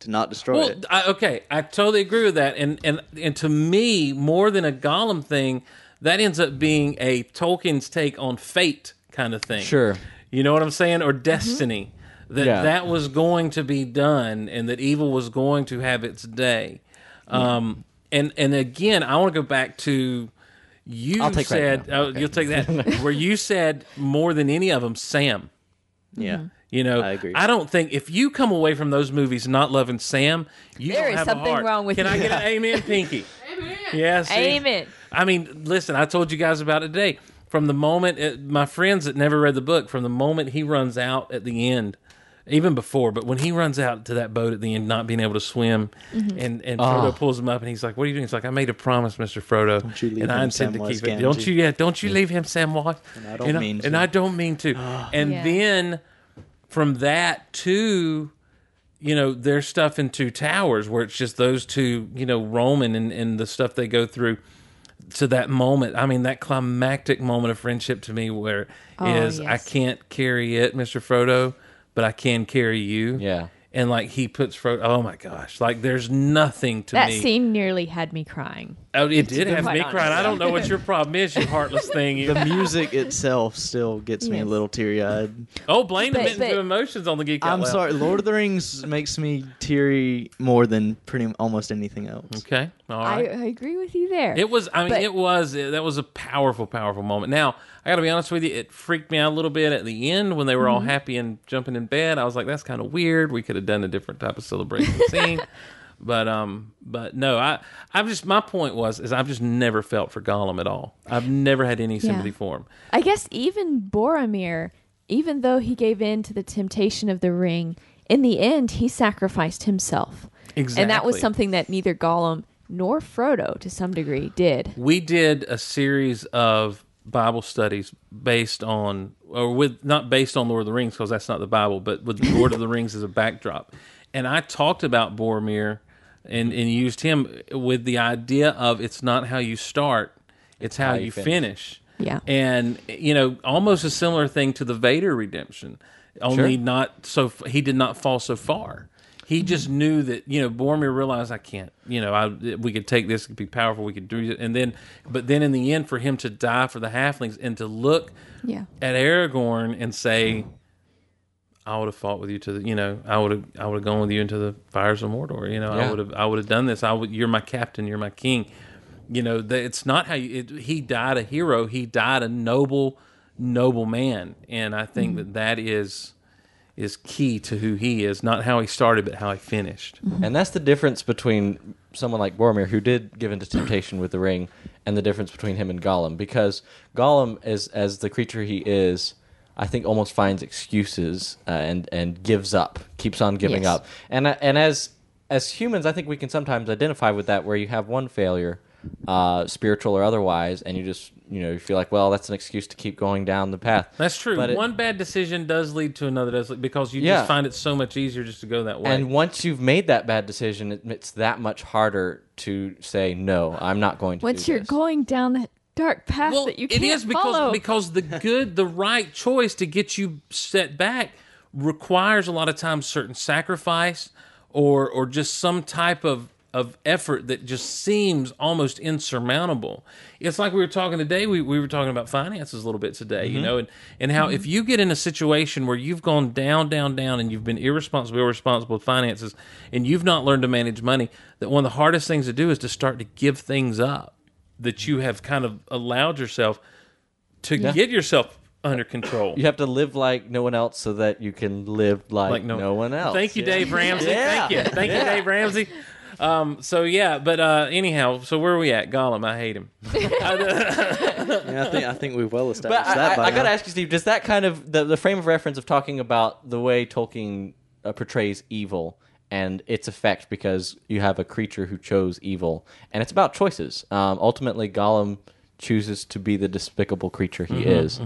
S6: to not destroy
S2: Well,
S6: it.
S2: I, okay, I totally agree with that, and and and to me, more than a Gollum thing, that ends up being a Tolkien's take on fate kind of thing.
S4: Sure.
S2: you know what I'm saying, or destiny. That
S4: Yeah.
S2: that was going to be done, and that evil was going to have its day. Um, and and again, I want to go back to you
S4: I'll take
S2: said
S4: credit now.
S2: oh, you'll take that where you said more than any of them, Sam.
S6: yeah.
S2: You know,
S6: I agree.
S2: I don't think if you come away from those movies not loving Sam, you
S3: There
S2: don't have
S3: something
S2: a heart.
S3: wrong with you.
S2: Can I get an amen, Pinky? *laughs* amen. Yeah, see?
S3: Amen.
S2: I mean, listen, I told you guys about it today. From the moment uh my friends that never read the book, from the moment he runs out at the end, even before, but when he runs out to that boat at the end, not being able to swim,
S3: Mm-hmm.
S2: and and Frodo pulls him up, and he's like, "What are you doing?" He's like, "I made a promise, Mister Frodo,
S6: Don't you leave
S2: and I
S6: him
S2: intend to
S6: Samwise
S2: keep it. Don't you? Yeah, don't you leave him, Samwise."
S6: And I don't mean
S2: And
S6: to.
S2: I don't mean to. and
S3: Yeah.
S2: then from that to you know their stuff in two towers where it's just those two you know roman and, and the stuff they go through to that moment i mean that climactic moment of friendship to me where is
S3: Oh,
S2: i
S3: yes.
S2: can't carry it mr frodo but i can carry you
S4: Yeah.
S2: and like he puts frodo oh my gosh like there's nothing to
S3: That
S2: me
S3: scene nearly had me crying.
S2: oh it did have me
S3: honest.
S2: crying i don't know what your problem is you heartless thing you
S6: The music itself still gets me a little teary eyed.
S2: oh blame
S3: But-
S2: admitting to
S3: but-
S2: emotions on the geek Out
S6: I'm
S2: Loud.
S6: sorry, Lord of the Rings makes me teary more than pretty almost anything else.
S2: okay all right.
S3: I, I agree with you there.
S2: It was. I mean,
S3: But-
S2: it was. That was a powerful, powerful moment. Now, I got to be honest with you. It freaked me out a little bit at the end when they were all
S3: Mm-hmm.
S2: happy and jumping in bed. I was like, "That's kind of weird. We could have done a different type of celebration *laughs* scene." But um, but no, I I've just my point was is I've just never felt for Gollum at all. I've never had any sympathy
S3: Yeah.
S2: for him.
S3: I guess even Boromir, even though he gave in to the temptation of the ring, in the end he sacrificed himself. Exactly. And that was something that neither Gollum nor Frodo, to some degree, did.
S2: we did a series of Bible studies based on, or with not based on Lord of the Rings because that's not the Bible, but with *laughs* Lord of the Rings as a backdrop. And I talked about Boromir and and used him with the idea of it's not how you start, it's how,
S4: how
S2: you
S4: you
S2: finish.
S4: finish.
S3: Yeah.
S2: And you know, almost a similar thing to the Vader redemption, only
S4: Sure.
S2: not so he did not fall so far. He just knew that you know Boromir realized I can't. You know, I we could take this, it could be powerful, we could do it, and then, but then in the end, for him to die for the halflings and to look
S3: Yeah.
S2: at Aragorn and say, "I would have fought with you to the, you know, I would have, I would have gone with you into the fires of Mordor. You know, I would have, I would have done this. I would, you're my captain, you're my king. You know, that it's not how you. It, he died a hero. He died a noble, noble man, and I think mm-hmm. that that is is key to who he is, not how he started, but how he finished.
S4: And that's the difference between someone like Boromir, who did give into temptation with the ring, and the difference between him and Gollum. Because Gollum, is, as the creature he is, I think almost finds excuses uh, and and gives up, keeps on giving
S3: Yes.
S4: up. And uh, and as as humans, I think we can sometimes identify with that, where you have one failure, uh, spiritual or otherwise, and you just you know you feel like, well, that's an excuse to keep going down the path.
S2: That's true.
S4: But it-
S2: One bad decision does lead to another, does because you
S4: Yeah.
S2: just find it so much easier just to go that way.
S4: And once you've made that bad decision, it, it's that much harder to say no. I'm not going to.
S3: Once
S4: do
S3: you're
S4: this."
S3: going down that dark path that you can't
S2: is because
S3: follow.
S2: because the good, the right choice to get you set back requires a lot of times certain sacrifice or or just some type of of effort that just seems almost insurmountable. It's like we were talking today. We, we were talking about finances a little bit today, you mm-hmm. know, and, and how if you get in a situation where you've gone down, down, down, and you've been irresponsible, irresponsible with finances, and you've not learned to manage money, that one of the hardest things to do is to start to give things up that you have kind of allowed yourself to get yourself under control.
S4: You have to live like no one else so that you can live like, no, one else.
S2: Thank you,
S4: Yeah.
S2: Dave Ramsey.
S4: Yeah.
S2: Thank you. Thank you, Dave Ramsey. Um, so yeah, but uh, anyhow, so where are we at? Gollum, I hate him. *laughs*
S6: Yeah, I think I think we've well established
S4: But
S6: that.
S4: I,
S6: by
S4: I gotta ask you, Steve. Does that kind of the, the frame of reference of talking about the way Tolkien uh, portrays evil and its effect because you have a creature who chose evil, and it's about choices. Um, ultimately, Gollum chooses to be the despicable creature he is.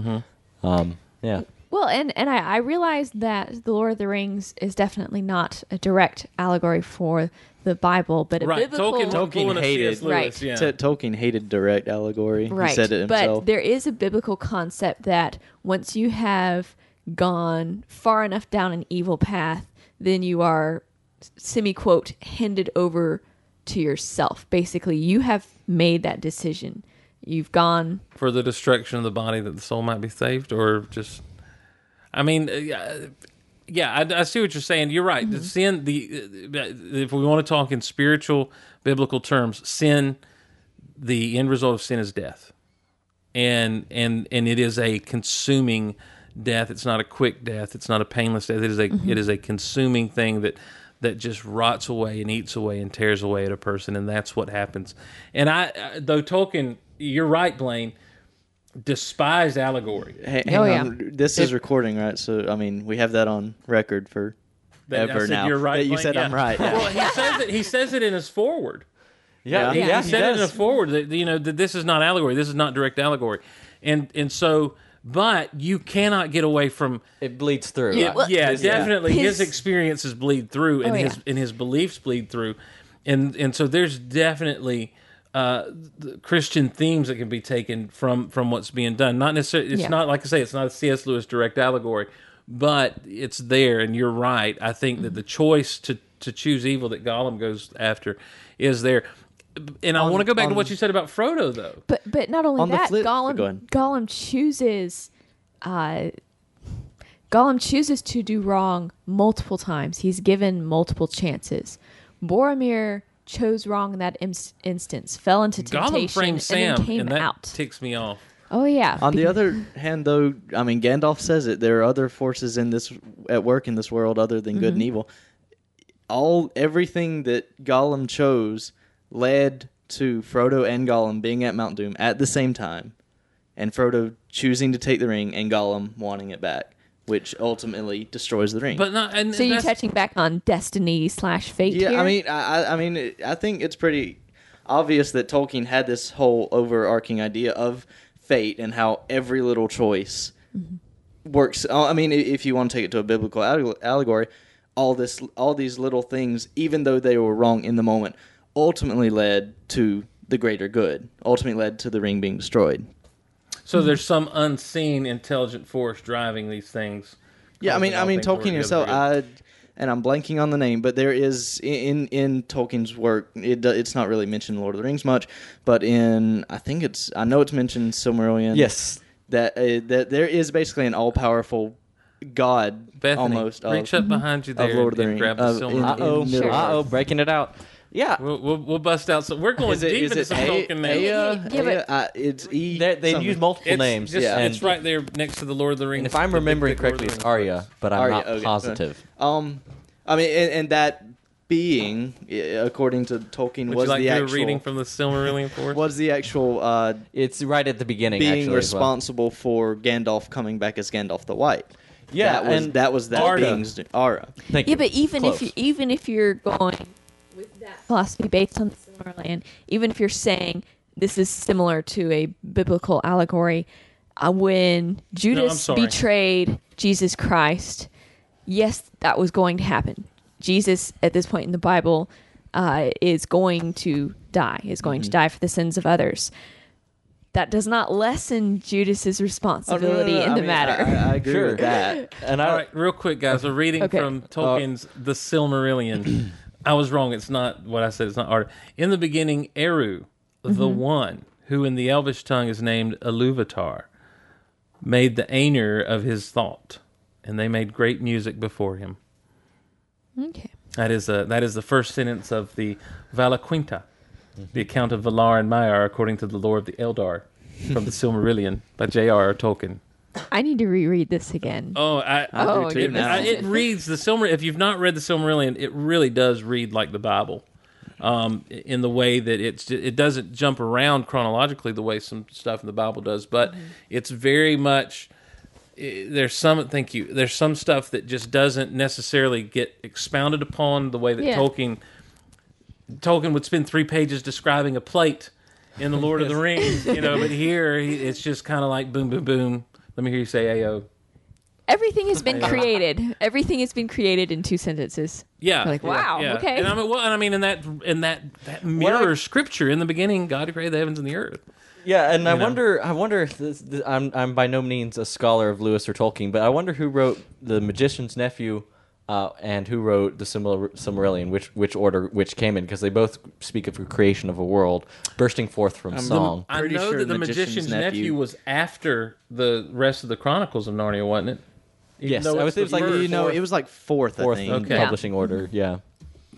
S4: Um, yeah.
S3: Well, and and I, I realize that the Lord of the Rings is definitely not a direct allegory for the Bible, but a
S2: Right,
S3: biblical
S2: Tolkien,
S6: Tolkien hated-
S2: C.S. Lewis,
S3: Right.
S2: Yeah.
S6: T- Tolkien hated direct allegory.
S3: right.
S6: He said it
S3: but there is a biblical concept that once you have gone far enough down an evil path, then you are semi quote handed over to yourself. Basically, you have made that decision. You've gone
S2: for the destruction of the body that the soul might be saved, or just, I mean, uh, yeah, I, I see what you're saying. You're right. The sin, the if we want to talk in spiritual biblical terms, sin, the end result of sin is death, and and and it is a consuming death. It's not a quick death. It's not a painless death. It is a it is a consuming thing that that just rots away and eats away and tears away at a person, and that's what happens. And I, I- though Tolkien, you're right, Blayne, despised allegory.
S6: Hey,
S3: Oh,
S6: hang
S3: yeah.
S6: on. This is recording, right? So I mean, we have that on record for
S2: That- I
S6: ever
S2: said
S6: now.
S2: You're right.
S6: That you
S2: Blayne,
S6: said I'm right. yeah. *laughs*
S2: Well, he says it. He says it in his forward.
S4: Yeah.
S6: Yeah.
S4: Yeah.
S2: he
S4: he
S2: said it in
S4: does.
S2: a forward that you know that this is not allegory. This is not direct allegory, and and so, but you cannot get away from.
S4: It bleeds through.
S2: Yeah,
S3: well,
S2: yeah, definitely. His,
S3: His-
S2: experiences bleed through, and
S3: Oh,
S2: his
S3: yeah.
S2: and his beliefs bleed through, and and so there's definitely uh, the Christian themes that can be taken from from what's being done. Not necessarily. It's
S3: Yeah.
S2: not like I say. It's not a C.S. Lewis direct allegory, but it's there. And you're right. I think that the choice to to choose evil that Gollum goes after is there. And I want to go back to what you said about Frodo, though.
S3: But but not only
S6: On
S3: that,
S6: flip-
S3: Gollum
S6: go.
S3: Gollum chooses uh Gollum chooses to do wrong multiple times. He's given multiple chances. Boromir chose wrong in that im- instance, fell into temptation,
S2: Gollum framed Sam,
S3: and then came
S2: and that
S3: out.
S2: ticks me off.
S3: oh yeah.
S6: On the other hand, though, I mean, Gandalf says it. There are other forces in this at work in this world other than good and mm-hmm. evil. All everything that Gollum chose led to Frodo and Gollum being at Mount Doom at the same time, and Frodo choosing to take the ring and Gollum wanting it back, which ultimately destroys the ring.
S2: But not. And
S3: so you're
S2: that's-
S3: touching back on destiny slash fate
S6: yeah,
S3: here.
S6: I mean, I, I- I mean, it- I think it's pretty obvious that Tolkien had this whole overarching idea of fate and how every little choice works. uh, I mean, if you want to take it to a biblical allegory, all this, all these little things, even though they were wrong in the moment, ultimately led to the greater good. Ultimately led to the ring being destroyed.
S2: So there's some unseen intelligent force driving these things.
S6: Yeah, I mean, I
S2: all
S6: mean,
S2: things
S6: Tolkien
S2: together
S6: himself. I and I'm blanking on the name, but there is in in Tolkien's work. It do- it's not really mentioned in Lord of the Rings much, but in I think it's I know it's mentioned in Silmarillion.
S4: Yes.
S6: that uh, that there is basically an all powerful God
S2: Bethany,
S6: almost of,
S2: reach up behind you there
S6: of Lord of the Rings.
S2: grab the
S6: of-
S4: Uh oh.
S6: in Middle. Earth.
S4: Breaking it out. Yeah.
S2: We'll, we'll, we'll bust out. So we're going
S6: Is it
S2: deep
S6: is
S2: into
S6: it
S2: some
S6: A-
S2: Tolkien now.
S6: Aya?
S3: Yeah, but-
S6: Aya? Uh, it's E.
S4: They, they use multiple
S2: It's
S4: names.
S2: just-
S6: Yeah.
S4: and
S2: it's right there next to the Lord of the Rings.
S4: if I'm
S2: the big,
S4: remembering
S2: thick Lord of
S4: correctly, it's
S2: Rings.
S4: Arya, but I'm
S6: Arya,
S4: not
S6: okay.
S4: positive.
S6: Um, I mean, and, and that being, according to Tolkien,
S2: Would
S6: was
S2: you like
S6: the
S2: to do a
S6: actual
S2: reading from the Silmarillion for
S6: was the actual uh,
S4: It's right at the beginning.
S6: being
S4: actually, as well.
S6: responsible for Gandalf coming back as Gandalf the White.
S4: Yeah,
S6: that was
S4: and
S6: that was that
S2: Arda.
S6: being's Ara.
S4: Thank
S3: Yeah,
S4: you.
S3: but even
S4: Close.
S3: if you, even if you're going with that philosophy based on the Silmarillion, even if you're saying this is similar to a biblical allegory, uh, when Judas
S2: sorry.
S3: betrayed Jesus Christ, yes, that was going to happen. Jesus, at this point in the Bible, uh, is going to die. Is going
S4: Mm-hmm.
S3: to die for the sins of others. That does not lessen Judas's responsibility in
S6: I
S3: the
S6: mean,
S3: matter.
S6: I, I agree
S4: Sure.
S6: with that.
S4: and I,
S2: All right, real quick, guys. we're reading
S3: Okay.
S2: from Tolkien's The Silmarillion. *clears throat* I was wrong. It's not what I said. It's not art. In the beginning, Eru, the mm-hmm. one who in the Elvish tongue is named Iluvatar, made the Ainur of his thought, and they made great music before him.
S3: okay.
S2: That is a, that is the first sentence of the Valaquenta, mm-hmm. the account of Valar and Maiar according to the lore of the Eldar from the *laughs* Silmarillion by J.R.R. Tolkien.
S3: I need to reread this again.
S2: Oh, I,
S6: I
S3: Oh,
S6: do too
S2: it, I- it reads the Silmar. If you've not read the Silmarillion, it really does read like the Bible, um, in the way that it's it doesn't jump around chronologically the way some stuff in the Bible does, but it's very much. There's some thank you. There's some stuff that just doesn't necessarily get expounded upon the way that
S3: Yeah.
S2: Tolkien Tolkien would spend three pages describing a plate in the Lord of the Rings, you know. But *laughs* here, it's just kind of like boom, boom, boom. Let me hear you say "Ayo."
S3: Everything has been *laughs* created. Everything has been created in two sentences.
S2: Yeah,
S3: You're like, wow,
S2: yeah.
S3: okay.
S2: And I mean, well, and I mean, in that in that that mirrors scripture in the beginning, God created the heavens and the earth.
S4: Yeah, and I
S2: know?
S4: wonder. I wonder if this, this, I'm. I'm by no means a scholar of Lewis or Tolkien, but I wonder who wrote the Magician's Nephew, uh, and who wrote the Silmar- Silmarillion. Which which order which came in because they both speak of the creation of a world bursting forth from song.
S2: I
S6: Pretty
S2: know
S6: sure
S2: that the
S6: the
S2: magician's,
S6: Magician's
S2: nephew.
S6: Nephew-
S2: was after the rest of the Chronicles of Narnia, wasn't it? Even
S4: Yes,
S2: though
S4: I
S2: it's
S4: would say it was like,
S2: first.
S6: you know, it was like fourth,
S4: Fourth
S6: I think.
S2: Okay.
S4: publishing order. Yeah.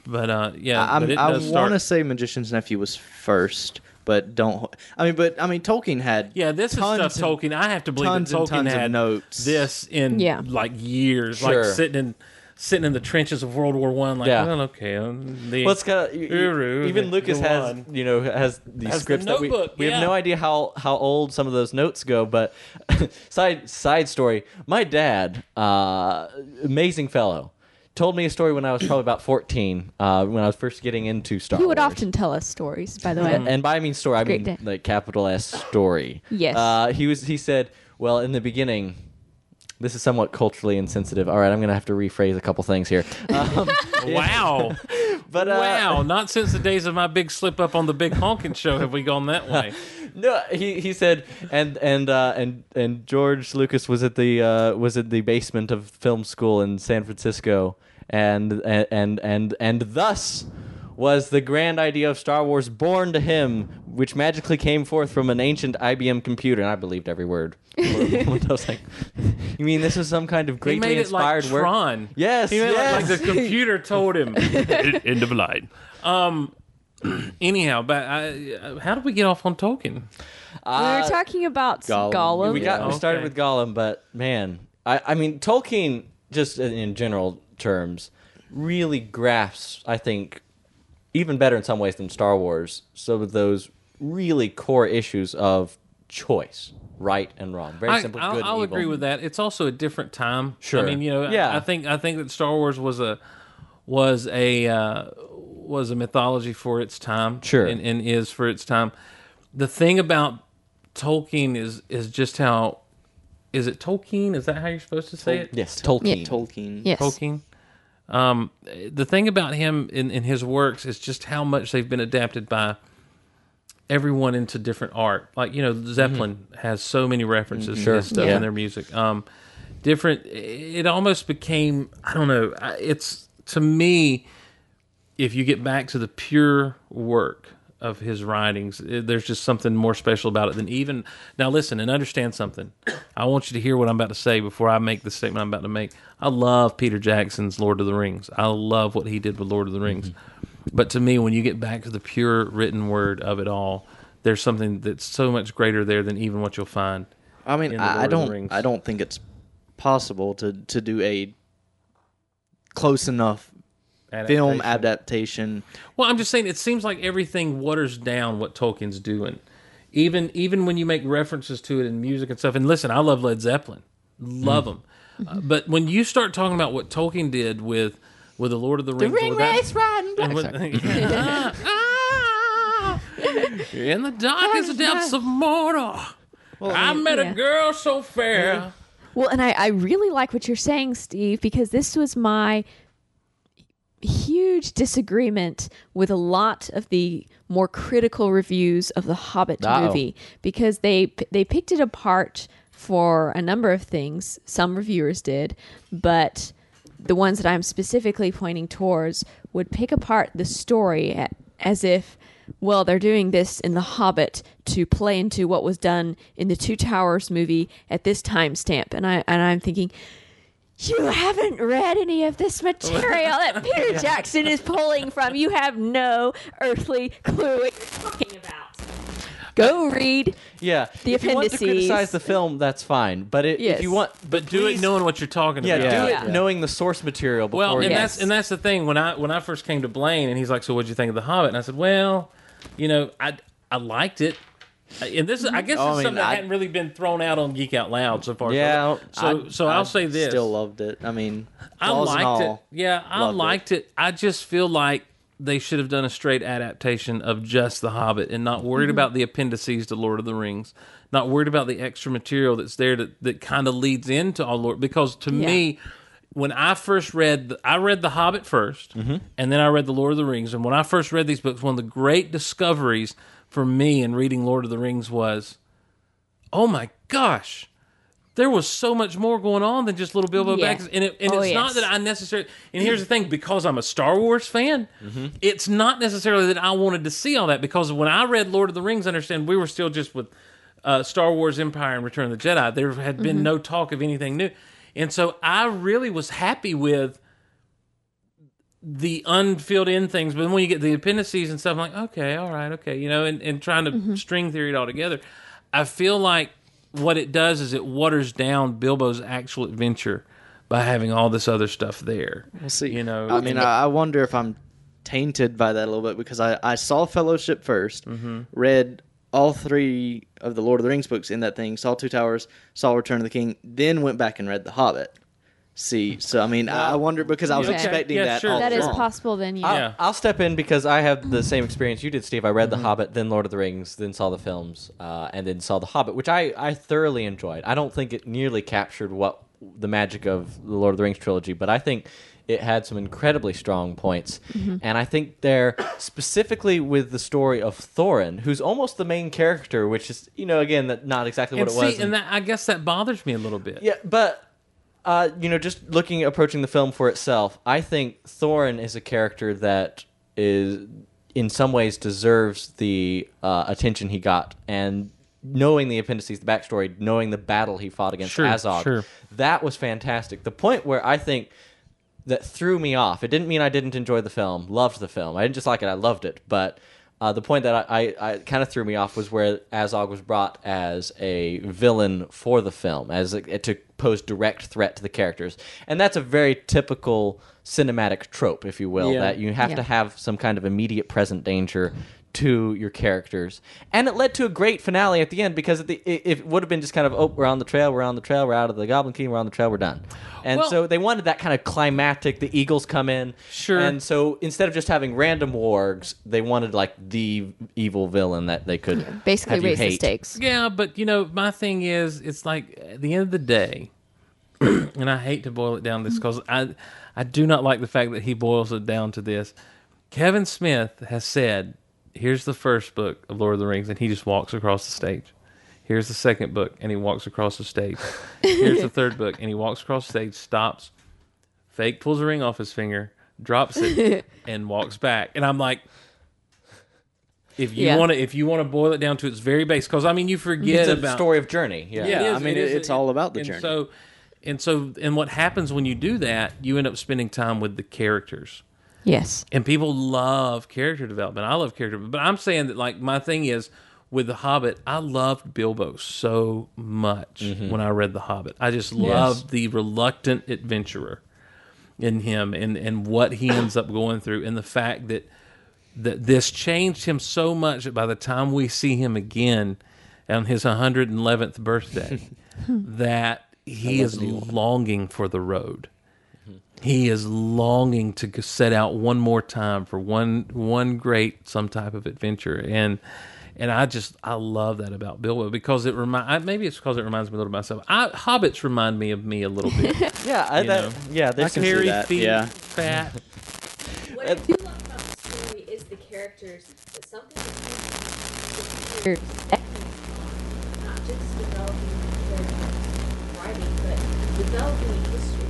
S2: but uh, yeah,
S6: I,
S2: but it
S6: I
S2: does
S6: want to
S2: start.
S6: say Magician's Nephew was first, but don't. I mean, but I mean, Tolkien had
S2: Yeah, this is
S6: tons
S2: stuff
S6: and-
S2: Tolkien. I have to believe
S6: tons
S2: that
S6: and
S2: Tolkien
S6: tons of
S2: had
S6: notes.
S2: this in
S3: Yeah.
S2: like years,
S4: Sure.
S2: like sitting in sitting in the trenches of World War One. Like,
S4: Yeah.
S2: well, okay, um, the,
S4: Well, it's kind of
S2: Uru,
S4: even
S2: the-
S4: Lucas
S2: the
S4: has
S2: one.
S4: you know has these
S2: Has the
S4: scripts that we
S2: notebook,
S4: we
S2: yeah.
S4: have no idea how how old some of those notes go. But *laughs* side side story, my dad, uh, amazing fellow, told me a story when I was probably about fourteen uh, when I was first getting into Star
S3: He would
S4: Wars.
S3: often tell us stories, by the way.
S4: and, and by I mean story, I
S3: Great
S4: mean
S3: day.
S4: like capital S story.
S3: Yes.
S4: Uh, he was. He said, "Well, in the beginning." This is somewhat culturally insensitive. All right, I'm going to have to rephrase a couple things here. *laughs* Um,
S2: wow. *laughs*
S4: but uh,
S2: wow, not since the days of my big slip up on the big honkin' show have we gone that way. *laughs*
S4: No, he he said, and and uh, and and George Lucas was at the uh, was at the basement of film school in San Francisco, and and and and, and thus was the grand idea of Star Wars born to him, which magically came forth from an ancient IBM computer, and I believed every word. *laughs* *laughs* I was like, "You mean this is some kind of
S2: He
S4: greatly
S2: made it like
S4: inspired work?"
S2: Tron.
S4: Yes,
S2: he made it
S4: yes.
S2: like the computer *laughs* told him. End of line. Um. *clears throat* Anyhow, but I, how did we get off on Tolkien?
S3: we were talking about
S6: Gollum.
S3: Gollum.
S4: We got we started with Gollum, but man, I I mean Tolkien just in, in general terms really grasps I think even better in some ways than Star Wars some of those really core issues of choice, right and wrong, very
S2: I,
S4: simple
S2: I'll,
S4: good
S2: I'll
S4: and evil.
S2: agree with that. It's also a different time.
S4: Sure.
S2: I mean, you know,
S4: Yeah.
S2: I, I think I think that Star Wars was a was a uh, was a mythology for its time.
S4: Sure.
S2: and, and is for its time. The thing about Tolkien is is just how is it Tolkien? Is that how you're supposed to say it?
S4: Yes, Tolkien.
S6: Tolkien.
S3: Yes.
S2: Tolkien. Um, the thing about him in, in his works is just how much they've been adapted by everyone into different art. Like you know, Zeppelin has so many references to
S4: Sure.
S2: this stuff
S4: Yeah.
S2: in their music. Um, different. It almost became I don't know. It's to me, if you get back to the pure work of his writings, eh, there's just something more special about it than even now. Listen and understand something. I want you to hear what I'm about to say before I make the statement I'm about to make. I love Peter Jackson's Lord of the Rings. I love what he did with Lord of the Rings. But to me, when you get back to the pure written word of it all, there's something that's so much greater there than even what you'll find.
S6: I mean,
S2: in the
S6: I, I
S2: Lord of the
S6: don't. I don't think it's possible to to do a close enough film
S2: Adaptation.
S6: adaptation.
S2: Well, I'm just saying it seems like everything waters down what Tolkien's doing. Even even when you make references to it in music and stuff. And listen, I love Led Zeppelin, love them. Uh, but when you start talking about what Tolkien did with with the Lord of the Rings, with that-
S3: riding
S2: and with- Ah, *laughs* ah, in the darkest depths of Mordor, I met
S3: yeah.
S2: a girl so fair.
S3: Well, and I, I really like what you're saying, Steve, because this was my huge disagreement with a lot of the more critical reviews of the Hobbit
S4: Uh-oh.
S3: movie because they they picked it apart for a number of things. Some reviewers did, but the ones that I'm specifically pointing towards would pick apart the story as if well, they're doing this in The Hobbit to play into what was done in the Two Towers movie at this timestamp. And I and I'm thinking, you haven't read any of this material that *laughs* Peter Jackson is pulling from. You have no earthly clue what you're talking about. Go read.
S4: Yeah,
S3: The
S4: if you want to
S3: appendices.
S4: criticize the film, that's fine. But it,
S3: Yes.
S4: if you want,
S2: But do it
S4: please-
S2: knowing what you're talking
S4: yeah,
S2: about.
S4: do
S3: Yeah.
S4: knowing the source material. Before
S2: Well, and
S4: you-
S2: that's and that's the thing. When I when I first came to Blayne, and he's like, "So what'd you think of the Hobbit?" And I said, "Well, you know, I I liked it." And this is, I guess,
S6: Oh, I
S2: it's
S6: mean,
S2: something that
S6: I-
S2: hadn't really been thrown out on Geek Out Loud so far.
S4: Yeah,
S2: So, so I'll say this:
S6: Still loved it. I mean,
S2: I liked it. Yeah, I
S6: loved it.
S2: liked it. I just feel like they should have done a straight adaptation of just The Hobbit and not worried
S6: Mm-hmm.
S2: about the appendices to Lord of the Rings, not worried about the extra material that's there that, that kind of leads into all Lord. Because to
S3: Yeah.
S2: me, when I first read, the, I read The Hobbit 1st
S6: Mm-hmm.
S2: and then I read The Lord of the Rings. And when I first read these books, one of the great discoveries for me in reading Lord of the Rings was, oh my gosh, there was so much more going on than just little Bilbo
S3: Yeah.
S2: Baggins. And, it, and
S3: Oh,
S2: it's not that I necessarily. And here's the thing: because I'm a Star Wars fan, it's not necessarily that I wanted to see all that. Because when I read Lord of the Rings, understand we were still just with uh, Star Wars Empire and Return of the Jedi. There had been no talk of anything new, and so I really was happy with the unfilled in things. But then when you get the appendices and stuff, I'm like, okay, all right, okay, you know, and, and trying to string theory it all together. I feel like what it does is it waters down Bilbo's actual adventure by having all this other stuff there.
S6: We'll see.
S2: You know,
S6: I mean, I, I wonder if I'm tainted by that a little bit because I, I saw Fellowship 1st
S2: Mm-hmm.
S6: read all three of the Lord of the Rings books in that thing, saw Two Towers, saw Return of the King, then went back and read The Hobbit. See, so I mean, I I wonder because I was
S3: Okay.
S6: expecting
S2: Yeah,
S6: that.
S2: sure.
S6: all
S3: That is
S6: along.
S3: possible then, yeah.
S4: I'll,
S2: Yeah.
S4: I'll step in because I have the same experience you did, Steve. I read The Hobbit, then Lord of the Rings, then saw the films, uh, and then saw The Hobbit, which I, I thoroughly enjoyed. I don't think it nearly captured what the magic of the Lord of the Rings trilogy, but I think it had some incredibly strong points. And I think they're specifically with the story of Thorin, who's almost the main character, which is, you know, again, that not exactly
S2: and
S4: what it
S2: see,
S4: was. in-
S2: and that, I guess that bothers me a little bit.
S4: yeah, but uh, you know, just looking approaching the film for itself, I think Thorin is a character that is in some ways deserves the uh, attention he got, and knowing the appendices, the backstory, knowing the battle he fought against
S2: Sure,
S4: Azog,
S2: sure.
S4: that was fantastic. The point where I think that threw me off. It didn't mean I didn't enjoy the film. Loved the film. I didn't just like it. I loved it. But uh, the point that I, I, I kind of threw me off was where Azog was brought as a villain for the film, as a, to pose direct threat to the characters, and that's a very typical cinematic trope, if you will,
S2: Yeah.
S4: that you have
S3: Yeah.
S4: to have some kind of immediate present danger to your characters, and it led to a great finale at the end because at the, it, it would have been just kind of oh we're on the trail, we're on the trail, we're out of the Goblin King, we're on the trail, we're done, and
S2: Well-
S4: so they wanted that kind of climactic. The Eagles come in,
S2: Sure.
S4: and so instead of just having random wargs, they wanted like the evil villain that they could
S3: Basically,
S4: have you
S3: raise the stakes.
S2: Yeah, but you know, my thing is, it's like at the end of the day, *clears throat* and I hate to boil it down this mm-hmm. because I, I do not like the fact that he boils it down to this. Kevin Smith has said, "Here's the first book of Lord of the Rings," and he just walks across the stage. Here's the second book, and he walks across the stage. *laughs* Here's the third book, and he walks across the stage, stops, fake pulls a ring off his finger, drops it, *laughs* and walks back. And I'm like, if you
S3: Yeah.
S2: want to, if you want to boil it down to its very base, because I mean, you forget
S4: It's a
S2: about
S4: story of journey. Yeah.
S2: Yeah, it
S6: Yeah, I
S2: is-
S6: mean,
S2: it is-
S6: it's all about the
S2: and
S6: journey.
S2: So, and so, and what happens when you do that? You end up spending time with the characters.
S3: Yes.
S2: And people love character development. I love character, but I'm saying that like my thing is with the Hobbit. I loved Bilbo so much when I read the Hobbit. I just loved the reluctant adventurer in him and and what he ends up going through, and the fact that that this changed him so much that by the time we see him again on his 111th birthday, *laughs* that he is longing for the road he is longing to set out one more time for one one great some type of adventure and and I just I love that about Bilbo because it remind maybe it's because it reminds me a little of myself. I, Hobbits remind me of me a little bit. *laughs*
S4: Yeah, I, that, yeah. There's
S6: can see
S2: Hairy
S6: that,
S2: feet,
S6: yeah.
S2: fat. *laughs*
S3: What I do love about the story is the characters, but something that not just developing the writing, but developing history.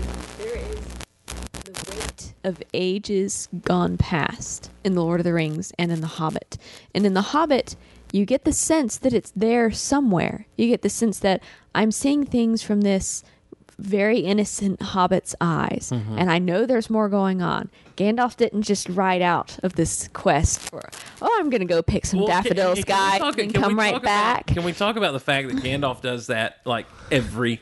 S3: Of ages gone past in The Lord of the Rings and in The Hobbit. And in The Hobbit, you get the sense that it's there somewhere. You get the sense that I'm seeing things from this very innocent hobbit's eyes
S2: Mm-hmm.
S3: and i know there's more going on gandalf didn't just ride out of this quest for oh i'm gonna go pick some
S2: Well,
S3: daffodils
S2: can- can
S3: guy
S2: talk-
S3: and
S2: can
S3: come right
S2: talk
S3: back
S2: can we talk about the fact that Gandalf does that like every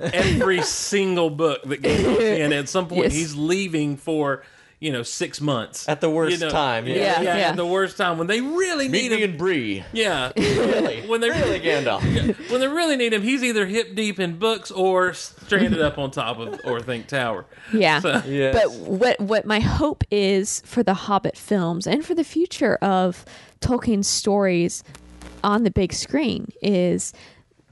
S2: every single book that Gandalf's *laughs* in? At some point,
S3: Yes.
S2: he's leaving for you know six months
S4: At the worst
S2: You know,
S4: time, yeah.
S3: Yeah,
S2: yeah,
S3: yeah.
S2: at the worst time when they really
S4: Meet
S2: need
S4: me
S2: him.
S4: and Bree.
S2: yeah, *laughs*
S4: Really? *laughs*
S2: when they
S4: really, Gandalf?
S2: when they really need him, he's either hip deep in books or stranded up on top of Orthanc Tower.
S3: yeah
S2: So-
S4: Yes.
S3: But what what my hope is for the Hobbit films and for the future of Tolkien's stories on the big screen is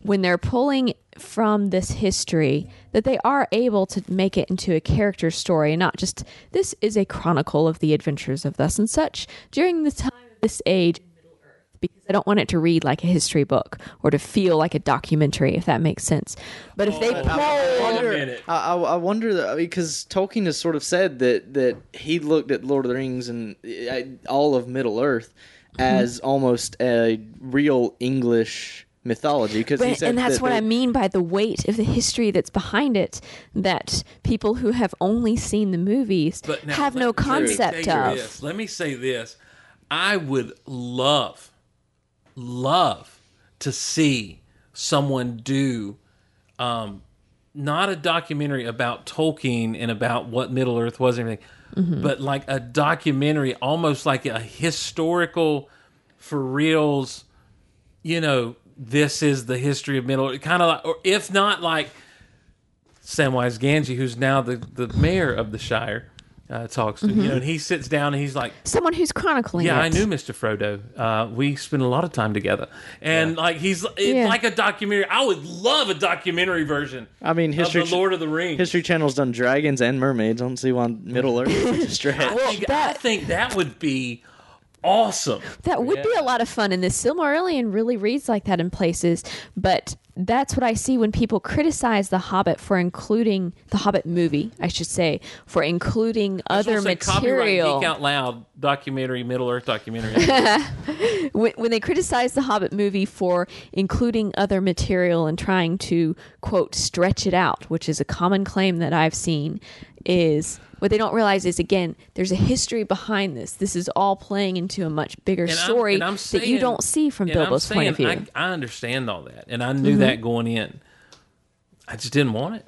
S3: when they're pulling from this history that they are able to make it into a character story and not just this is a chronicle of the adventures of thus and such during the time of this age in Middle Earth because I don't want it to read like a history book or to feel like a documentary if that makes sense. But if they pull
S2: Wait a
S6: wonder- I, I, I wonder that because Tolkien has sort of said that that he looked at Lord of the Rings and uh, all of Middle Earth as almost a real English mythology because he said
S3: and that's
S6: that
S3: what
S6: they-
S3: I mean by the weight of the history that's behind it that people who have only seen the movies
S2: But now,
S3: have no
S2: let- let
S3: concept
S2: say
S3: of.
S2: This. Let me say this: I would love, love to see someone do, um, not a documentary about Tolkien and about what Middle Earth was and everything,
S3: Mm-hmm.
S2: but like a documentary, almost like a historical, for reals. You know, this is the history of Middle Earth, kind of like, or if not like Samwise Gamgee, who's now the, the mayor of the Shire, uh, talks to you know, and he sits down and he's like,
S3: Someone who's chronicling
S2: "Yeah,
S3: it.
S2: I knew Mr. Frodo. Uh, we spent a lot of time together, and like he's it's
S3: Yeah.
S2: like a documentary. I would love a documentary version
S6: I mean, history
S2: of the Lord of the Rings.
S6: History Channel's done dragons and mermaids. I don't see why Middle Earth is such a stretch.
S2: I, think, I think that would be awesome.
S3: That would be a lot of fun. And the Silmarillion really reads like that in places. But that's what I see when people criticize The Hobbit for including the Hobbit movie, I should say, for including other material.
S2: Say copyright
S3: material.
S2: Geek Out Loud documentary, Middle Earth documentary. *laughs*
S3: when, when they criticize the Hobbit movie for including other material and trying to quote stretch it out, which is a common claim that I've seen, is what they don't realize is again there's a history behind this. This is all playing into a much bigger
S2: And I'm-
S3: story
S2: I'm
S3: that you don't see from
S2: and I'm
S3: Bilbo's point of view.
S2: I, I understand all that, and I knew that going in. I just didn't want it.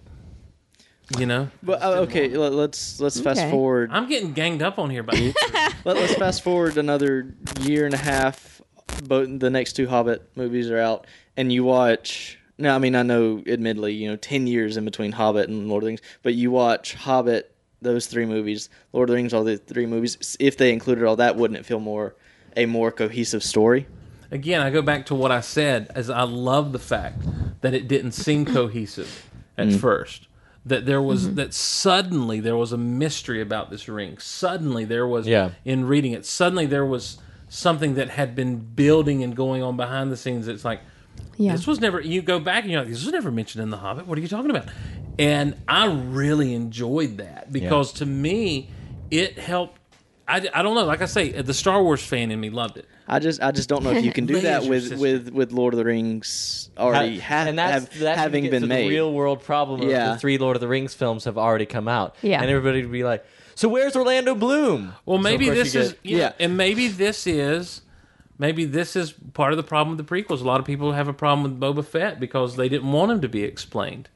S2: You know,
S6: But uh, okay, let, let's let's fast forward.
S2: I'm getting ganged up on here by *laughs* you. *laughs*
S6: Let, us fast forward another year and a half. Both the next two Hobbit movies are out, and you watch. Now, I mean, I know, admittedly, you know, ten years in between Hobbit and Lord of the Rings, but you watch Hobbit, those three movies, Lord of the Rings, all the three movies. If they included all that, wouldn't it feel more a more cohesive story?
S2: Again, I go back to what I said, as I love the fact that it didn't seem cohesive at mm-hmm. first. That there was mm-hmm. that suddenly there was a mystery about this ring. Suddenly there was
S4: Yeah.
S2: in reading it. Suddenly there was something that had been building and going on behind the scenes. It's like
S3: Yeah.
S2: this was never. You go back and you're like, this was never mentioned in the Hobbit. What are you talking about? And I really enjoyed that because to me, it helped. I, I don't know. Like I say, the Star Wars fan in me loved it.
S6: I just I just don't know if you can do *laughs* that with, with with Lord of the Rings already ha-
S4: and that's,
S6: have,
S4: that's
S6: having been
S4: to
S6: made.
S4: The real world problem of
S6: Yeah.
S4: the three Lord of the Rings films have already come out.
S3: Yeah.
S4: and everybody would be like, "So where's Orlando Bloom?"
S2: Well, maybe
S4: course,
S2: this
S4: you
S2: is
S4: get-
S2: yeah,
S6: Yeah.
S2: and maybe this is maybe this is part of the problem with the prequels. A lot of people have a problem with Boba Fett because they didn't want him to be explained.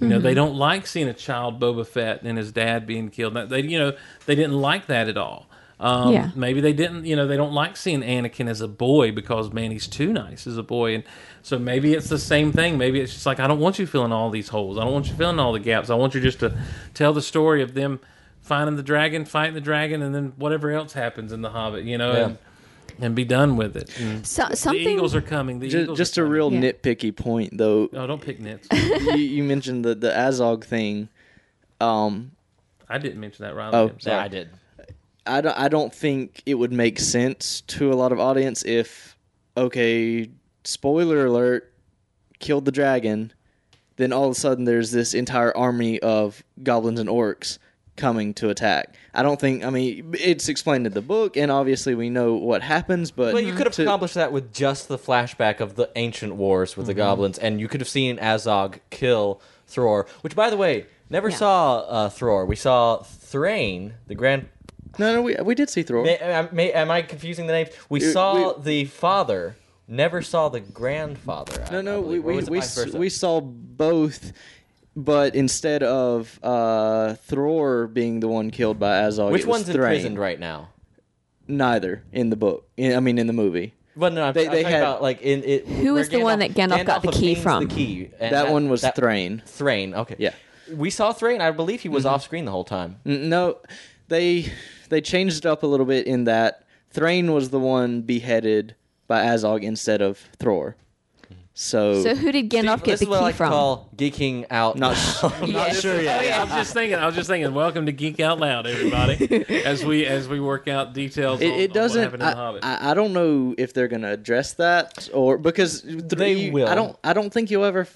S2: You know, they don't like seeing a child Boba Fett and his dad being killed. They, you know, they didn't like that at all. Um,
S3: Yeah.
S2: Maybe they didn't. You know, they don't like seeing Anakin as a boy because man, he's too nice as a boy, and so maybe it's the same thing. Maybe it's just like I don't want you filling all these holes. I don't want you filling all the gaps. I want you just to tell the story of them finding the dragon, fighting the dragon, and then whatever else happens in the Hobbit. You know,
S4: Yeah.
S2: and, and be done with it. And
S3: So,
S2: the Eagles are coming. The
S6: Just,
S2: Eagles
S6: just
S2: are
S6: a
S2: coming.
S6: real
S3: Yeah.
S6: nitpicky point, though.
S2: Oh, don't pick nits. *laughs*
S6: you, you mentioned the the Azog thing. Um,
S2: I didn't mention that, Riley.
S6: Oh,
S2: I'm sorry.
S4: Yeah, I did.
S6: I don't, I don't think it would make sense to a lot of audience if, okay, spoiler alert, killed the dragon, then all of a sudden there's this entire army of goblins and orcs coming to attack. I don't think, I mean, it's explained in the book, and obviously we know what happens, but.
S4: Well, you could have
S6: to-
S4: accomplished that with just the flashback of the ancient wars with the goblins, and you could have seen Azog kill Thror. Which, by the way, never
S3: Yeah.
S4: saw uh, Thror. We saw Thrain, the grand.
S6: No, no, we, we did see Thror.
S4: May, am, may, am I confusing the names? We
S6: Uh,
S4: saw
S6: we-
S4: the father. Never saw the grandfather. I-
S6: No,
S4: I
S6: no, we we we,
S4: vice
S6: s-
S4: versa?
S6: we saw both, but instead of uh, Thror being the one killed by Azog,
S4: Which
S6: it was
S4: one's
S6: Thrain.
S4: imprisoned right now?
S6: Neither in the book. In, I mean, in the movie.
S4: But no, I'm,
S6: They-
S4: I'm
S6: they
S4: talking
S6: had-
S4: about like in it.
S3: Who
S4: where
S3: was the one that Gandalf got the key
S4: obtains
S3: from?
S4: The key. and
S6: That, one was
S4: that-
S6: Thrain.
S4: Thrain. Okay.
S6: Yeah.
S4: We saw Thrain. I believe he was
S6: Mm-hmm.
S4: off screen the whole time.
S6: N- No, they they changed it up a little bit in that Thrain was the one beheaded by Azog instead of Thror. So,
S3: So who did Gandalf
S4: Steve,
S3: get
S4: this
S3: the
S4: is what I
S3: key
S4: like to
S3: from?
S4: call geeking out.
S6: not *laughs*
S3: Yeah.
S6: sure yet.
S2: Oh, yeah, I was just thinking. I was just thinking. Welcome to Geek Out Loud, everybody. *laughs* as we as we work out details.
S6: It,
S2: on,
S6: it
S2: on
S6: doesn't.
S2: What happened in
S6: I,
S2: the Hobbit.
S6: I, I don't know if they're going to address that or because
S4: They will.
S6: I don't. I don't think you'll ever.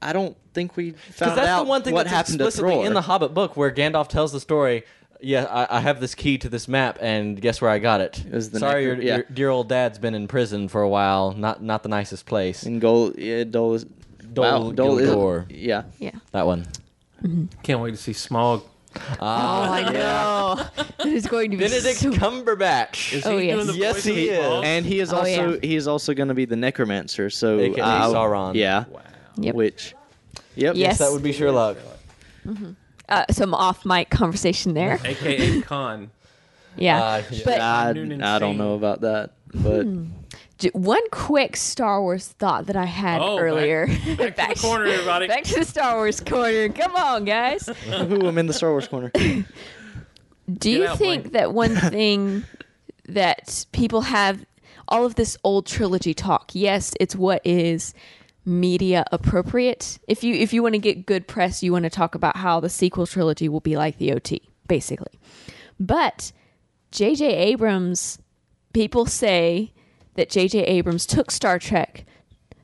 S6: I don't think we found Because
S4: that's
S6: out
S4: the one thing
S6: what
S4: that's
S6: happened to
S4: explicitly
S6: Thror
S4: in the Hobbit book where Gandalf tells the story. Yeah, I, I have this key to this map, and guess where I got it?
S6: was the
S4: Sorry,
S6: necro-
S4: your,
S6: yeah.
S4: your dear old dad's been in prison for a while. Not not the nicest place.
S6: And Gold, yeah, Dole is.
S4: Dol
S6: wow, Dole is-
S4: Guldur.
S6: yeah.
S3: Yeah.
S4: That one. Mm-hmm.
S2: Can't wait to see Smaug. Ah.
S3: Oh, I know. *laughs* It is going to be
S4: Benedict
S3: so-
S4: Cumberbatch.
S2: Is
S3: Oh,
S2: he
S3: yes.
S2: doing the
S4: Yes, he is.
S6: And he is
S3: Oh,
S6: also
S3: yeah.
S6: he is also going to be the necromancer. So
S4: AKA
S6: I- uh,
S4: Sauron.
S6: Yeah.
S2: Wow.
S3: Yep.
S6: Which. Yep.
S3: Yes.
S4: That would be Sherlock. Mm-hmm.
S3: Uh, some off mic conversation there. *laughs*
S2: AKA Khan.
S3: Yeah.
S4: Uh,
S3: but
S6: I, I don't
S2: Singh.
S6: know about that, but
S3: j- one quick Star Wars thought that I had
S2: Oh, back-
S3: earlier. *laughs*
S2: Back, to the *laughs* corner, everybody.
S3: Back to the Star Wars corner. Come on, guys.
S6: who I'm in the Star Wars corner.
S3: Do you
S2: out,
S3: think
S2: Blayne.
S3: that one thing that people have all of this old trilogy talk? Yes, it's what is media appropriate. If you if you want to get good press, you want to talk about how the sequel trilogy will be like the OT, basically. But J.J. Abrams, people say that J.J. Abrams took Star Trek,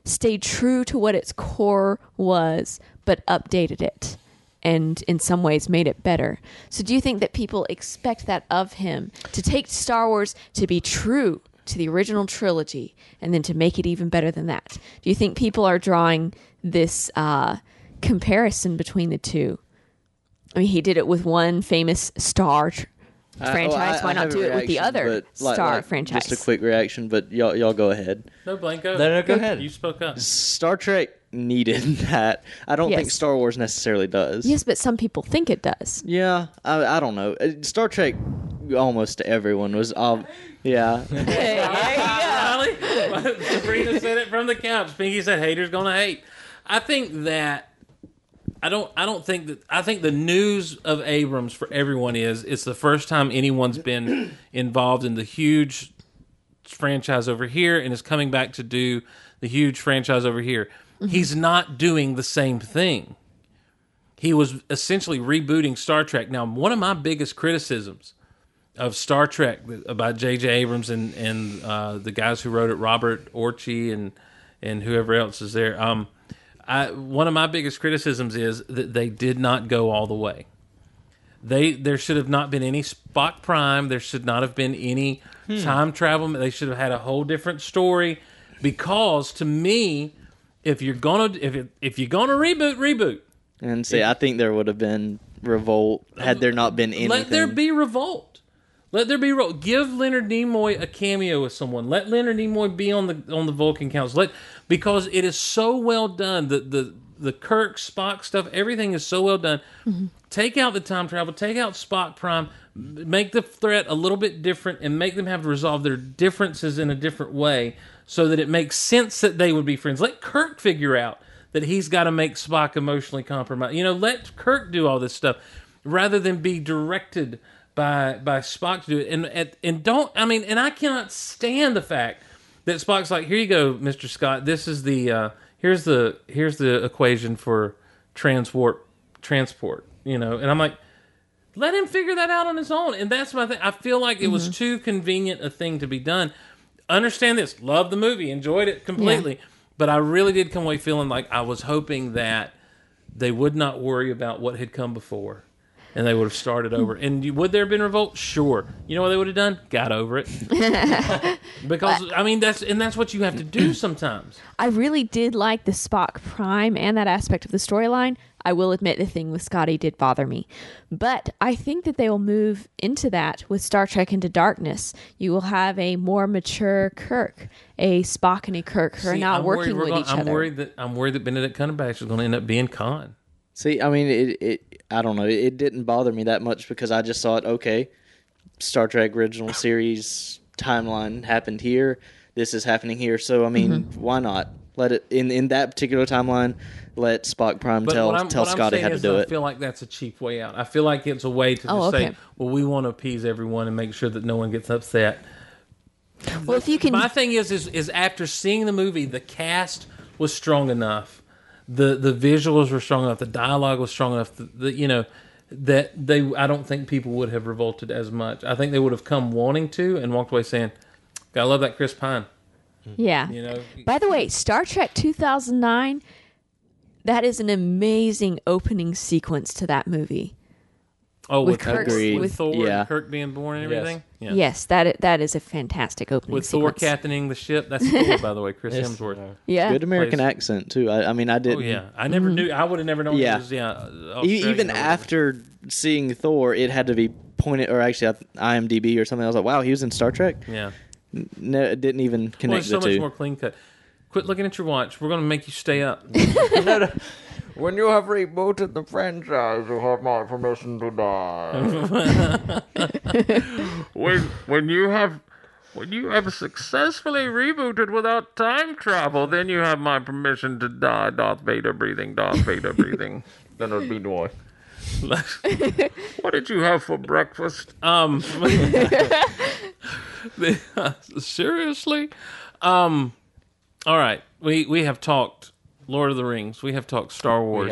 S3: stayed true to what its core was, but updated it and in some ways made it better. So do you think that people expect that of him to take Star Wars to be true to the original trilogy and then to make it even better than that? Do you think people are drawing this uh, comparison between the two? I mean, he did it with one famous star tr-
S6: I-
S3: franchise,
S6: I-
S3: why
S6: I
S3: not
S6: have a
S3: do it with the other
S6: like-
S3: Star
S6: like,
S3: franchise?
S6: Just a quick reaction, but y'all y'all go ahead.
S2: No, Blanco.
S4: No, no, go ahead.
S2: You spoke up.
S6: Star Trek needed *laughs* that. I don't think Star Wars necessarily does.
S3: Yes, but some people think it does.
S6: Yeah, I, I don't know. Uh, Star Trek, almost everyone was. Um, yeah,
S2: Riley, Sabrina said it from the couch. Pinky said, "Haters gonna hate." I think that I don't. I don't think that. I think the news of Abrams for everyone is it's the first time anyone's been involved in the huge franchise over here and is coming back to do the huge franchise over here. He's not doing the same thing. He was essentially rebooting Star Trek. Now, one of my biggest criticisms of Star Trek about J.J. Abrams and and uh, the guys who wrote it, Robert Orci and and whoever else is there. Um, I, one of my biggest criticisms is that they did not go all the way. They there should have not been any Spock Prime. There should not have been any time travel. They should have had a whole different story. Because to me, if you're gonna if it, if you're gonna reboot, reboot.
S6: and see, I think there would have been revolt had there not been anything.
S2: Let there be revolt. Let there be role. Give Leonard Nimoy a cameo with someone. Let Leonard Nimoy be on the on the Vulcan Council. Let because it is so well done. The the the Kirk Spock stuff, everything is so well done. Mm-hmm. Take out the time travel. Take out Spock Prime. Make the threat a little bit different, and make them have to resolve their differences in a different way, so that it makes sense that they would be friends. Let Kirk figure out that he's got to make Spock emotionally compromised. You know, let Kirk do all this stuff rather than be directed by by Spock to do it. And and, and don't I mean, and I cannot stand the fact that Spock's like, here you go, Mister Scott. This is the uh, here's the here's the equation for transport transport. You know, and I'm like. Let him figure that out on his own, and that's my thing. I feel like it was too convenient a thing to be done. Understand this, love the movie, enjoyed it completely, but I really did come away feeling like I was hoping that they would not worry about what had come before and they would have started over. And you, would there have been revolt? Sure. You know what they would have done? Got over it. *laughs* because I mean that's and that's what you have to do sometimes.
S3: I really did like the Spock Prime and that aspect of the storyline. I will admit the thing with Scotty did bother me. But I think that they will move into that with Star Trek Into Darkness. You will have a more mature Kirk, a Spock and a Kirk who are
S2: See,
S3: now
S2: I'm
S3: working with
S2: gonna-
S3: each
S2: I'm
S3: other.
S2: worried that I'm worried that Benedict Cumberbatch is going to end up being Khan.
S6: See, I mean, it, it. I don't know. It didn't bother me that much because I just thought, okay, Star Trek original series timeline happened here. This is happening here. So, I mean,
S2: Mm-hmm.
S6: why not let it in in that particular timeline? Let Spock Prime
S2: But
S6: tell tell Scotty how to
S2: is
S6: do
S2: I
S6: it.
S2: feel like that's a cheap way out. I feel like it's a way to just
S3: Oh,
S2: say, well, we want to appease everyone and make sure that no one gets upset.
S3: well, if you can,
S2: My thing is, is, is after seeing the movie, the cast was strong enough, the the visuals were strong enough, the dialogue was strong enough, that, that, you know, that they. I don't think people would have revolted as much. I think they would have come wanting to and walked away saying, "I love that Chris Pine." Mm-hmm.
S3: yeah.
S2: You know,
S3: By the way, Star Trek 2009, that is an amazing opening sequence to that movie.
S2: Oh,
S3: with
S2: with,
S3: Kirk's-
S2: with,
S3: with-
S2: Thor
S6: yeah.
S2: and Kirk being born and
S4: Yes.
S2: everything. Yeah.
S3: Yes, that that is a fantastic opening
S2: With Thor
S3: sequence.
S2: captaining the ship. That's Thor, *laughs* by the way, Chris
S4: Yes.
S2: Hemsworth.
S3: yeah.
S6: Good American
S2: Plays-
S6: accent too. I, I mean, I didn't.
S2: Oh yeah, I never mm-hmm. knew. I would have never known.
S6: Yeah.
S2: It was, yeah. Australian
S6: even after seeing Thor, it had to be pointed, or actually, IMDb or something. I was like, wow, he was in Star Trek.
S2: Yeah.
S6: No, it didn't even
S2: Well,
S6: connect
S2: it's so
S6: the
S2: much
S6: two.
S2: more clean cut. Quit looking at your watch. We're going to make you stay up. *laughs* *laughs*
S4: When you have rebooted the franchise, you have my permission to die. *laughs*
S2: when when you have when you have successfully rebooted without time travel, then you have my permission to die. Darth Vader breathing. Darth Vader breathing. *laughs*
S4: then it would be Noy. *laughs*
S2: what did you have for breakfast? Um, seriously, um, all right. We we have talked Lord of the Rings. We have talked Star Wars.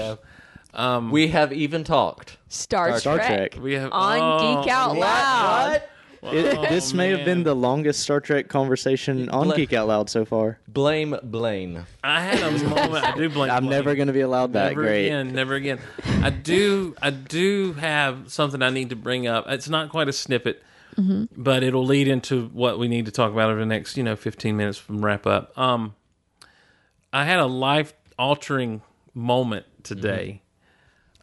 S4: have. we have even talked.
S3: Star,
S6: Star
S3: Trek.
S6: Trek.
S2: We have
S3: on
S2: oh,
S3: Geek Out Loud.
S6: It- this may have been the longest Star Trek conversation on
S4: Bla-
S6: Geek Out Loud so far.
S4: Blame Blayne.
S2: I had a moment. I do blame.
S6: I'm
S2: Blayne.
S6: never going to be allowed that.
S2: Never
S6: Great.
S2: again. Never again. I do. I do have something I need to bring up. It's not quite a snippet, but it'll lead into what we need to talk about over the next, you know, 15 minutes from wrap up. Um, I had a life altering moment today.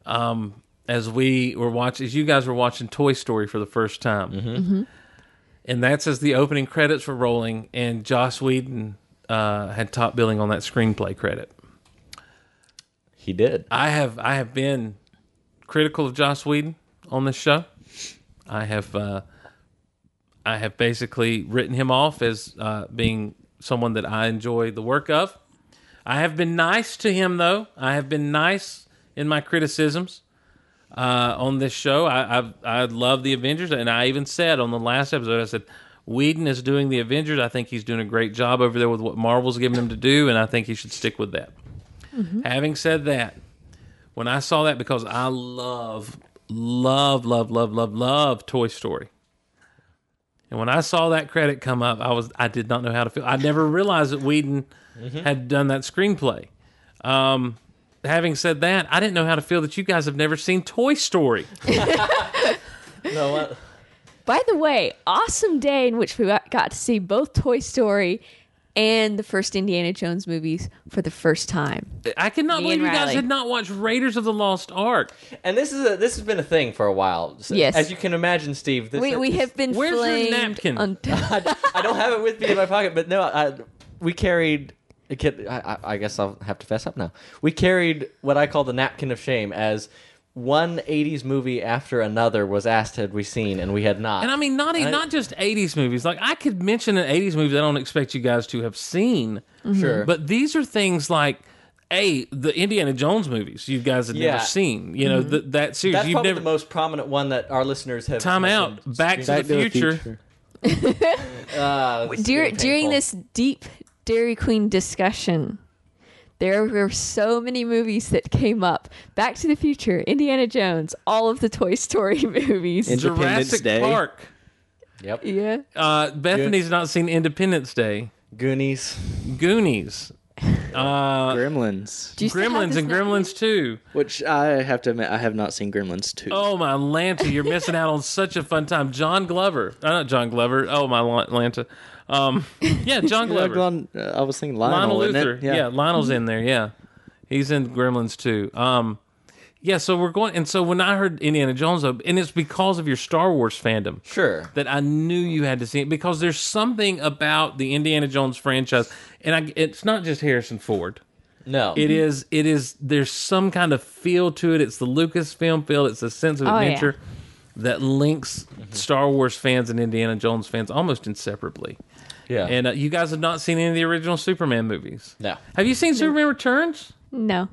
S2: Um, as we were watching, as you guys were watching Toy Story for the first time, mm-hmm. and that's as the opening credits were rolling, and Joss Whedon uh, had top billing on that screenplay credit.
S4: He did.
S2: I have I have been critical of Joss Whedon on this show. I have uh, I have basically written him off as uh, being someone that I enjoy the work of. I have been nice to him though. I have been nice in my criticisms uh, on this show. I, I I love the Avengers, and I even said on the last episode, I said Whedon is doing the Avengers. I think he's doing a great job over there with what Marvel's giving him to do, and I think he should stick with that. Having said that, when I saw that, because I love, love, love, love, love, love Toy Story. And when I saw that credit come up, I was I did not know how to feel. I never realized that Whedon had done that screenplay. Um, having said that, I didn't know how to feel that you guys have never seen Toy Story. *laughs*
S4: No, what?
S3: By the way, awesome day in which we got got to see both Toy Story and the first Indiana Jones movies for the first time.
S2: I cannot
S3: Me
S2: believe
S3: and
S2: you guys
S3: Riley.
S2: had not watched Raiders of the Lost Ark.
S4: And this is a, this has been a thing for a while. So,
S3: Yes.
S4: As you can imagine, Steve. This,
S3: We, we have been
S2: Where's your napkin?
S3: on-
S4: I, *laughs* I don't have it with me in my pocket, but no, I, we carried. A kid, I, I I guess I'll have to fess up now. We carried what I call the napkin of shame, as one '80s movie after another was asked had we seen, and we had not.
S2: And I mean, not
S4: I-
S2: not just '80s movies. Like I could mention an '80s movie that I don't expect you guys to have seen,
S4: sure,
S2: but these are things like. A the Indiana Jones movies you guys have
S4: Yeah.
S2: never seen. You know th- that series
S4: that's
S2: you've
S4: probably
S2: never.
S4: the most prominent one that our listeners have.
S2: time out.
S4: mentioned.
S2: Back to
S6: Back
S2: the future. *laughs*
S4: Uh, this is
S3: Dur-
S4: getting
S3: during this deep Dairy Queen discussion, there were so many movies that came up. Back to the Future, Indiana Jones, all of the Toy Story *laughs* movies.
S6: Independence
S2: Jurassic
S6: Day.
S2: Park.
S4: Yep.
S3: yeah.
S2: Uh, Bethany's not seen Independence Day.
S4: Goonies.
S2: Goonies. *laughs* Uh,
S6: Gremlins,
S3: Do you still have
S2: Gremlins
S3: this
S2: and
S3: napkin?
S2: Gremlins 2.
S6: which I have to admit I have not seen Gremlins two.
S2: Oh my Lanta, you're missing out on such a fun time. John Glover, uh, not John Glover. Oh my Lan- Lanta, um, yeah, John *laughs*
S6: Yeah,
S2: Glover,
S6: Lon- uh, I was thinking Lionel,
S2: Lionel
S6: isn't it?
S2: Luther. Yeah. Lionel's in there. Yeah, he's in Gremlins too. Um, yeah, so we're going, and so when I heard Indiana Jones, and it's because of your Star Wars fandom
S4: Sure.
S2: that I knew you had to see it because there's something about the Indiana Jones franchise, and I, it's not just Harrison Ford.
S4: No.
S2: It is. It is. There's some kind of feel to it. It's the Lucasfilm feel. It's a sense of
S3: Oh, yeah.
S2: adventure that links Star Wars fans and Indiana Jones fans almost inseparably.
S4: Yeah.
S2: And uh, you guys have not seen any of the original Superman movies.
S4: no.
S2: Have you seen Superman Returns?
S3: No.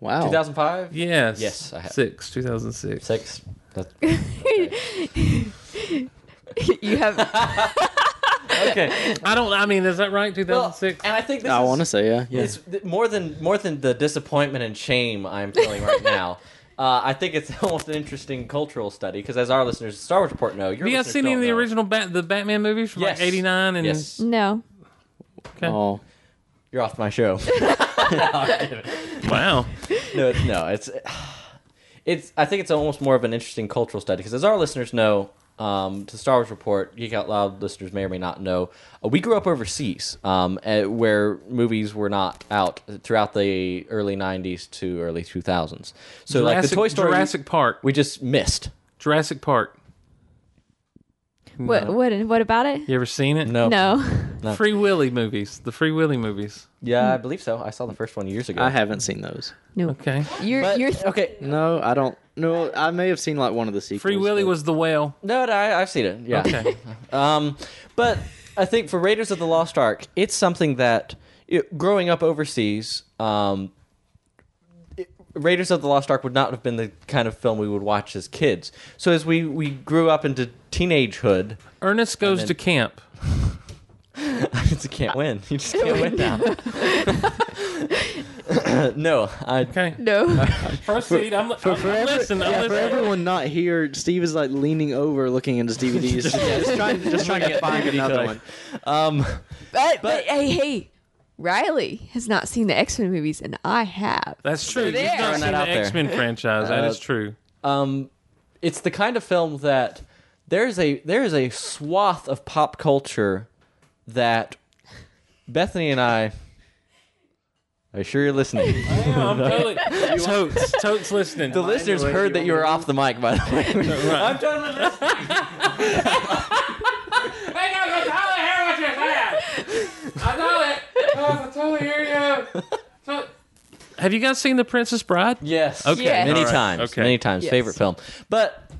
S6: Wow.
S4: 2005.
S2: Yes.
S4: Yes, I have.
S2: Six, 2006.
S4: Six. That's, *laughs*
S3: you have *laughs*
S4: okay.
S2: I don't. I mean, is that right?
S4: Well,
S2: 2006.
S4: and I think this
S6: I
S4: is-
S6: want to say yeah. Yeah.
S4: It's th- more than more than the disappointment and shame I'm feeling right *laughs* now. Uh, I think it's *laughs* almost an interesting cultural study because, as our listeners, at Star Wars Report know, your
S2: have you guys
S4: listeners
S2: seen any
S4: don't
S2: of the
S4: know.
S2: original Bat- the Batman movies from
S4: Yes.
S2: like '89 and
S4: Yes,
S3: no.
S2: Okay.
S6: Oh,
S4: you're off my show. *laughs* *laughs*
S2: Wow.
S4: no, it's, no, it's *sighs* it's. I think it's almost more of an interesting cultural study because, as our listeners know, um, to Star Wars Report, Geek Out Loud listeners may or may not know, uh, we grew up overseas, um, uh, where movies were not out throughout the early '90s to early 2000s. So, like the Toy Story,
S2: Jurassic Park.
S4: we just missed.
S2: Jurassic Park.
S3: What what what about it?
S2: You ever seen it?
S4: No,
S3: No. *laughs*
S2: Free Willy movies. The Free Willy movies.
S4: Yeah, I believe so. I saw the first one years ago.
S6: I haven't seen those.
S3: No.
S2: Okay.
S3: You're
S4: But,
S3: you're
S4: okay.
S6: No, I don't. No, I may have seen like one of the sequels.
S2: Free Willy
S6: but-
S2: was the whale.
S4: No, no, I, I've seen it. Yeah.
S2: Okay. *laughs*
S4: Um, but I think for Raiders of the Lost Ark, it's something that it, growing up overseas, um, it- Raiders of the Lost Ark would not have been the kind of film we would watch as kids. So as we we grew up into teenagehood,
S2: Ernest goes
S4: then-
S2: to camp.
S4: I just can't win. You just can't win now. *laughs* *laughs* no, I,
S2: Okay.
S3: no. *laughs*
S2: Proceed. I'm, I'm, I'm listening. I'm
S6: for everyone not here, Steve is like leaning over, looking into his DVDs, just, just trying, just trying to find another one.
S4: um,
S3: But, but hey hey, Riley has not seen the X Men movies, and I have.
S2: That's true. You've not
S4: Throwing
S2: seen
S4: that
S2: the
S4: there.
S2: X Men franchise. That
S4: Uh,
S2: is true.
S4: um, it's the kind of film that there's a there is a swath of pop culture that Bethany and I Are you sure you're listening? *laughs*
S2: I'm totally *laughs* totes totes listening.
S4: The listeners heard that you were off the mic, by the way. *laughs* I'm trying to listen.
S2: Hey guys, I totally hear what you're saying. I know it. Oh, I totally hear you. *laughs* Have you guys seen The Princess Bride?
S4: Yes.
S2: Okay.
S3: Yes.
S4: Many
S2: All right.
S4: times.
S2: Okay.
S4: Many times.
S3: Yes.
S4: Favorite film. But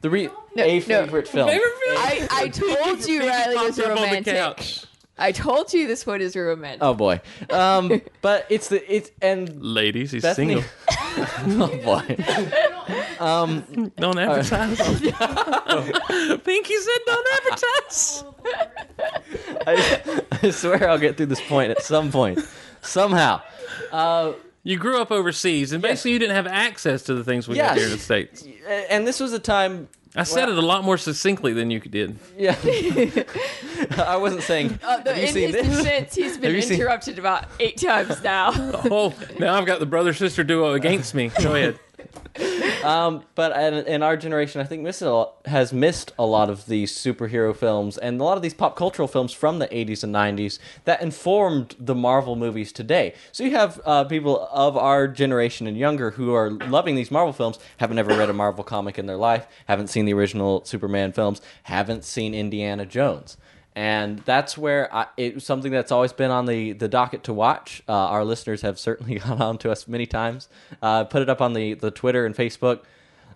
S4: the re-
S3: No,
S4: a
S3: no.
S4: favorite film.
S2: Favorite film?
S3: I, I told you Riley was
S2: Popped on the
S3: romantic.
S2: Couch.
S3: I told you this one is romantic.
S4: Oh boy. Um, *laughs* but it's the it's and
S2: Ladies, he's
S4: Bethany.
S2: single. *laughs*
S4: oh boy.
S2: Don't advertise. *laughs* Pinky said don't advertise.
S4: I, I swear I'll get through this point at some point. Somehow. Uh,
S2: You grew up overseas, and basically you didn't have access to the things we got
S4: Yes.
S2: here in the states.
S4: and this was a time.
S2: I said it a lot more succinctly than you did.
S4: Yeah. *laughs* I wasn't saying.
S3: Uh,
S4: have you
S3: in
S4: seen
S3: his
S4: this?
S3: defense, he's *laughs* been
S4: Have you seen-
S3: interrupted about eight times now. *laughs*
S2: Oh, now I've got the brother sister duo against me. Go ahead.
S4: Um, but in, in our generation, I think missed a lot, has missed a lot of these superhero films and a lot of these pop cultural films from the 80s and 90s that informed the Marvel movies today. So you have uh, people of our generation and younger who are loving these Marvel films, haven't ever read a Marvel comic in their life, haven't seen the original Superman films, haven't seen Indiana Jones. And that's where I, it's something that's always been on the, the docket to watch. Uh, our listeners have certainly *laughs* gone on to us many times. Uh, put it up on the, the Twitter and Facebook.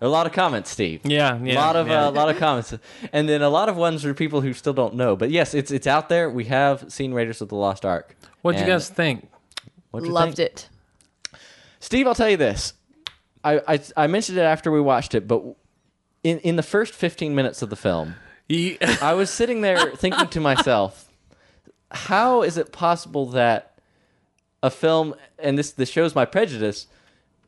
S4: A lot of comments, Steve.
S2: Yeah, yeah,
S4: A lot of
S2: yeah.
S4: uh, a lot of comments, and then a lot of ones are people who still don't know. But yes, it's it's out there. We have seen Raiders of the Lost Ark.
S2: What'd you guys think?
S4: what'd you
S3: Loved
S4: think?
S3: it.
S4: Steve, I'll tell you this. I, I I mentioned it after we watched it, but in in the first fifteen minutes of the film,
S2: You,
S4: I was sitting there *laughs* thinking to myself, how is it possible that a film and this this shows my prejudice,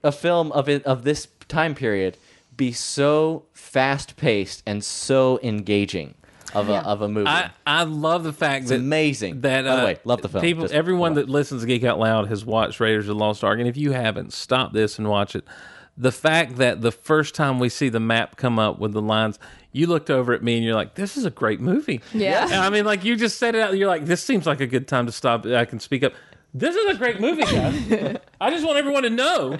S4: a film of it of this time period be so fast paced and so engaging of a of a movie?
S2: I, I love the fact
S4: it's
S2: that
S4: amazing.
S2: that
S4: By the
S2: uh,
S4: way, love the film.
S2: People,
S4: Just-
S2: everyone that listens to Geek Out Loud has watched Raiders of the Lost Ark, and if you haven't, stop this and watch it. The fact that the first time we see the map come up with the lines, you looked over at me and you're like, "This is a great movie."
S3: Yeah.
S2: And I mean, like you just said it out. You're like, "This seems like a good time to stop. I can speak up." This is a great movie, guys. *laughs* I just want everyone to know,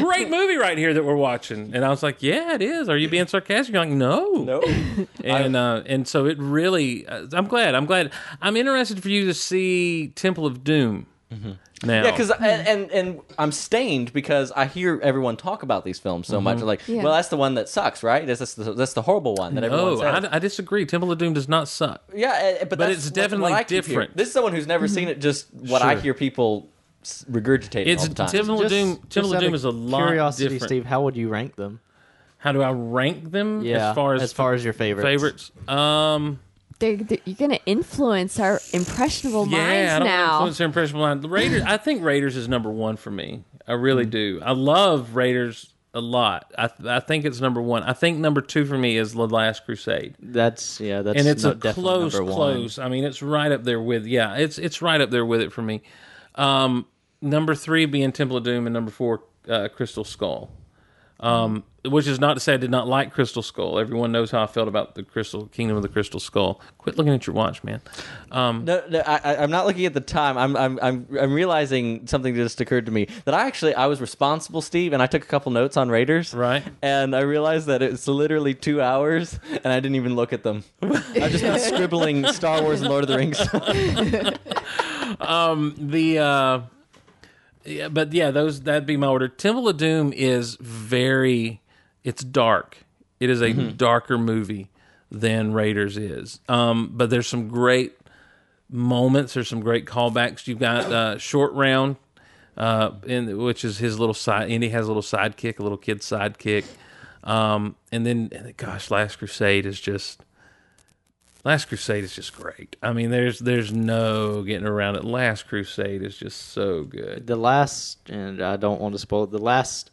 S2: great movie right here that we're watching. And I was like, "Yeah, it is." Are you being sarcastic? You're like, "No,
S4: no. *laughs*
S2: and uh, and so it really uh, i'm glad i'm glad i'm interested for you to see temple of doom now
S4: Yeah, because and, and and I'm stained because I hear everyone talk about these films so much. Like,
S3: Yeah.
S4: well, that's the one that sucks, right? That's the, that's the horrible one that everyone
S2: no
S4: says.
S2: I, I disagree temple of doom does not suck
S4: Yeah, uh, but, that's
S2: it's definitely
S4: what I
S2: different.
S4: This is someone who's never seen it. Just what I hear people s- regurgitating
S2: it's
S4: all the time.
S2: temple of doom
S7: Just
S2: temple
S7: out
S2: of doom is a lot
S7: curiosity,
S2: different
S7: Steve. How would you rank them?
S2: how do i rank them
S7: Yeah,
S2: as far as
S7: as far as your favorites.
S2: favorites um
S3: They're, they're- you're going to influence our impressionable
S2: yeah i
S3: minds
S2: don't
S3: now.
S2: influence their impressionable mind the raiders i think raiders is number one for me i really
S4: Hmm.
S2: do i love raiders a lot I, I think it's number one i think number two for me is the last crusade
S7: That's yeah. That's
S2: and it's
S7: no-
S2: a close, close. I mean, it's right up there with yeah, it's it's right up there with it for me. Um, number three being Temple of Doom, and number four uh, Crystal Skull. Um, which is not to say I did not like Crystal Skull. Everyone knows how I felt about the Crystal Kingdom of the Crystal Skull. Quit looking at your watch, man. Um,
S4: No, no I, I'm not looking at the time. I'm, I'm, I'm, I'm realizing something just occurred to me that I actually I was responsible, Steve, and I took a couple notes on Raiders.
S2: Right.
S4: And I realized that it's literally two hours, and I didn't even look at them. *laughs* I've just been scribbling Star Wars and Lord of the Rings. *laughs*
S2: the uh, yeah, but yeah, those that'd be my order. Temple of Doom is very, it's dark. It is a darker movie than Raiders is. Um, but there's some great moments. There's some great callbacks. You've got uh, Short Round, uh, in which is his little side. Indy has a little sidekick, a little kid sidekick. Um, and then, gosh, Last Crusade is just. Last Crusade is just great. I mean, there's there's no getting around it. Last Crusade is just so good.
S7: The last, and I don't want to spoil it, the last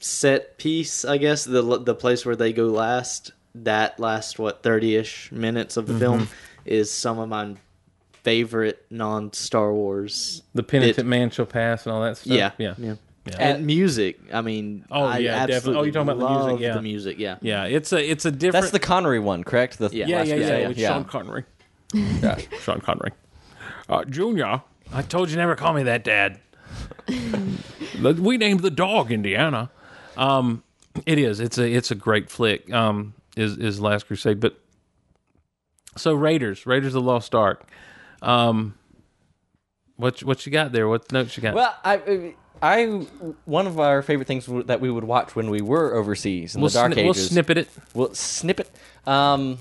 S7: set piece, I guess, the the place where they go last, that last what thirty ish minutes of the film
S2: Mm-hmm.
S7: is some of my favorite non Star Wars.
S2: The penitent
S7: It-
S2: man shall pass and all that stuff.
S7: Yeah,
S2: yeah,
S7: yeah.
S2: Yeah.
S7: And music, I mean,
S2: Oh,
S7: I
S2: yeah, definitely. Oh, you're talking about the music, yeah.
S7: the music, yeah.
S2: Yeah, It's a it's a different.
S4: That's the Connery one, correct? The
S7: Yeah.
S2: yeah
S4: Last
S2: yeah yeah,
S4: Crusade,
S2: with Sean Connery. Yeah, *laughs* Sean Connery. Uh, Junior, I told you never call me that, Dad. *laughs* We named the dog Indiana. Um, it is. It's a it's a great flick. Um, is is Last Crusade, but so Raiders, Raiders of the Lost Ark. Um, what what you got there? What notes you got?
S4: Well, I, I, one of our favorite things w- that we would watch when we were overseas in
S2: we'll,
S4: the dark
S2: sni- we'll
S4: ages.
S2: snippet it.
S4: We'll snippet. Um,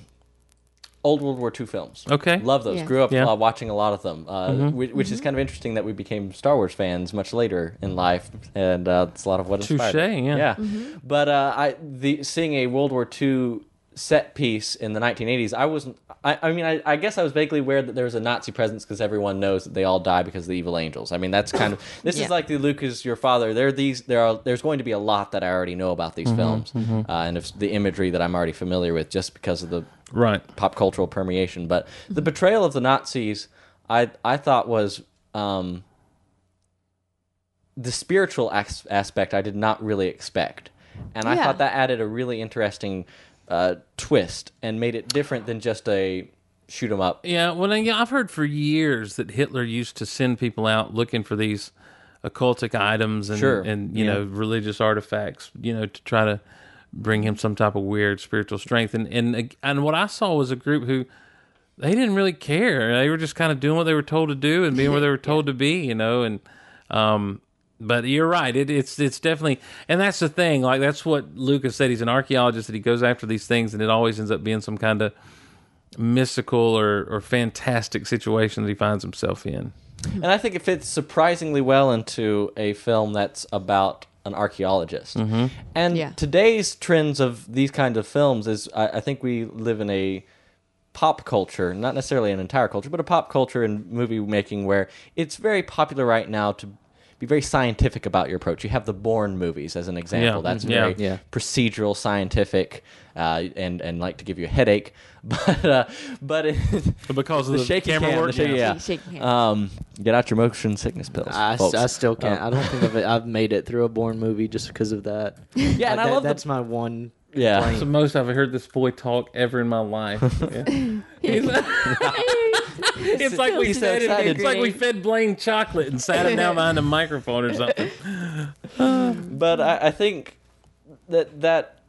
S4: old World War II films.
S2: Okay.
S4: Love those.
S3: Yeah.
S4: Grew up
S2: Yeah. Mm-hmm.
S4: uh, watching a lot of them, uh, whi- which is kind of interesting that we became Star Wars fans much later in life, and uh, it's a lot of what inspired.
S2: Touche,
S4: me.
S2: yeah.
S4: But uh, I the seeing a World War II set piece in the 1980s, I wasn't. I, I mean, I, I guess I was vaguely aware that there was a Nazi presence because everyone knows that they all die because of the evil angels. I mean, that's kind of *coughs* this
S3: Yeah.
S4: is like the Luke is your father. There are these. There are. There's going to be a lot that I already know about these films, uh, and if the imagery that I'm already familiar with, just because of the
S2: Right.
S4: pop cultural permeation. But the betrayal of the Nazis, I I thought was um, the spiritual as- aspect. I did not really expect, and I
S3: Yeah.
S4: thought that added a really interesting uh, twist and made it different than just a shoot 'em up.
S2: Yeah, well, yeah, I've heard for years that Hitler used to send people out looking for these occultic items and
S4: Sure,
S2: and you
S4: yeah.
S2: know religious artifacts, you know, to try to bring him some type of weird spiritual strength. And and and what I saw was a group who they didn't really care. They were just kind of doing what they were told to do and being where they were *laughs* told to be, you know. And um, but you're right. It, it's it's definitely, and that's the thing. Like that's what Lucas said. He's an archaeologist that he goes after these things, and it always ends up being some kind of mystical or, or fantastic situation that he finds himself in.
S4: And I think it fits surprisingly well into a film that's about an archeologist. Mm-hmm. And
S3: Yeah.
S4: today's trends of these kind of films is I, I think we live in a pop culture, not necessarily an entire culture, but a pop culture in movie making where it's very popular right now to be very scientific about your approach. You have the Bourne movies as an example.
S2: Yeah.
S4: That's
S2: Yeah.
S4: very
S6: Yeah.
S4: procedural, scientific, uh, and and like to give you a headache. *laughs* But uh, but it,
S2: But *laughs* because of
S4: the
S2: the,
S4: shaky
S2: camera
S4: cam,
S2: work,
S4: the shaky,
S2: yeah.
S4: yeah.
S3: Shaking hands.
S4: Um, get out your motion sickness pills.
S6: I, s-
S4: folks.
S6: I still can't.
S4: Um,
S6: I don't think I've, *laughs* I've made it through a Bourne movie just because of that.
S4: Yeah, and I
S6: That-
S4: love the-
S6: that's my one.
S4: Yeah.
S6: complaint.
S2: It's the most I've heard this boy talk ever in my life. Yeah. It's like we
S3: He's so
S2: fed him, it's like we fed Blayne chocolate and sat him down *laughs* behind a microphone or something. *sighs*
S4: but I, I think that that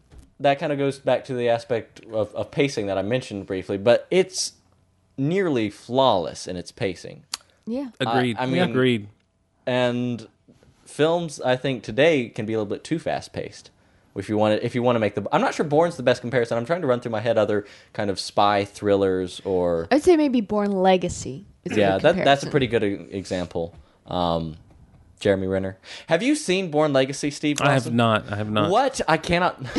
S4: that kind of goes back to the aspect of, of pacing that I mentioned briefly. But it's nearly flawless in its pacing,
S3: yeah.
S2: Agreed.
S4: I mean-
S2: agreed.
S4: and films I think today can be a little bit too fast paced. If you want to, if you want to make the, I'm not sure Bourne's the best comparison. I'm trying to run through my head other kind of spy thrillers or
S3: I'd say maybe Bourne Legacy. Is a
S4: yeah,
S3: good
S4: that that's a pretty good e- example. Um, Jeremy Renner. Have you seen Bourne Legacy, Steve?
S2: I have not. I have not.
S4: What? I cannot. *laughs*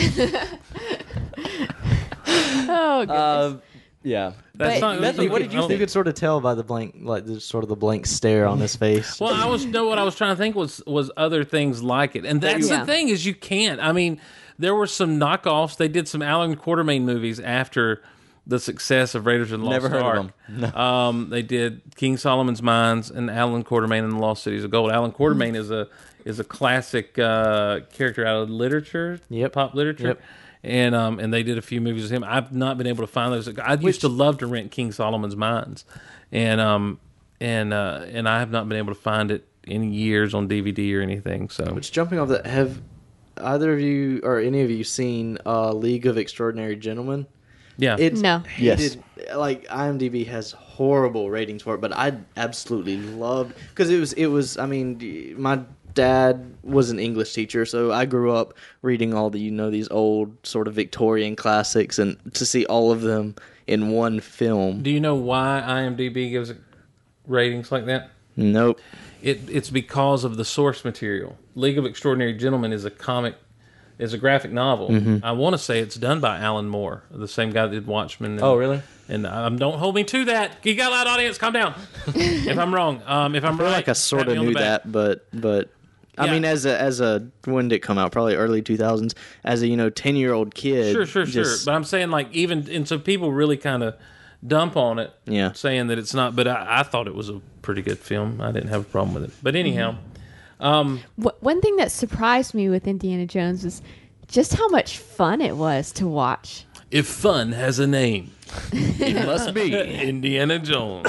S3: Oh, *laughs* goodness.
S4: Uh, yeah.
S2: That's
S3: But-
S2: not.
S4: Bethany, what did you
S2: I don't-
S6: You could sort of tell by the blank, like the sort of the blank stare on his face.
S2: Well, I was no. What I was trying to think was was other things like it, and that's
S3: Yeah.
S2: the thing is you can't. I mean, there were some knockoffs. They did some Allan Quatermain movies after the success of Raiders of the Lost
S4: Never heard of
S2: Ark.
S4: them. *laughs*
S2: Um, they did King Solomon's Mines and Allan Quatermain and the Lost Cities of Gold. Allan Quatermain is a is a classic uh, character out of literature,
S6: Yep.
S2: pop literature.
S6: Yep.
S2: And um and they did a few movies with him. I've not been able to find those. I used to love to rent King Solomon's Mines, and um and uh and I have not been able to find it in years on DVD or anything. So
S6: Which jumping off that, have either of you or any of you seen uh, League of Extraordinary Gentlemen?
S2: yeah,
S6: It's
S3: No.
S6: hated. Like IMDb has horrible ratings for it, but I absolutely loved because it was it was. I mean, my dad was an English teacher, so I grew up reading all the you know these old sort of Victorian classics, and to see all of them in one film.
S2: Do you know why IMDb gives it ratings like that?
S6: Nope.
S2: It it's because of the source material. League of Extraordinary Gentlemen is a comic, is a graphic novel.
S4: Mm-hmm.
S2: I want to say it's done by Alan Moore, the same guy that did Watchmen. And,
S4: Oh, really?
S2: And um, don't hold me to that. You got a loud audience. Calm down. *laughs* if I'm wrong, um, if I'm
S6: I feel
S2: right,
S6: like I sort of knew that, but but I
S2: Yeah.
S6: mean, as a as a when did it come out? Probably early two thousands. As a you know ten year old kid.
S2: Sure, sure, sure. But I'm saying like even and so people really kind of dump on it,
S6: Yeah.
S2: saying that it's not. But I, I thought it was a pretty good film. I didn't have a problem with it. But anyhow, mm-hmm.
S3: um, Wh- one thing that surprised me with Indiana Jones is just how much fun it was to watch.
S2: if fun has a name, it *laughs* must be Indiana Jones.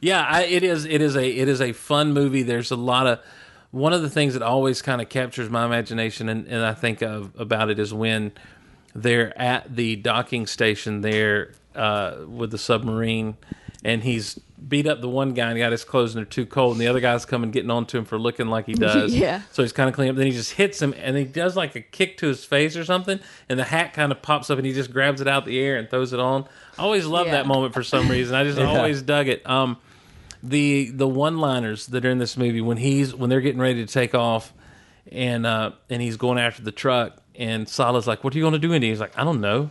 S2: Yeah, I, it is. It is a it is a fun movie. There's a lot of one of the things that always kind of captures my imagination, and, and I think of about it is when they're at the docking station there uh, with the submarine, and he's beat up the one guy and got his clothes and they're too cold, and the other guy's coming getting onto him for looking like he *laughs* does.
S3: Yeah.
S2: So he's kind of cleaning up. Then he just hits him, and he does like a kick to his face or something, and the hat kind of pops up, and he just grabs it out the air and throws it on. I always love
S3: Yeah.
S2: that moment for some reason. I just *laughs* always dug it. Um, the the one liners that are in this movie when he's when they're getting ready to take off, and uh, and he's going after the truck, and Sallah's like, "What are you going to do?" And he's like, "I don't know."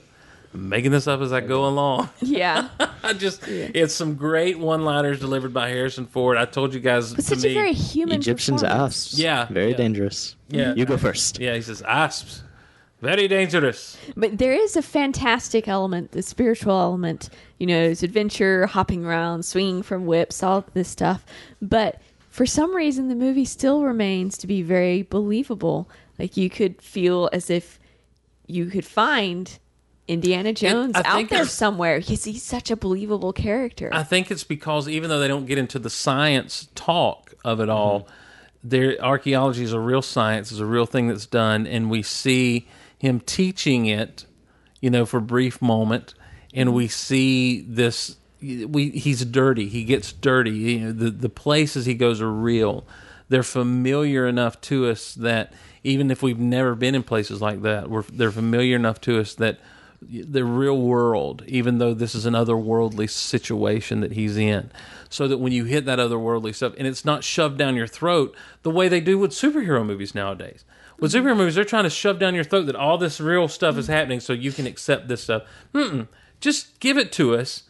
S2: I'm making this up as I go along. *laughs*
S3: Yeah.
S2: I just it's some great one-liners delivered by Harrison Ford. I told you guys
S3: But
S2: to
S3: such
S2: me,
S3: a very human
S7: Egyptians
S3: performance.
S7: asps.
S2: Yeah,
S7: Very
S2: yeah.
S7: dangerous.
S2: Yeah.
S7: You go first.
S2: yeah, he says asps, very dangerous.
S3: But there is a fantastic element, the spiritual element. You know, it's adventure, hopping around, swinging from whips, all this stuff. But for some reason, the movie still remains to be very believable. Like you could feel as if you could find Indiana Jones out there somewhere. He's, he's such a believable character.
S2: I think it's because even though they don't get into the science talk of it all, mm-hmm. their archaeology is a real science, is a real thing that's done, and we see him teaching it, you know, for a brief moment, and we see this. We he's dirty. He gets dirty. You know, the the places he goes are real. They're familiar enough to us that even if we've never been in places like that, we're they're familiar enough to us that the real world, even though this is an otherworldly situation that he's in, so that when you hit that otherworldly stuff, and it's not shoved down your throat the way they do with superhero movies nowadays. With superhero movies, they're trying to shove down your throat that all this real stuff is mm. happening, so you can accept this stuff. Mm-mm. Just give it to us,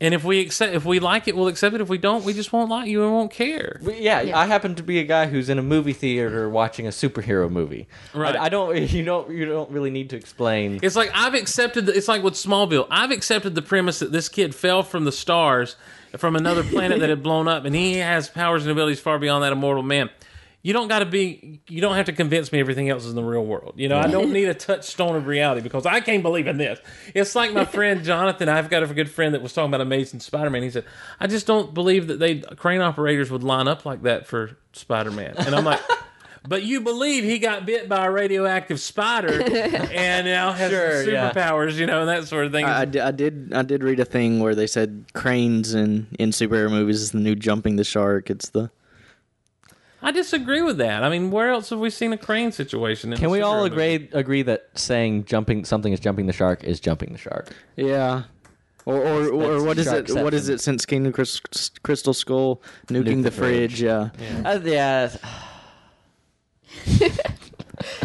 S2: and if we accept, if we like it, we'll accept it. If we don't, we just won't like you and won't care.
S4: But yeah, I happen to be a guy who's in a movie theater watching a superhero movie.
S2: Right.
S4: I, I don't. *laughs* You don't. You don't really need to explain.
S2: It's like I've accepted. The, it's like with Smallville. I've accepted the premise that this kid fell from the stars from another planet that had blown up, and he has powers and abilities far beyond that immortal man. You don't got to be. You don't have to convince me everything else is in the real world. You know, I don't need a touchstone of reality because I can't believe in this. It's like my friend Jonathan. I've got a good friend that was talking about Amazing Spider-Man. He said, "I just don't believe that they crane operators would line up like that for Spider-Man." And I'm like. *laughs* But you believe he got bit by a radioactive spider *laughs* and now has
S4: Sure, yeah.
S2: superpowers, you know, and that sort of thing.
S6: I, I I did I did read a thing where they said cranes in in superhero movies is the new jumping the shark. It's the
S2: I disagree with that. I mean, where else have we seen a crane situation? In
S4: Can we all agree agree that saying jumping something is jumping the shark is jumping the shark?
S6: yeah. Or or, or what is it?
S4: Sharkception.
S6: What is it since Kingdom Crys- Crystal Skull nuking
S4: Nuke
S6: the,
S4: the
S6: fridge?
S4: fridge.
S6: Yeah.
S4: Uh, yeah.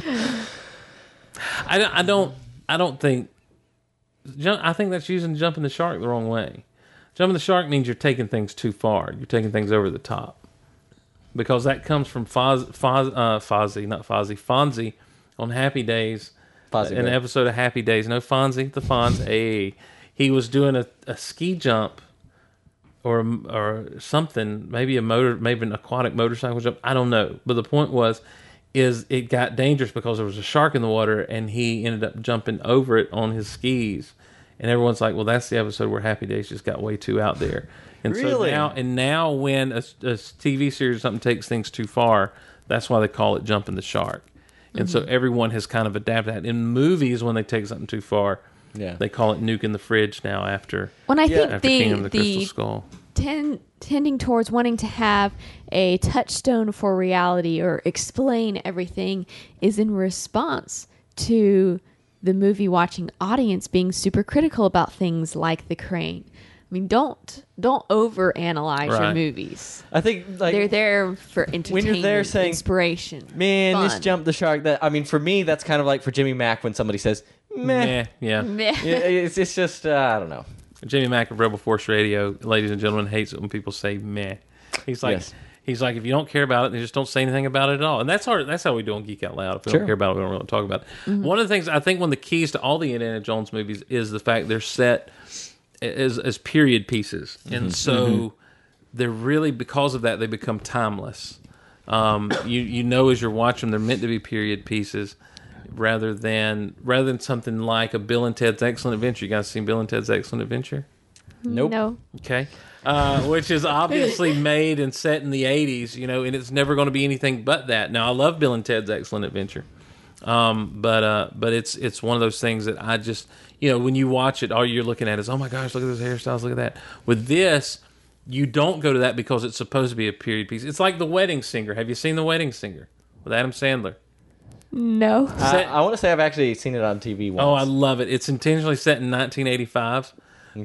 S4: *sighs*
S2: I don't. I don't. I don't think. Jump, I think that's using jumping the shark the wrong way. Jumping the shark means you're taking things too far. You're taking things over the top. Because that comes from Foz, Foz, uh, Fozzie, not Fozzie, Fonzie on Happy Days.
S4: Fozzie
S2: an
S4: Bear.
S2: episode of Happy Days. No, Fonzie, the Fonz. *laughs* hey, he was doing a, a ski jump or or something, maybe a motor, maybe an aquatic motorcycle jump. I don't know. But the point was, is it got dangerous because there was a shark in the water, and he ended up jumping over it on his skis. And everyone's like, "Well, that's the episode where Happy Days just got way too out there." And so now, and now, when a, a TV series or something takes things too far, that's why they call it jumping the shark. And so mm-hmm. everyone has kind of adapted that. In movies, when they take something too far,
S4: Yeah.
S2: they call it nuke in the fridge now after
S3: when I think the
S2: Kingdom of the, Crystal Skull.
S3: ten, tending towards wanting to have a touchstone for reality or explain everything is in response to the movie watching audience being super critical about things like the crane. I mean, don't don't overanalyze your movies.
S4: I think like
S3: They're there for entertainment,
S4: there saying,
S3: inspiration.
S4: man, this
S3: fun."
S4: jumped the shark. That I mean, for me, that's kind of like for Jimmy Mac when somebody says meh.
S2: Meh, yeah.
S3: Meh.
S4: Yeah, it's, it's just uh, I don't know.
S2: Jimmy Mac of Rebel Force Radio, ladies and gentlemen, hates it when people say meh. He's like,
S4: Yes.
S2: He's like, if you don't care about it, then just don't say anything about it at all. And that's our, that's how we do on Geek Out Loud. If we
S4: Sure.
S2: don't care about it, we don't really talk about it. One of the things I think one of the keys to all the Indiana Jones movies is the fact they're set as as period pieces, and so they're really because of that they become timeless. Um, *coughs* you you know as you're watching, they're meant to be period pieces. Rather than rather than something like a Bill and Ted's Excellent Adventure, you guys seen Bill and Ted's Excellent Adventure?
S4: Nope.
S3: No.
S2: Okay. Uh, which is obviously made and set in the 80s, you know, and it's never going to be anything but that. Now, I love Bill and Ted's Excellent Adventure. Um, but uh, but it's it's one of those things that I just you know when you watch it, all you're looking at is oh my gosh, look at those hairstyles, look at that. With this, you don't go to that because it's supposed to be a period piece. It's like The Wedding Singer. Have you seen The Wedding Singer with Adam Sandler?
S3: No.
S4: I, I want to say I've actually seen it on TV once.
S2: Oh, I love it. It's intentionally set in 1985.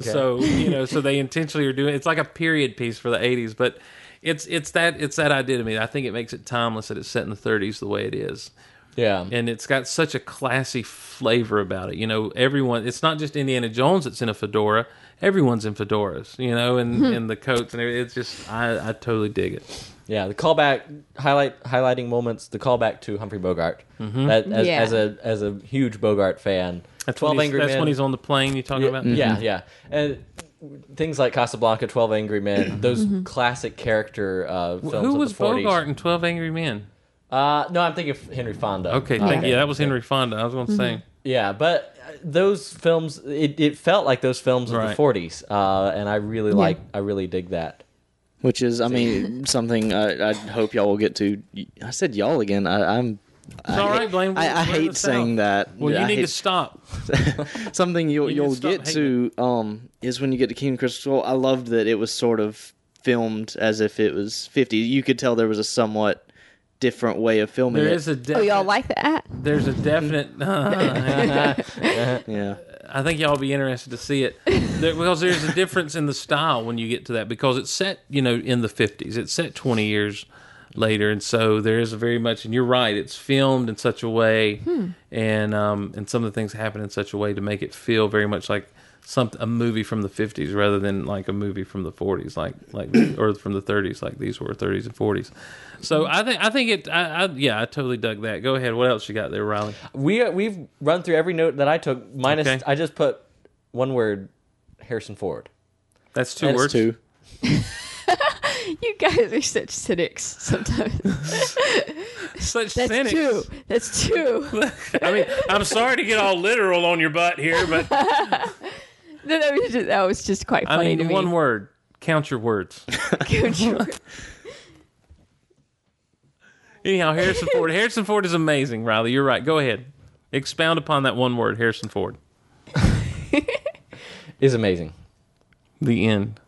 S2: So you know, so they *laughs* intentionally are doing. It's like a period piece for the 80s, but it's it's that it's that idea to me. I think it makes it timeless that it's set in the 30s the way it is,
S4: yeah.
S2: and it's got such a classy flavor about it. You know, everyone. It's not just Indiana Jones that's in a fedora. Everyone's in fedoras. You know, and and the coats and everything. It's just I I totally dig it.
S4: Yeah, the callback highlight highlighting moments. The callback to Humphrey Bogart.
S2: Mm-hmm.
S4: That, as,
S3: Yeah.
S4: as a as a huge Bogart fan.
S2: That's
S4: Twelve
S2: when he's,
S4: Angry
S2: That's
S4: Men.
S2: when he's on the plane. You talking
S4: yeah,
S2: about?
S4: yeah, yeah, and things like Casablanca, Twelve Angry Men. Those classic character uh, films.
S2: Who
S4: of
S2: was
S4: the 40s.
S2: Bogart in Twelve Angry Men?
S4: Uh, no, I'm thinking of Henry Fonda.
S2: Okay, thank you. That was Henry Fonda. I was going to say.
S4: Yeah, but uh, those films, it, it felt like those films of
S2: Right.
S4: the 40s, uh, and I really like, I really dig that.
S6: which is I mean something I, I hope y'all will get to. I said y'all again. I, I'm.
S2: It's all right, Blayne.
S6: I, I hate saying
S2: South.
S6: that.
S2: Well, you
S6: I
S2: need
S6: hate-
S2: to stop. *laughs*
S6: something you'll
S2: You
S6: you'll
S2: to
S6: get to um is when you get to Kingdom Crystal. I loved that it was sort of filmed as if it was 50. You could tell there was a somewhat different way of filming
S2: There
S6: it.
S2: is a
S3: Oh, y'all like that?
S2: there's a definite. *laughs* *laughs*
S6: yeah.
S2: I think y'all will be interested to see it there, because there's a difference in the style when you get to that because it's set, you know, in the 50s. It's set 20 years later, and so there is a very much. And you're right, it's filmed in such a way, hmm. and um, and some of the things happen in such a way to make it feel very much like some a movie from the 50s rather than like a movie from the 40s, like like *coughs* or from the 30s, like these were 30s and 40s. So hmm. I think I think it. I, I yeah, I totally dug that. Go ahead. What else you got there, Riley?
S4: We, uh, we've run through every note that I took, minus,
S2: Okay.
S4: I just put one word Harrison Ford.
S2: That's two
S4: That's
S2: words.
S6: Two. *laughs* *laughs*
S3: You guys are such cynics sometimes. *laughs*
S2: Such cynics.
S3: That's
S2: cynics.
S3: two. That's two. *laughs*
S2: I mean, I'm sorry to get all literal on your butt here, but
S3: No, that was just, that was just quite
S2: I
S3: funny
S2: mean,
S3: to me.
S2: one word. Count your words. Anyhow, Harrison Ford. Harrison Ford is amazing, Riley. You're right. Go ahead. Expound upon that one word, Harrison Ford.
S4: Is amazing.
S2: The end.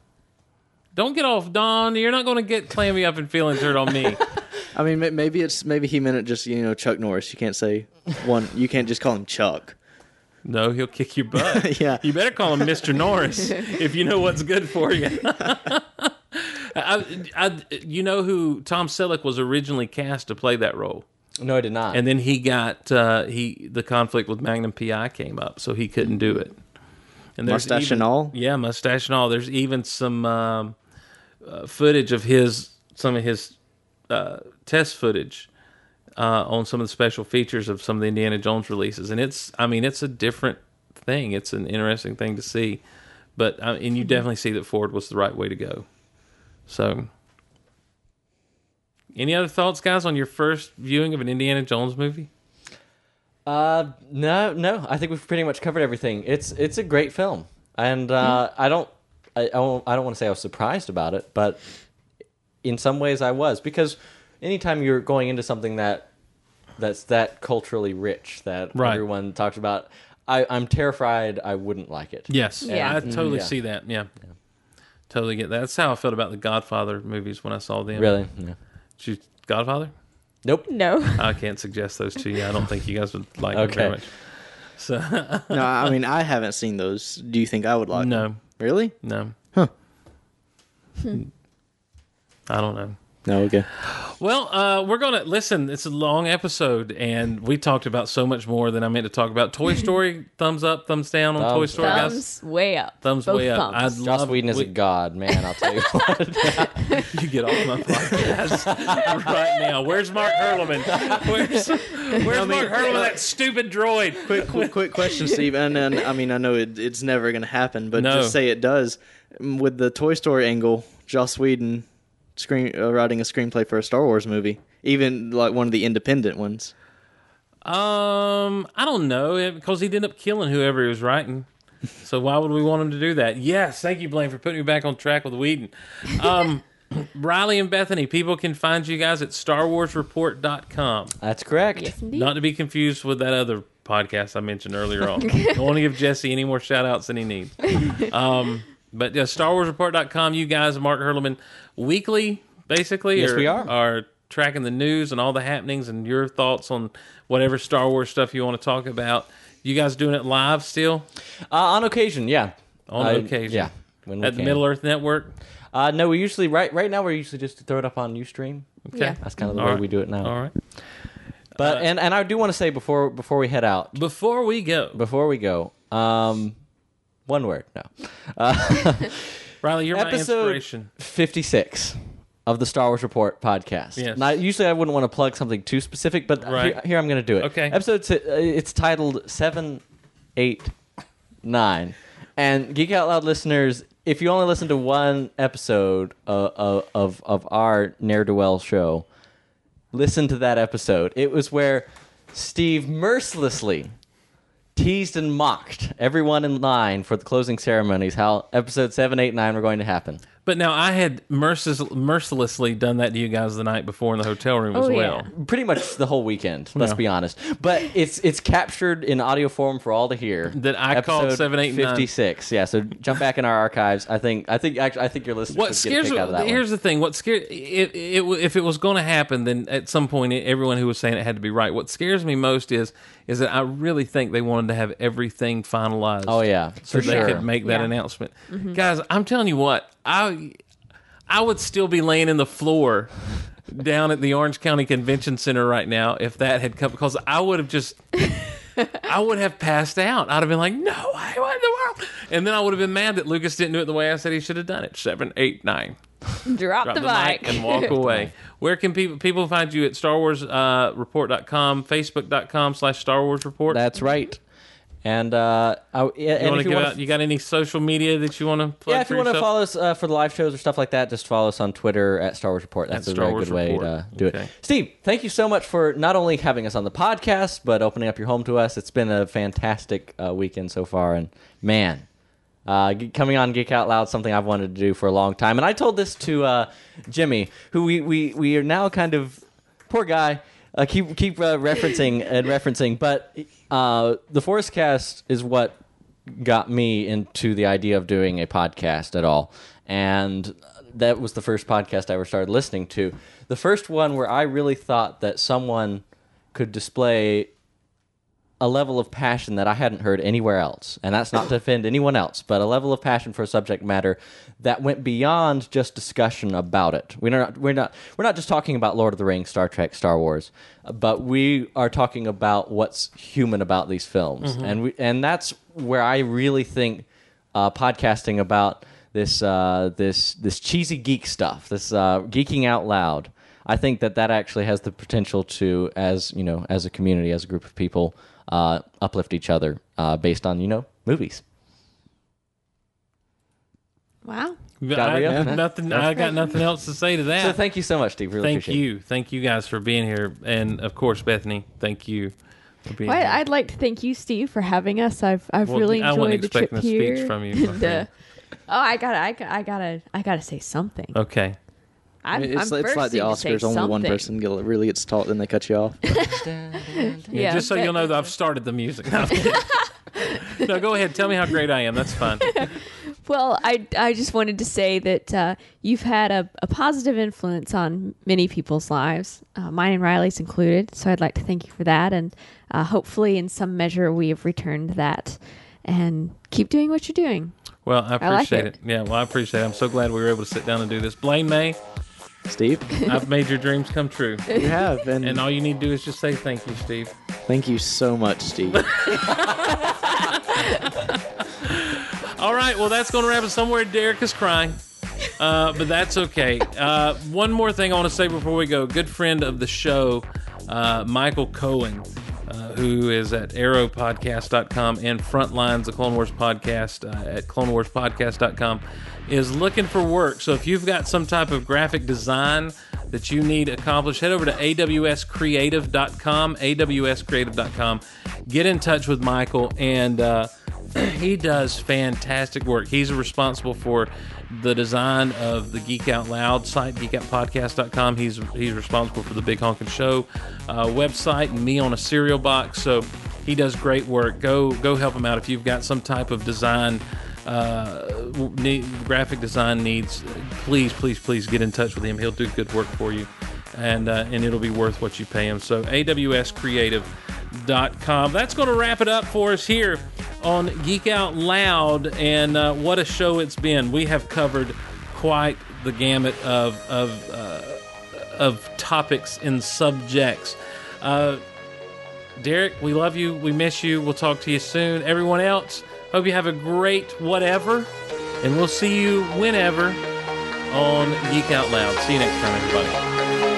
S2: Don't get off, Don. You're not going to get clammy up and feelings hurt on me. *laughs*
S6: I mean, maybe it's maybe he meant it just you know Chuck Norris. You can't say one. You can't just call him Chuck.
S2: No, he'll kick your butt. *laughs*
S6: Yeah.
S2: You better call him Mr. Norris *laughs* if you know what's good for you. I, I, you know who Tom Selleck was originally cast to play that role.
S4: No, I did not.
S2: and then he got uh, he the conflict with Magnum PI came up, so he couldn't do it. And there's
S6: Mustache
S2: even-
S6: and all?
S2: yeah, mustache and all. There's even some um, uh, footage of his some of his uh, test footage uh, on some of the special features of some of the Indiana Jones releases, and it's I mean it's a different thing. It's an interesting thing to see, but uh, and you definitely see that Ford was the right way to go. So. Any other thoughts, guys, on your first viewing of an Indiana Jones movie?
S4: Uh, no, no. I think we've pretty much covered everything. It's it's a great film, and uh, I don't I, I don't I don't want to say I was surprised about it, but in some ways I was because anytime you're going into something that that's that culturally rich that
S2: Right.
S4: everyone talks about, I, I'm terrified I wouldn't like it.
S2: Yes,
S3: Yeah.
S2: I totally
S4: Yeah.
S2: see that. Yeah. totally get that. That's how I felt about the Godfather movies when I saw them.
S4: Really? Yeah.
S2: Did you, Godfather?
S4: Nope.
S3: no. *laughs*
S2: I can't suggest those to you. I don't think you guys would like them very much. So *laughs*
S6: No, I mean I haven't seen those. Do you think I would like? Them?
S2: No,
S6: them? Really?
S2: no.
S6: Huh.
S2: I don't know.
S6: No. Okay.
S2: Well, uh, we're gonna listen. It's a long episode, and we talked about so much more than I meant to talk about. Toy *laughs* Story, thumbs up, thumbs down on Toy
S4: Thumbs
S2: Story, guys.
S3: Thumbs way up.
S2: Thumbs
S3: Both
S2: way up.
S3: thumbs.
S2: I'd
S4: Joss
S2: love-
S4: Whedon is
S2: we-
S4: a god, man. I'll tell you *laughs* what.
S2: You get off my podcast *laughs* right now. Where's Mark Hurleman? Where's, where's Mark Hurleman? That stupid droid.
S6: quick, quick, quick question, Steve. And then I mean I know it, it's never going to happen, but
S2: No.
S6: just say it does. With the Toy Story angle, Joss Whedon screen uh, writing a screenplay for a Star Wars movie, even like one of the independent ones.
S2: Um, I don't know because he ended up killing whoever he was writing. So why would we want him to do that? Yes, thank you, Blayne, for putting me back on track with Whedon. Um, *laughs* Riley and Bethany, people can find you guys at StarWarsReport.com.
S4: That's correct.
S3: Yes, indeed.
S2: Not to be confused with that other podcast I mentioned earlier on. *laughs* Don't want to give Jesse any more shout outs than he needs. *laughs* Um, but yeah, StarWarsReport.com, you guys, Mark Hurleman, weekly, basically.
S4: Yes,
S2: are,
S4: we are.
S2: Are tracking the news and all the happenings and your thoughts on whatever Star Wars stuff you want to talk about. You guys doing it live still?
S4: Uh, on occasion, yeah.
S2: On
S4: Uh,
S2: occasion.
S4: yeah. When
S2: At the. Middle Earth Network?
S4: Uh, no, we usually right right now we're usually just throw it up on UStream.
S2: Okay.
S3: Yeah.
S4: That's kind of the
S2: All
S4: way
S2: right.
S4: we do it now.
S2: All right.
S4: But
S2: Uh,
S4: and and I do want to say before before we head out,
S2: Before we go,
S4: before we go, um, one word, no, uh, *laughs*
S2: Riley, you're my
S4: episode
S2: inspiration.
S4: fifty six of the Star Wars Report podcast.
S2: Yes.
S4: Now, usually I wouldn't want to plug something too specific, but
S2: Right.
S4: here, here I'm going to do it.
S2: Okay.
S4: Episode uh, it's titled seven, eight, nine, and Geek Out Loud listeners, if you only listen to one episode of of, of our ne'er do well show, listen to that episode. It was where Steve mercilessly teased and mocked everyone in line for the closing ceremonies how episode 7, 8, 9 were going to happen.
S2: But now I had mercil- mercilessly done that to you guys the night before in the hotel room as
S3: Oh,
S2: well.
S3: yeah.
S4: Pretty much the whole weekend, let's
S2: Yeah.
S4: be honest. But it's it's captured in audio form for all to hear.
S2: That I called
S4: Episode
S2: 7, 8, and 9.
S4: 56. Yeah, so jump back in our archives. I think I think actually I think your listeners
S2: What
S4: would get a
S2: scares
S4: kick out of that
S2: here's
S4: one.
S2: the thing. What scares it, it, if it was going to happen, then at some point everyone who was saying it had to be right. What scares me most is is that I really think they wanted to have everything finalized.
S4: Oh yeah,
S2: so
S4: for
S2: they
S4: sure.
S2: could make that
S3: Yeah.
S2: announcement. Mm-hmm. Guys, I'm telling you what, I I would still be laying in the floor down at the Orange County Convention Center right now if that had come because I would have just I would have passed out. I'd have been like, no way, what in the world? And then I would have been mad that Lucas didn't do it the way I said he should have done it. Seven, eight, nine.
S3: Drop,
S2: Drop
S3: the, mic.
S2: and walk *laughs* away. Where can people people find you at Star Wars uh, Report.com, Facebook.com slash Star Wars Report?
S4: That's right. And uh, I, yeah,
S2: you
S4: and if you
S2: give out? You got any social media that you want to plug
S4: yeah, if you want to follow us uh, for the live shows or stuff like that, just follow us on Twitter at Star Wars Report. That's
S2: At
S4: a
S2: Star
S4: very
S2: Wars
S4: good way
S2: Report.
S4: to do
S2: Okay.
S4: it. Steve, thank you so much for not only having us on the podcast, but opening up your home to us. It's been a fantastic uh, weekend so far, and man, uh, coming on Geek Out Loud, something I've wanted to do for a long time. And I told this to uh, Jimmy, who we, we we are now kind of poor guy. Uh, keep keep uh, referencing and referencing, but uh, the ForceCast is what got me into the idea of doing a podcast at all. And that was the first podcast I ever started listening to. The first one where I really thought that someone could display a level of passion that I hadn't heard anywhere else. And that's not to offend anyone else, but a level of passion for a subject matter that went beyond just discussion about it. We're not we're not we're not just talking about Lord of the Rings, Star Trek, Star Wars, but we are talking about what's human about these films. And we and that's where I really think uh, podcasting about this uh, this this cheesy geek stuff, this uh, geeking out loud. I think that that actually has the potential to, as you know, as a community, as a group of people, uh, uplift each other uh, based on you know movies.
S3: Wow.
S4: Got
S2: I,
S4: me up?
S2: nothing. I got nothing else to say to that.
S4: So thank you so much, Steve. Really
S2: Thank
S4: appreciate it.
S2: you, thank you guys for being here, and of course, Bethany, thank you for being
S3: Well,
S2: here.
S3: I'd like to thank you, Steve, for having us. I've I've
S2: Well,
S3: really
S2: I wasn't
S3: enjoyed the trip
S2: expecting a speech
S3: here.
S2: from you, *laughs*
S3: And, uh, oh, I gotta, I gotta, I gotta, I gotta say something.
S2: okay.
S3: I'm,
S6: it's,
S3: I'm
S6: it's like the
S3: bursting to say
S6: Oscars. Only one person get- really gets taught, then they cut you off. *laughs* *laughs*
S3: Yeah,
S2: just so
S3: but-
S2: you'll know that I've started the music. *laughs* no, go ahead. Tell me how great I am. That's fun.
S3: Well, I, I just wanted to say that uh, you've had a, a positive influence on many people's lives, uh, mine and Riley's included. So I'd like to thank you for that. And uh, hopefully, in some measure, we have returned that. And keep doing what you're doing.
S2: Well, I
S3: I like
S2: appreciate
S3: it.
S2: it. Yeah, well, I appreciate it. I'm so glad we were able to sit down and do this. Blayne May,
S6: Steve, *laughs*
S2: I've made your dreams come true.
S6: you have, and,
S2: And all you need to do is just say thank you, Steve.
S6: thank you so much, Steve. *laughs*
S2: All right, well, that's going to wrap it. Somewhere Derek is crying, uh, but that's okay. Uh, one more thing I want to say before we go. Good friend of the show, uh, Michael Cohen, uh, who is at arrowpodcast.com and Frontlines, the Clone Wars podcast uh, at clonewarspodcast.com, is looking for work. So if you've got some type of graphic design that you need accomplished, head over to awscreative.com, awscreative.com. Get in touch with Michael and uh, *clears throat* he does fantastic work. He's responsible for the design of the Geek Out Loud site, geekoutpodcast.com. He's he's responsible for the Big Honkin' Show uh, website and me on a cereal box. So he does great work. Go go help him out if you've got some type of design. Uh, need, graphic design needs, please, please, please get in touch with him. He'll do good work for you, and uh, and it'll be worth what you pay him. So awscreative.com. That's going to wrap it up for us here on Geek Out Loud, and uh, what a show it's been. We have covered quite the gamut of of uh, of topics and subjects. Uh, Derek, we love you. We miss you. We'll talk to you soon. Everyone else, hope you have a great whatever, and we'll see you whenever on Geek Out Loud. See you next time, everybody.